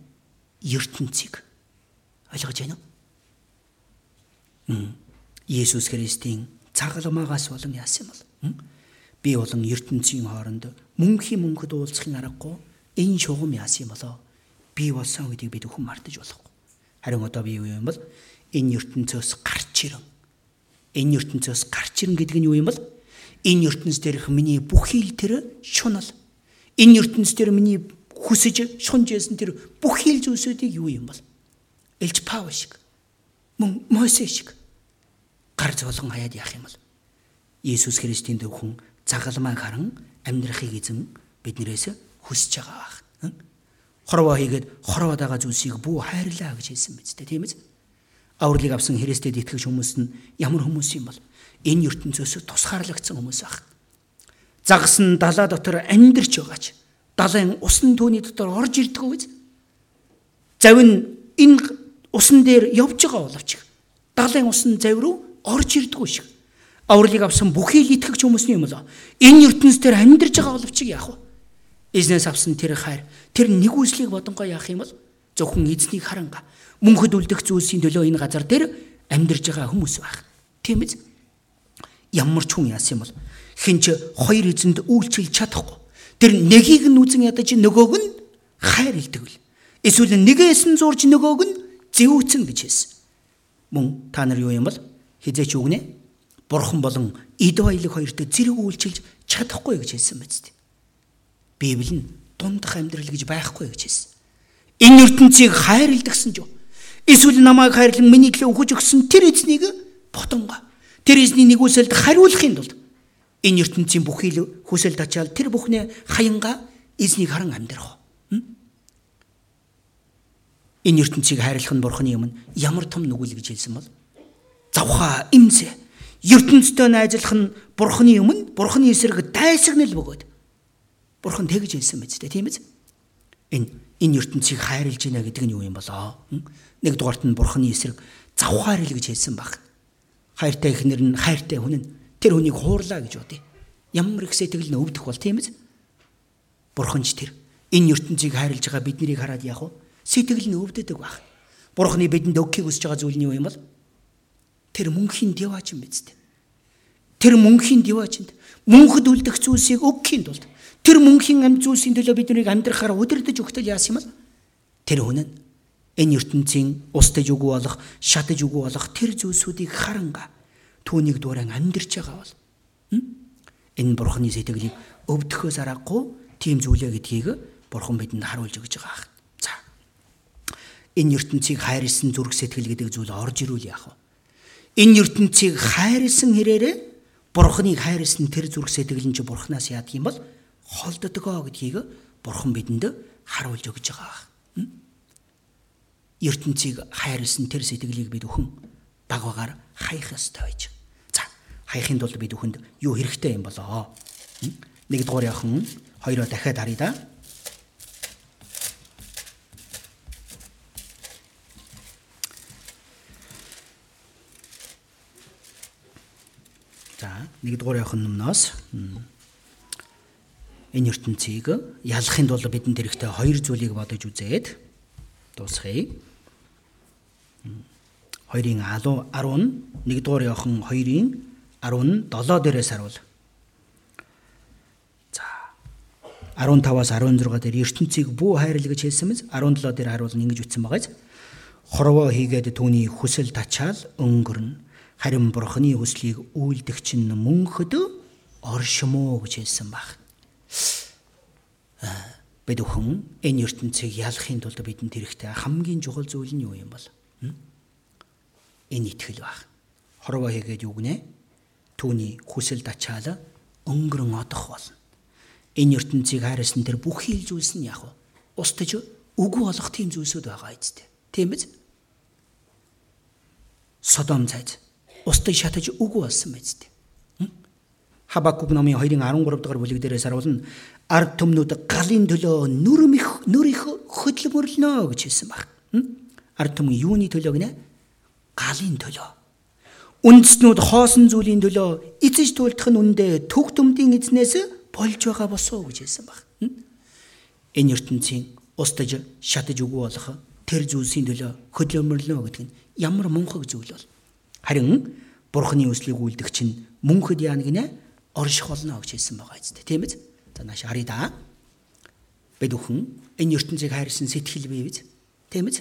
ертөнцийг ойлгож байна уу? Есүс Христийн цагаламаагаас болон яасан юм бол би болон ертөнцийн хооронд мөнхийн мөнхөд уулзахын аргагүй энэ шугам яасан юм болоо би болсон гэдгийг бид бүхэн мартаж болохгүй. Харин одоо би юу юм бол энэ ертөнцөөс гарч ирэн. Энэ ертөнцөөс гарч ирэн гэдэг нь юу юм бол? Энэ ертөнц дээрх миний бүх хил тэр шунал. Энэ ертөнц дээр миний хүсэж шунж ясан тэр бүх хил зүйлсүүдийг юу юм бол? Элч Паул шиг. Мөн Мосе шиг. Гар золон хаяад яах юм бол? Иесус Христийн дөвхөн загалмайг харан амьдрахыг эзэн биднээс хүсэж байгаа бах. Хорвоо хийгээд хорвоод байгаа зүйлсийг бүү хайрлаа гэж хэлсэн биз дээ тийм ээ авралыг авсан Христэд итгэж хүмүүс нь ямар хүмүүс юм бол энэ ертөнцөөс тусгаарлагдсан хүмүүс баг. Загас нь далаа дотор амьдарч байгаач далайн усан түүний дотор орж ирдэг үз. Завин энэ усан дээр явж байгаа боловч далайн усан зав руу орж ирдэг шиг. Авралыг авсан бүхий л итгэгч хүмүүс нь юм болоо. Энэ ертөнц дээр амьдарч байгаа боловч яах вэ? Эзнээс авсан тэр хайр тэр нэг үслийг бодонгоо яах юм бол зөвхөн эзнийг харанга мөнхөд үлдэх зүйлсийн төлөө энэ газар дээр амьдарж байгаа хүмүүс байх. Тийм ээ. Ямар ч хүн яасан юм бол хинч хоёр эзэнд үйлчлж чадахгүй. Тэр нэгийг нь үзэн ядаж нөгөөг нь хайр илтгэвэл. Эсвэл нэгээс нь зурж нөгөөг нь зэвүүцэн гэж хэлсэн. Мөн та нар юу юм бол хизээч үгнэ? Бурхан болон эд баялаг хоёрт зэрэг үйлчилж чадахгүй гэж хэлсэн биз дээ. Библи нь дундах амьдрал гэж байхгүй гэж хэлсэн. Энэ ертөнцийг хайрлагдсан ч юу? Эсвэл намайг хайрлан миний төлөө өгөж өгсөн тэр эзнийг ботонго. Тэр эзний нэгүсэлд хариулахын тулд энэ ертөнцийн бүхий л хүсэл тачаал тэр бүхнээ хаянга эзнийг харан амьдрах. Энэ ертөнцийг хайрлах нь бурхны юм ямар том нүгэл гэж хэлсэн бол завха имзэ ертөнцтэй найзлах нь бурхны юм бурхны эсрэг дайсагнал бөгөөд. Бурхан тэгж хэлсэн биз дээ тийм биз? Энэ энэ ертөнцийг хайрлж гинэ гэдэг нь юу юм болоо? Нэг дугаарт нь бурхны эсрэг завхаар л гэж хэлсэн баг хайртай ихнэр нь хайртай хүн нь тэр хүнийг хуурлаа гэж бодъё ямар их сэтгэл нь өвдөх бол тийм биз бурханч тэр энэ ертөнцийг хайрлж байгаа биднийг хараад яах вэ сэтгэл нь өвдөдөг баг. Бурхны бидэнд өгөхийг хүсэж байгаа зүйл нь юу юм бол? Тэр мөнхийн диваач юм биз дээ. Тэр мөнхийн диваачнд мөнхөд үлдэх зүйлсийг өгөхийн тулд тэр мөнхийн амьд зүйлсийн төлөө биднийг амьдрахаар удирдах өгтөл яасан юм бол? Тэр хүн нь энэ ертөнцийн устж үгүй болох, шатаж үгүй болох тэр зүйлсүүдийг харанга түүнийг дууран амьдарч байгаа бол энэ бурхны сэтгэлийг өвдөхөөс аргагүй тийм зүйлээ гэдгийг бурхан бидэнд харуулж өгч байгаа энэ ертөнцийг хайрлсан зүрх сэтгэл гэдэг зүйл орж ирүүл яах вэ? Энэ ертөнцийг хайрлсан хэрээрээ бурхныг хайрлсан тэр зүрх сэтгэл нь ч бурхнаас яадаг юм бол холддгоо гэдгийг бурхан бидэнд харуулж өгч байгаа. ертөнцийг хайрлсан тэр сэтгэлийг бид өхөн багвагаар хаях ёстой байж. За, хаяхын тулд бид өхөнд юу хэрэгтэй юм болоо? Нэг дугаар яхан хоёроо дахиад харъя да. нэгдүгээр явах номноос энэ ертөнцийг ялахын тулд бидэнд хэрэгтэй хоёр зүйлийг бодож үзээд дуусгая. Хоёрын 10 10 нэгдүгээр явахын хоёрын 17 дээрээс харуул. За 15-аас 16 дээр ертөнцийг бүү хайрл гэж хэлсэн мэз 17 дээр харуул ингэж үтсэн байгаа. Хорвоо хийгээд түүний хүсэл тачаал өнгөрнө харин бурхны хүслийг үйлдэгч нь мөнхөд оршимо гэж хэлсэн баг. Бид өхөн энэ ертөнцийг ялахын тулд бидэнд хэрэгтэй хамгийн чухал зүйл нь юу юм бол? Энэ итгэл баг. Хорвоо хийгээд юу гинэ? Түүний хүсэл тачаал өнгөрөн одох болно. Энэ ертөнцийг хайрсан тэр бүх хил зүйлс нь яг устж үгүй болох тийм зүйлсүүд байгаа үсттэй. Тийм биз? Содом цайд устдыг шатаж үгүй болсон байж тээ. Хабакук номын 2-ын 13 дугаар бүлэг дээрээс харуулна ард түмнүүд галын төлөө нүрм их нүр их хөдөлмөрлөнө гэж хэлсэн баг. Ард түмэн юуны төлөө гинэ? Галын төлөө. Үндэснүүд хоосон зүйлийн төлөө эцэж туйлдах нь үндэ төг төмдийн эзнээс болж байгаа босоо гэж хэлсэн баг. Энэ ертөнцийн устж шатаж үгүй болох тэр зүйлсийн төлөө хөдөлмөрлөнө гэдэг нь ямар мунхаг зүйл бол Харин бурхны үслийг үлдэх чинь мөнхөд яана гинэ орших болно гэж хэлсэн байгаа зү. Тийм ээ. За нааш харъя да. Бид бүхэн энэ ертөнцийг хайрсан сэтгэл бий биз? Тийм ээ.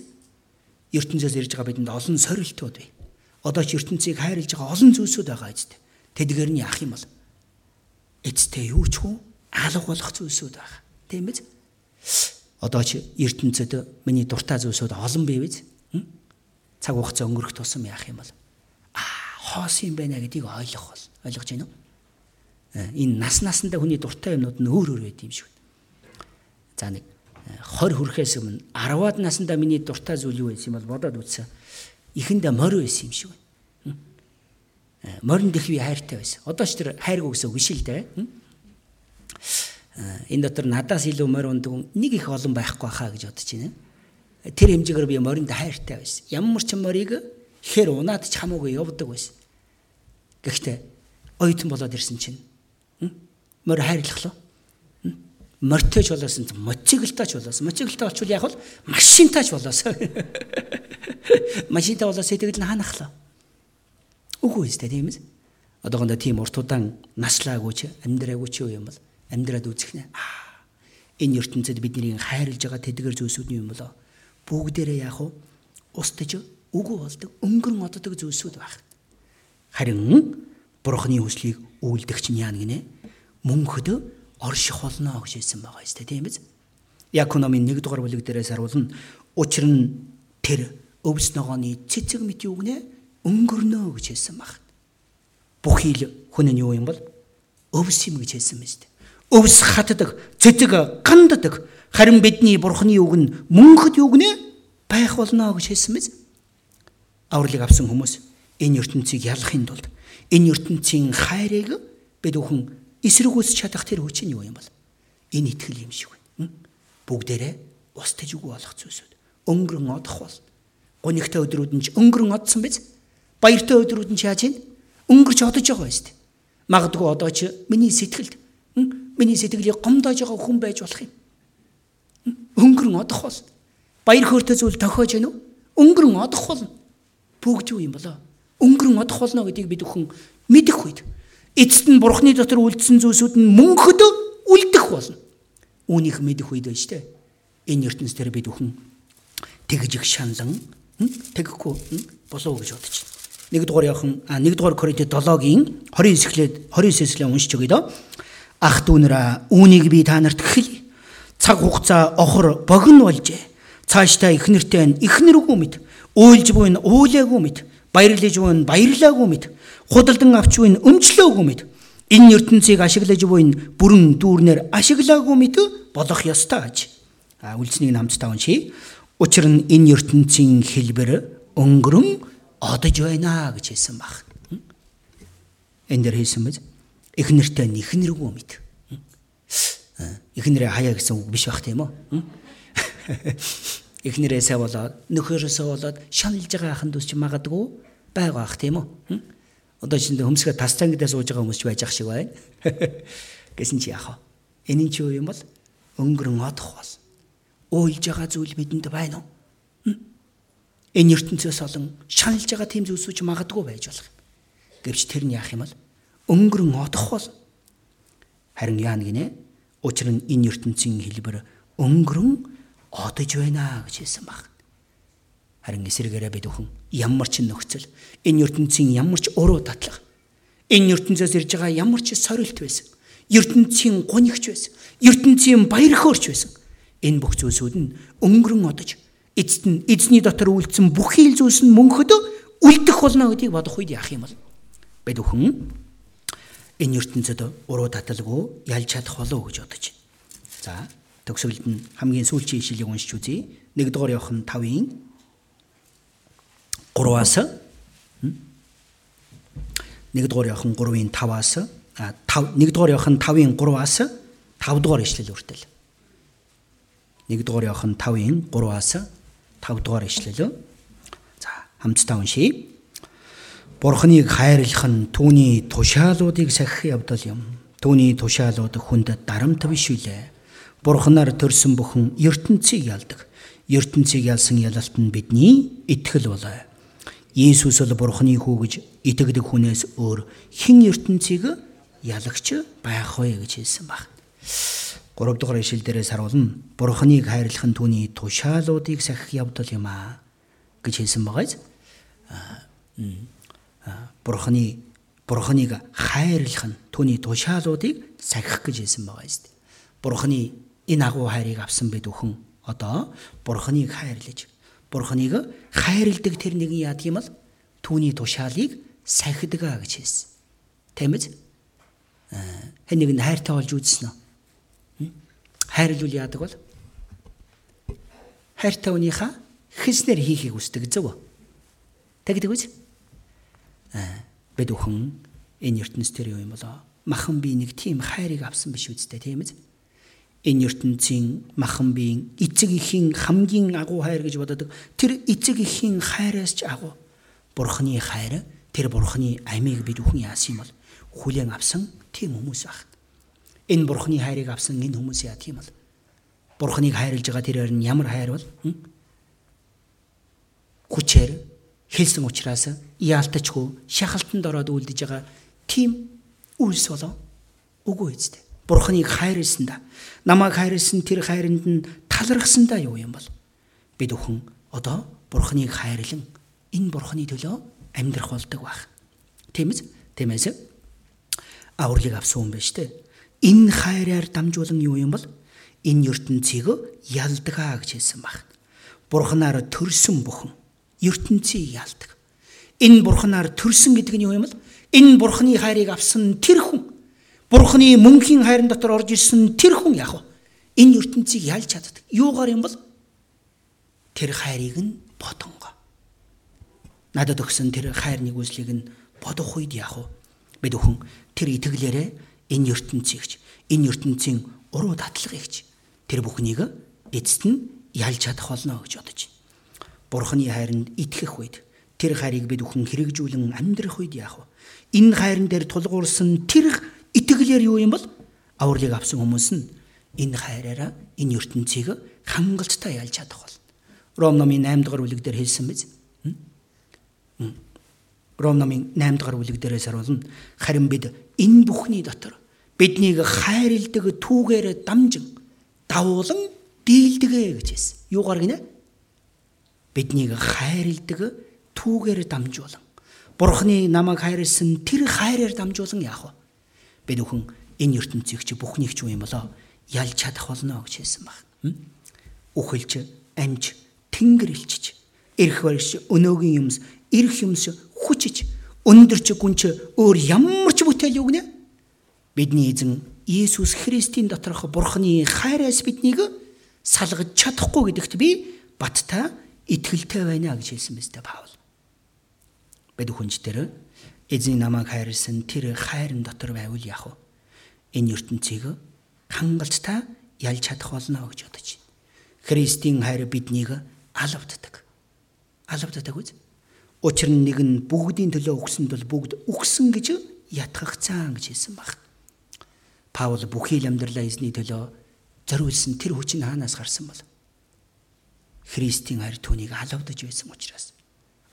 ертөнцөөс ирж байгаа бидэнд олон сорилтууд бий. Одоо ч ертөнцийг хайрлаж байгаа олон зүйлсүүд байгаа зү. Тэдгээр нь яах юм бол эцтэй юу ч хүү алга болох зүйлсүүд байгаа. Тийм ээ. Одоо ч ертөнцид миний дуртай зүйлсүүд олон бий биз? Цаг хугацаа өнгөрөх тусам яах юм бол хоос юм байна гэдгийг ойлгох бол ойлгож байна уу? Э, энэ нас насандаа хүний дуртай юмнууд нь өөр өөр байд юм шиг. За нэг 20 хүрэхээс өмнө 10-аад насандаа миний дуртай зүйл юу байсан юм бол бодоод үзсэн. Ихэндээ морь байсан юм шиг байна. Э, морин дэхви хайртай байсан. Одоо ч тэр хайрг өгсөн биш л дээ. Э, энэ дотор надаас илүү морь ундаг нэг их олон байхгүй хаа гэж бодож байна. Тэр хэмжээгээр би моринд хайртай байсан. Ямар ч морийг хэр унаад ч хамаагүй явдаг байсан. Гэхдээ оюутан болоод ирсэн чинь морь хайрлахлаа. Мортойч болоосон мотоциклтаач болоосон. Мотоциклтай болчвол яг бол машинтаач болоосон. Машинтай болоо сэтгэл нь ханахлаа. Үгүй ээ тийм ээ. Одоогондоо тийм урт удаан наслаагүй ч амьдраагүй ч юм бол амьдраад үзэх нэ. Энэ ертөнцид бидний хайрлж байгаа тэдгэр зүйлсүүд нь юм болоо. Бүгдээрээ яг устж үгүй болдог өнгөрн оддог зүйлсүүд байх. Харин бурхны хүслийг үйлдэгч нь яа гинэ мөнхөд орших болно гэж хэлсэн байгаа юм тийм биз? Якономын 1 дугаар бүлэг дээрээс харуулна. Учир нь тэр өвс ногооны цэцэг мэт юу гинэ өнгөрнөө гэж хэлсэн баг. Бүх ил хүн нь юу юм бол өвс юм гэж хэлсэн мэт. Өвс хатдаг, цэцэг ганддаг. Харин бидний бурхны үг нь мөнхөд юу гинэ байх болно гэж хэлсэн мэт. Авралыг авсан хүмүүс энэ ертөнцийг ялахын тулд энэ ертөнцийн хайрыг бид бүхэн эсрэгүүс чадах тэр хүч нь юу юм бол энэ итгэл юм шиг байна. Бүгдээрээ устж үгүй болох зүйлсүүд. Өнгөрөн одох бол. Гунигтай өдрүүд нь ч өнгөрөн одсон биз? Баяртай өдрүүд нь ч яаж юм? Өнгөрч одож байгаа юм шүү дээ. Магадгүй одоо ч миний сэтгэлд миний сэтгэлийг гомдоож байгаа хүн байж болох юм. Өнгөрөн одох бол. Баяр хөөртэй зүйл тохиож гэнэ үү? Өнгөрөн одох бол. Бүгд юу юм болоо? Өнгөрөн одох болно гэдгийг бид бүхэн мэдэх үед эцэст нь бурхны дотор үлдсэн зүйлсүүд нь мөнхөд үлдэх болно. Үүнийг мэдэх үед байж тээ. Энэ ертөнц дээр бид бүхэн тэгж их шанлан тэгэхгүй болоо гэж бодож байна. Нэгдүгээр явхан а нэгдүгээр Коринт 7-гийн 29 эхлээд 29 эслээ уншиж өгье доо. Ах дүүнэраа үүнийг би та нарт хэлье. Цаг хугацаа охор богино болжээ. Цаашдаа ихнэртэй ихнэргүй мэд. Уйлж буй нь уулаагүй мэд. Баярлаж буй нь баярлаагүй мэд худалдан авч буй нь өмчлөөгүй мэд. Энэ ертөнцийг ашиглаж буй нь бүрэн дүүрнээр ашиглаагүй мэд болох ёстой аж. А үлдснийг намцтай уншия. Учир нь энэ ертөнцийн хэлбэр өнгөрөн одож байна гэж хэлсэн баг. Энэ дэр хэлсэн мэд. Их нэртэй их нэргүй мэд. Их нэрээ хаяа гэсэн үг биш бах тийм үү? Их нэрээсээ болоод нөхөрөөсөө болоод шаналж байгаа ахын дүүс чи магадгүй байгаа ах тийм үү? Одоо чинь хөмсгөө тас цангидаа сууж байгаа хүмүүс ч байж ах шиг байна. Гэсэн чи яах вэ? Энэ чи юу юм бол өнгөрөн одох бол. Уйлж байгаа зүйл бидэнд байна уу? Энэ ертөнцөөс олон шаналж байгаа тийм зүйлсүүч магадгүй байж болох. Гэвч тэр нь яах юм бол өнгөрөн одох бол. Харин яа нэгнэ? Учир нь энэ ертөнцийн хэлбэр өнгөрөн одож байна гэж хэлсэн баг. Харин эсрэгээрээ бид бүхэн ямар ч нөхцөл энэ ертөнцийн ямар ч уруу татлага энэ ертөнцөөс ирж байгаа ямар ч сорилт байсан. ертөнцийн гунигч байсан. ертөнцийн баяр хөөрч байсан. Энэ бүх зүйлсүүд нь өнгөрөн одож эцэст нь эзний дотор үлдсэн бүхий л зүйлс нь мөнхөд үлдэх болно гэдгийг бодох үед яах юм бол бид бүхэн энэ ертөнцид уруу таталгүй ялж чадах болов гэж бодож байна. За төгсгөлд нь хамгийн сүүлчийн ишлэлийг уншиж үзье. 1 дугаар Иохан 5-ын 3-аас 1-р Иохан 3-ын 5-аас 5 1-р Иохан 5-ын 3-аас 5-р ишлэл хүртэл 1-р Иохан 5-ын 3-аас 5-р ишлэл. За хамтдаа уншийе. Бурхныг хайрлах нь түүний тушаалуудыг сахих явдал юм. Түүний тушаалууд хүнд дарамт биш үлээ. Бурхнаар төрсөн бүхэн ертөнцийг ялдаг. ертөнцийг ялсан ялалт нь бидний итгэл болоо. Иесус бол Бурхны хүү гэж итгэдэг хүнээс өөр хэн ертөнцийг ялагч байх вэ гэж хэлсэн баг. 3 дугаар ишлэл дээрээс харуулна. Бурхныг хайрлах нь түүний тушаалуудыг сахих явдал юм аа гэж хэлсэн байгааз. Бурхны Бурхныг хайрлах нь түүний тушаалуудыг сахих гэж хэлсэн байгаа юм. Бурхны энэ агуу хайрыг авсан бид бүхэн одоо Бурхныг хайрлаж Бурхныг хайрладаг тэр нэгэн яадаг юм бол түүний тушаалыг сахидгаа гэж хэлсэн. Биз? Аа хэн нэг нь хайртай болж үзсэн үү? Хайрлуул яадаг бол хайртай хүнийхээ хэснэр хийхийг хүсдэг зөв. Тэгдэг үз? Аа бид бүхэн энэ ертөнцийн тэр юм болоо? Махан би нэг тийм хайрыг авсан биш үстэй тийм биз? Энэ ертөнцийн махан биеийн эцэг ихийн хамгийн агуу хайр гэж боддог. Тэр эцэг ихийн хайраас ч агуу бурхны хайр тэр бурхны амийг бид бүхэн яасан юм бол хүлээн авсан тийм хүмүүс баг. Энэ бурхны хайрыг авсан энэ хүмүүс яа тийм бол бурхныг хайрлж байгаа тэрээр нь ямар хайр бол хүчээр хэлсэн учраас яалтачгүй шахалтанд ороод үлдэж байгаа тийм үйлс болоо үгүй эцтэй. Бурхныг хайрлсандаа намайг хайрлсан тэр хайранд нь талархсандаа юу юм бол бид өхөн одоо бурхныг хайрлан энэ бурхны төлөө амьдрах болдог баг. Тийм ээ? Тиймээс авралыг авсан хүн байж тээ. Энэ хайраар дамжуулан юу юм бол энэ ертөнцийг ялдгаа гэж хэлсэн баг. Бурханаар төрсөн бүхэн ертөнцийг ялдаг. Энэ бурханаар төрсөн гэдэг нь юу юм бол энэ бурхны хайрыг авсан тэр хүн бурхны мөнхийн хайрын дотор орж ирсэн тэр хүн яг энэ ертөнцийг ялж чаддаг. Юугаар юм бол тэр хайрыг нь бодонго. Надад өгсөн тэр хайрны үзлийг нь бодох үед яг бид өхөн тэр итгэлээрээ энэ ертөнцийгч энэ ертөнцийн уруу татлагыгч тэр бүхнийг эцэст нь ялж чадах болно гэж бодож байна. Бурхны хайранд итгэх үед тэр хайрыг бид бүхэн хэрэгжүүлэн амьдрах үед яах вэ? Энэ хайран дээр тулгуурсан тэр итгэлээр юу юм бол авралыг авсан хүмүүс нь энэ хайраараа энэ ертөнцийг хангалттай ялж чадах бол. Ром номын 8 дугаар бүлэг дээр хэлсэн биз? Ром номын 8 дугаар бүлэг дээрээс харуулна. Харин бид энэ бүхний дотор биднийг хайрладаг түүгээр дамжин давуулан дийлдэгэ гэж хэлсэн. Юугаар гинэ? Биднийг хайрладаг түүгээр дамжуулан. Бурхны намайг хайрлсан тэр хайраар дамжуулан яах вэ? Бид бүхэн энэ ертөнцийг чи бүхнийг ч юм болоо ялж чадах болно гэж хэлсэн баг. Үхэлж, амж, тэнгэр илчиж, эрх барьж, өнөөгийн юмс, эрх юмс хүчиж, өндөрч гүнч өөр ямар ч бүтээл юу гинэ? Бидний эзэн Иесус Христийн доторх Бурхны хайраас биднийг салгаж чадахгүй гэдэгт би баттай итгэлтэй байна гэж хэлсэн дээ Паул. Бид хүнч тэр эзэн намайг хайрлсан тэр хайрын дотор байвал яах вэ? Энэ ертөнцийг хангалттай ялж чадах болно гэж бодож байна. Христийн хайр биднийг алавддаг. Алавддаг үз. Учир нь нэг нь бүгдийн төлөө өгсөнд бол бүгд өгсөн гэж ятгахцаан гэж хэлсэн баг. Паул бүхий л амьдралаа эзний төлөө зориулсан тэр хүч нь хаанаас гарсан бол Христийн хайр түүнийг алавдаж байсан учраас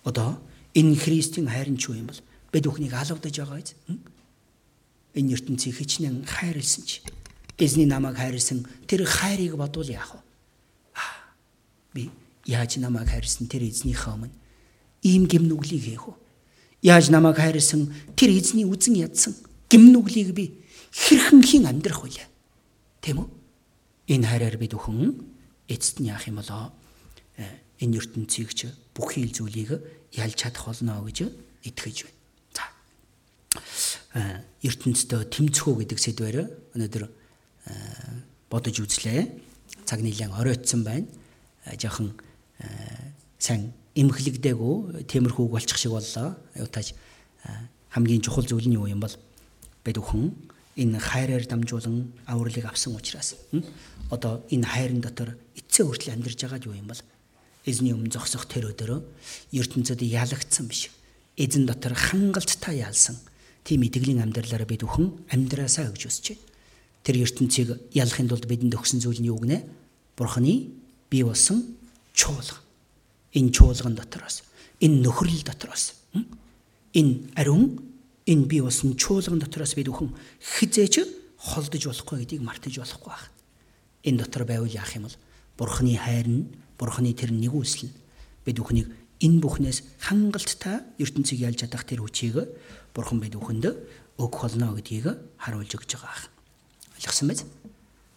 одоо энэ Христийн хайр нь юу юм бол бид бүхнийг алавдаж байгаа биз? Энэ ертөнцийг хичнээн хайрлсан чи эзний намайг хайрлсан тэр хайрыг бодвол яах вэ? Би яаж намайг хайрлсан тэр эзнийхээ өмнө ийм гимнүглийг хийх вэ? Яаж намайг хайрлсан тэр эзний үзен ядсан гимнүглийг би хэрхэн хин амьдрах вэ? Тийм үү? Энэ хайраар бид өхөн эцэст нь яах юм болоо энэ ертөнцийг ч бүхий л зүйлийг ялж чадах болно гэж итгэж байна. За. ертөнцийн тэмцхүү гэдэг сэдвээр өнөөдөр бодож үзлээ. Цаг нэлээд оройтсан байна. Жохон сайн эмхлэгдээгүй темирхүүг болчих шиг боллоо. Аюутаж хамгийн чухал зүйл нь юу юм бол бид бүхэн энэ хайраар дамжуулан авралыг авсан учраас одоо энэ хайрын дотор эцээ хүртэл амьдарч байгаа юу юм бол эзний өмнө зогсох тэр өдөрөө ертөнцид ялагдсан биш. Эзэн дотор хангалттай яалсан тийм итгэлийн амьдралаараа бид бүхэн амьдраасаа гэж үсэж байна. Тэр ертөнцийг ялахын тулд бидэнд өгсөн зүйл нь юу гэнэ? Бурханы бий болсон чуулга. Энэ чуулган дотроос, энэ нөхрөл дотроос, энэ ариун энэ бий болсон чуулган дотроос бид бүхэн хизээч холдож болохгүй гэдгийг мартаж болохгүй байна. Энэ дотор байвал яах юм бол Бурхны хайр нь Бурхны тэр нэгүсэл нь бид бүхнийг энэ бүхнээс хангалттай ертөнцийг ялж чадах тэр хүчийг Бурхан бид бүхэнд өгөх болно гэдгийг харуулж өгч байгаа байна. Ойлгосон биз?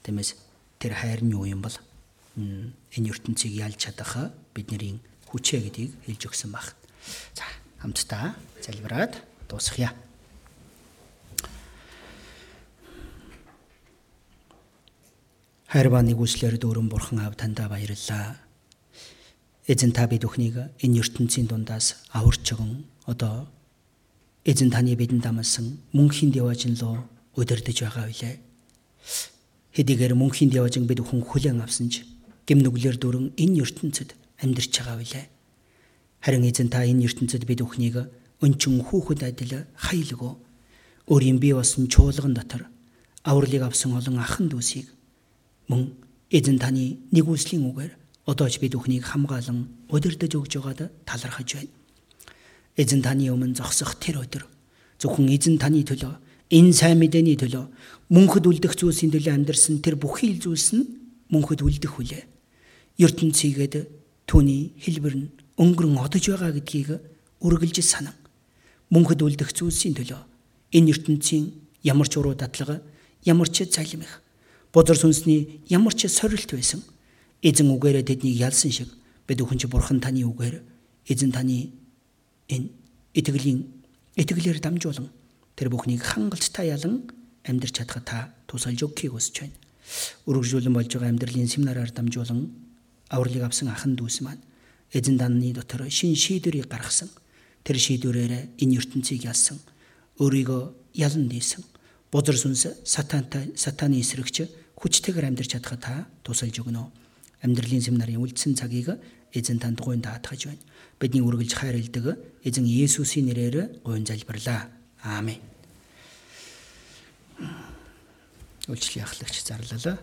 Тиймээс тэр хайр нь юу юм бол энэ ертөнцийг ялж чадах бидний хүчээ гэдгийг хэлж өгсөн байна. За хамтдаа залбираад дуусгая. Хайр ба нэгүслэр дөрөн бурхан аав тандаа баярлалаа. Эзэн та бид бүхнийг энэ ертөнцийн дундаас аварч өгөн одоо эзэн таны бидэнд амласан мөнхийн дэважин руу удирдах байгаа билээ. Хэдийгээр мөнхийн дэважин бид бүхэн хүлээн авсан ч гим нүглэр дөрөн энэ ертөнцид амьдарч байгаа билээ. Харин эзэн та энэ ертөнцид бид бүхнийг өнчин хүүхэд адил хаялгөө өөрийн бие болсон чуулган дотор авралыг авсан олон ахын дүүсийг мөн эзэн таны нэгүслийн үгээр одоо ч бид бүхнийг хамгаалan удирдах өгж байгаад талархаж байна. Эзэн таны өмнө зогсох тэр өдөр зөвхөн эзэн таны төлөө энэ сайн мэдээний төлөө мөнхөд үлдэх зүйлсийн төлөө амьдарсан тэр бүхий л зүйлс нь мөнхөд үлдэх хүлээ. ертөнцийгэд түүний хэлбэр нь өнгөрөн одож байгаа гэдгийг үргэлж санан мөнхөд үлдэх зүйлсийн төлөө энэ ертөнцийн ямар ч уруу дадлага ямар ч залим их бузар сүнсний ямар ч сорилт байсан эзэн үгээрээ тэднийг ялсан шиг бид өхөнч бурхан таны үгээр эзэн таны энэ итгэлийн итгэлээр дамжуулан тэр бүхнийг хангалттай ялан амьдрч чадхад та тусалж өгөхийг хүсэж байна. Үргэлжлүүлэн болж байгаа амьдралын семинараар дамжуулан авралыг авсан ахан дүүс маань эзэн данны дотор шин шийдвэрийг гаргасан. Тэр шийдвэрээр энэ ертөнцийг ялсан. Өөрийгөө ялан дийсэн бузар сүнс сатантай сатаны эсрэгч хүчтэйгээр амьдрч чадхад та тусалж өгнө. Амьдралын семинарын үлдсэн цагийг эзэн танд гуйн даатгаж байна. Бидний үргэлж хайрладаг эзэн Есүсийн нэрээр гуйн залбирлаа. Аамен. Үйлчлэлийн ахлагч зарлалаа.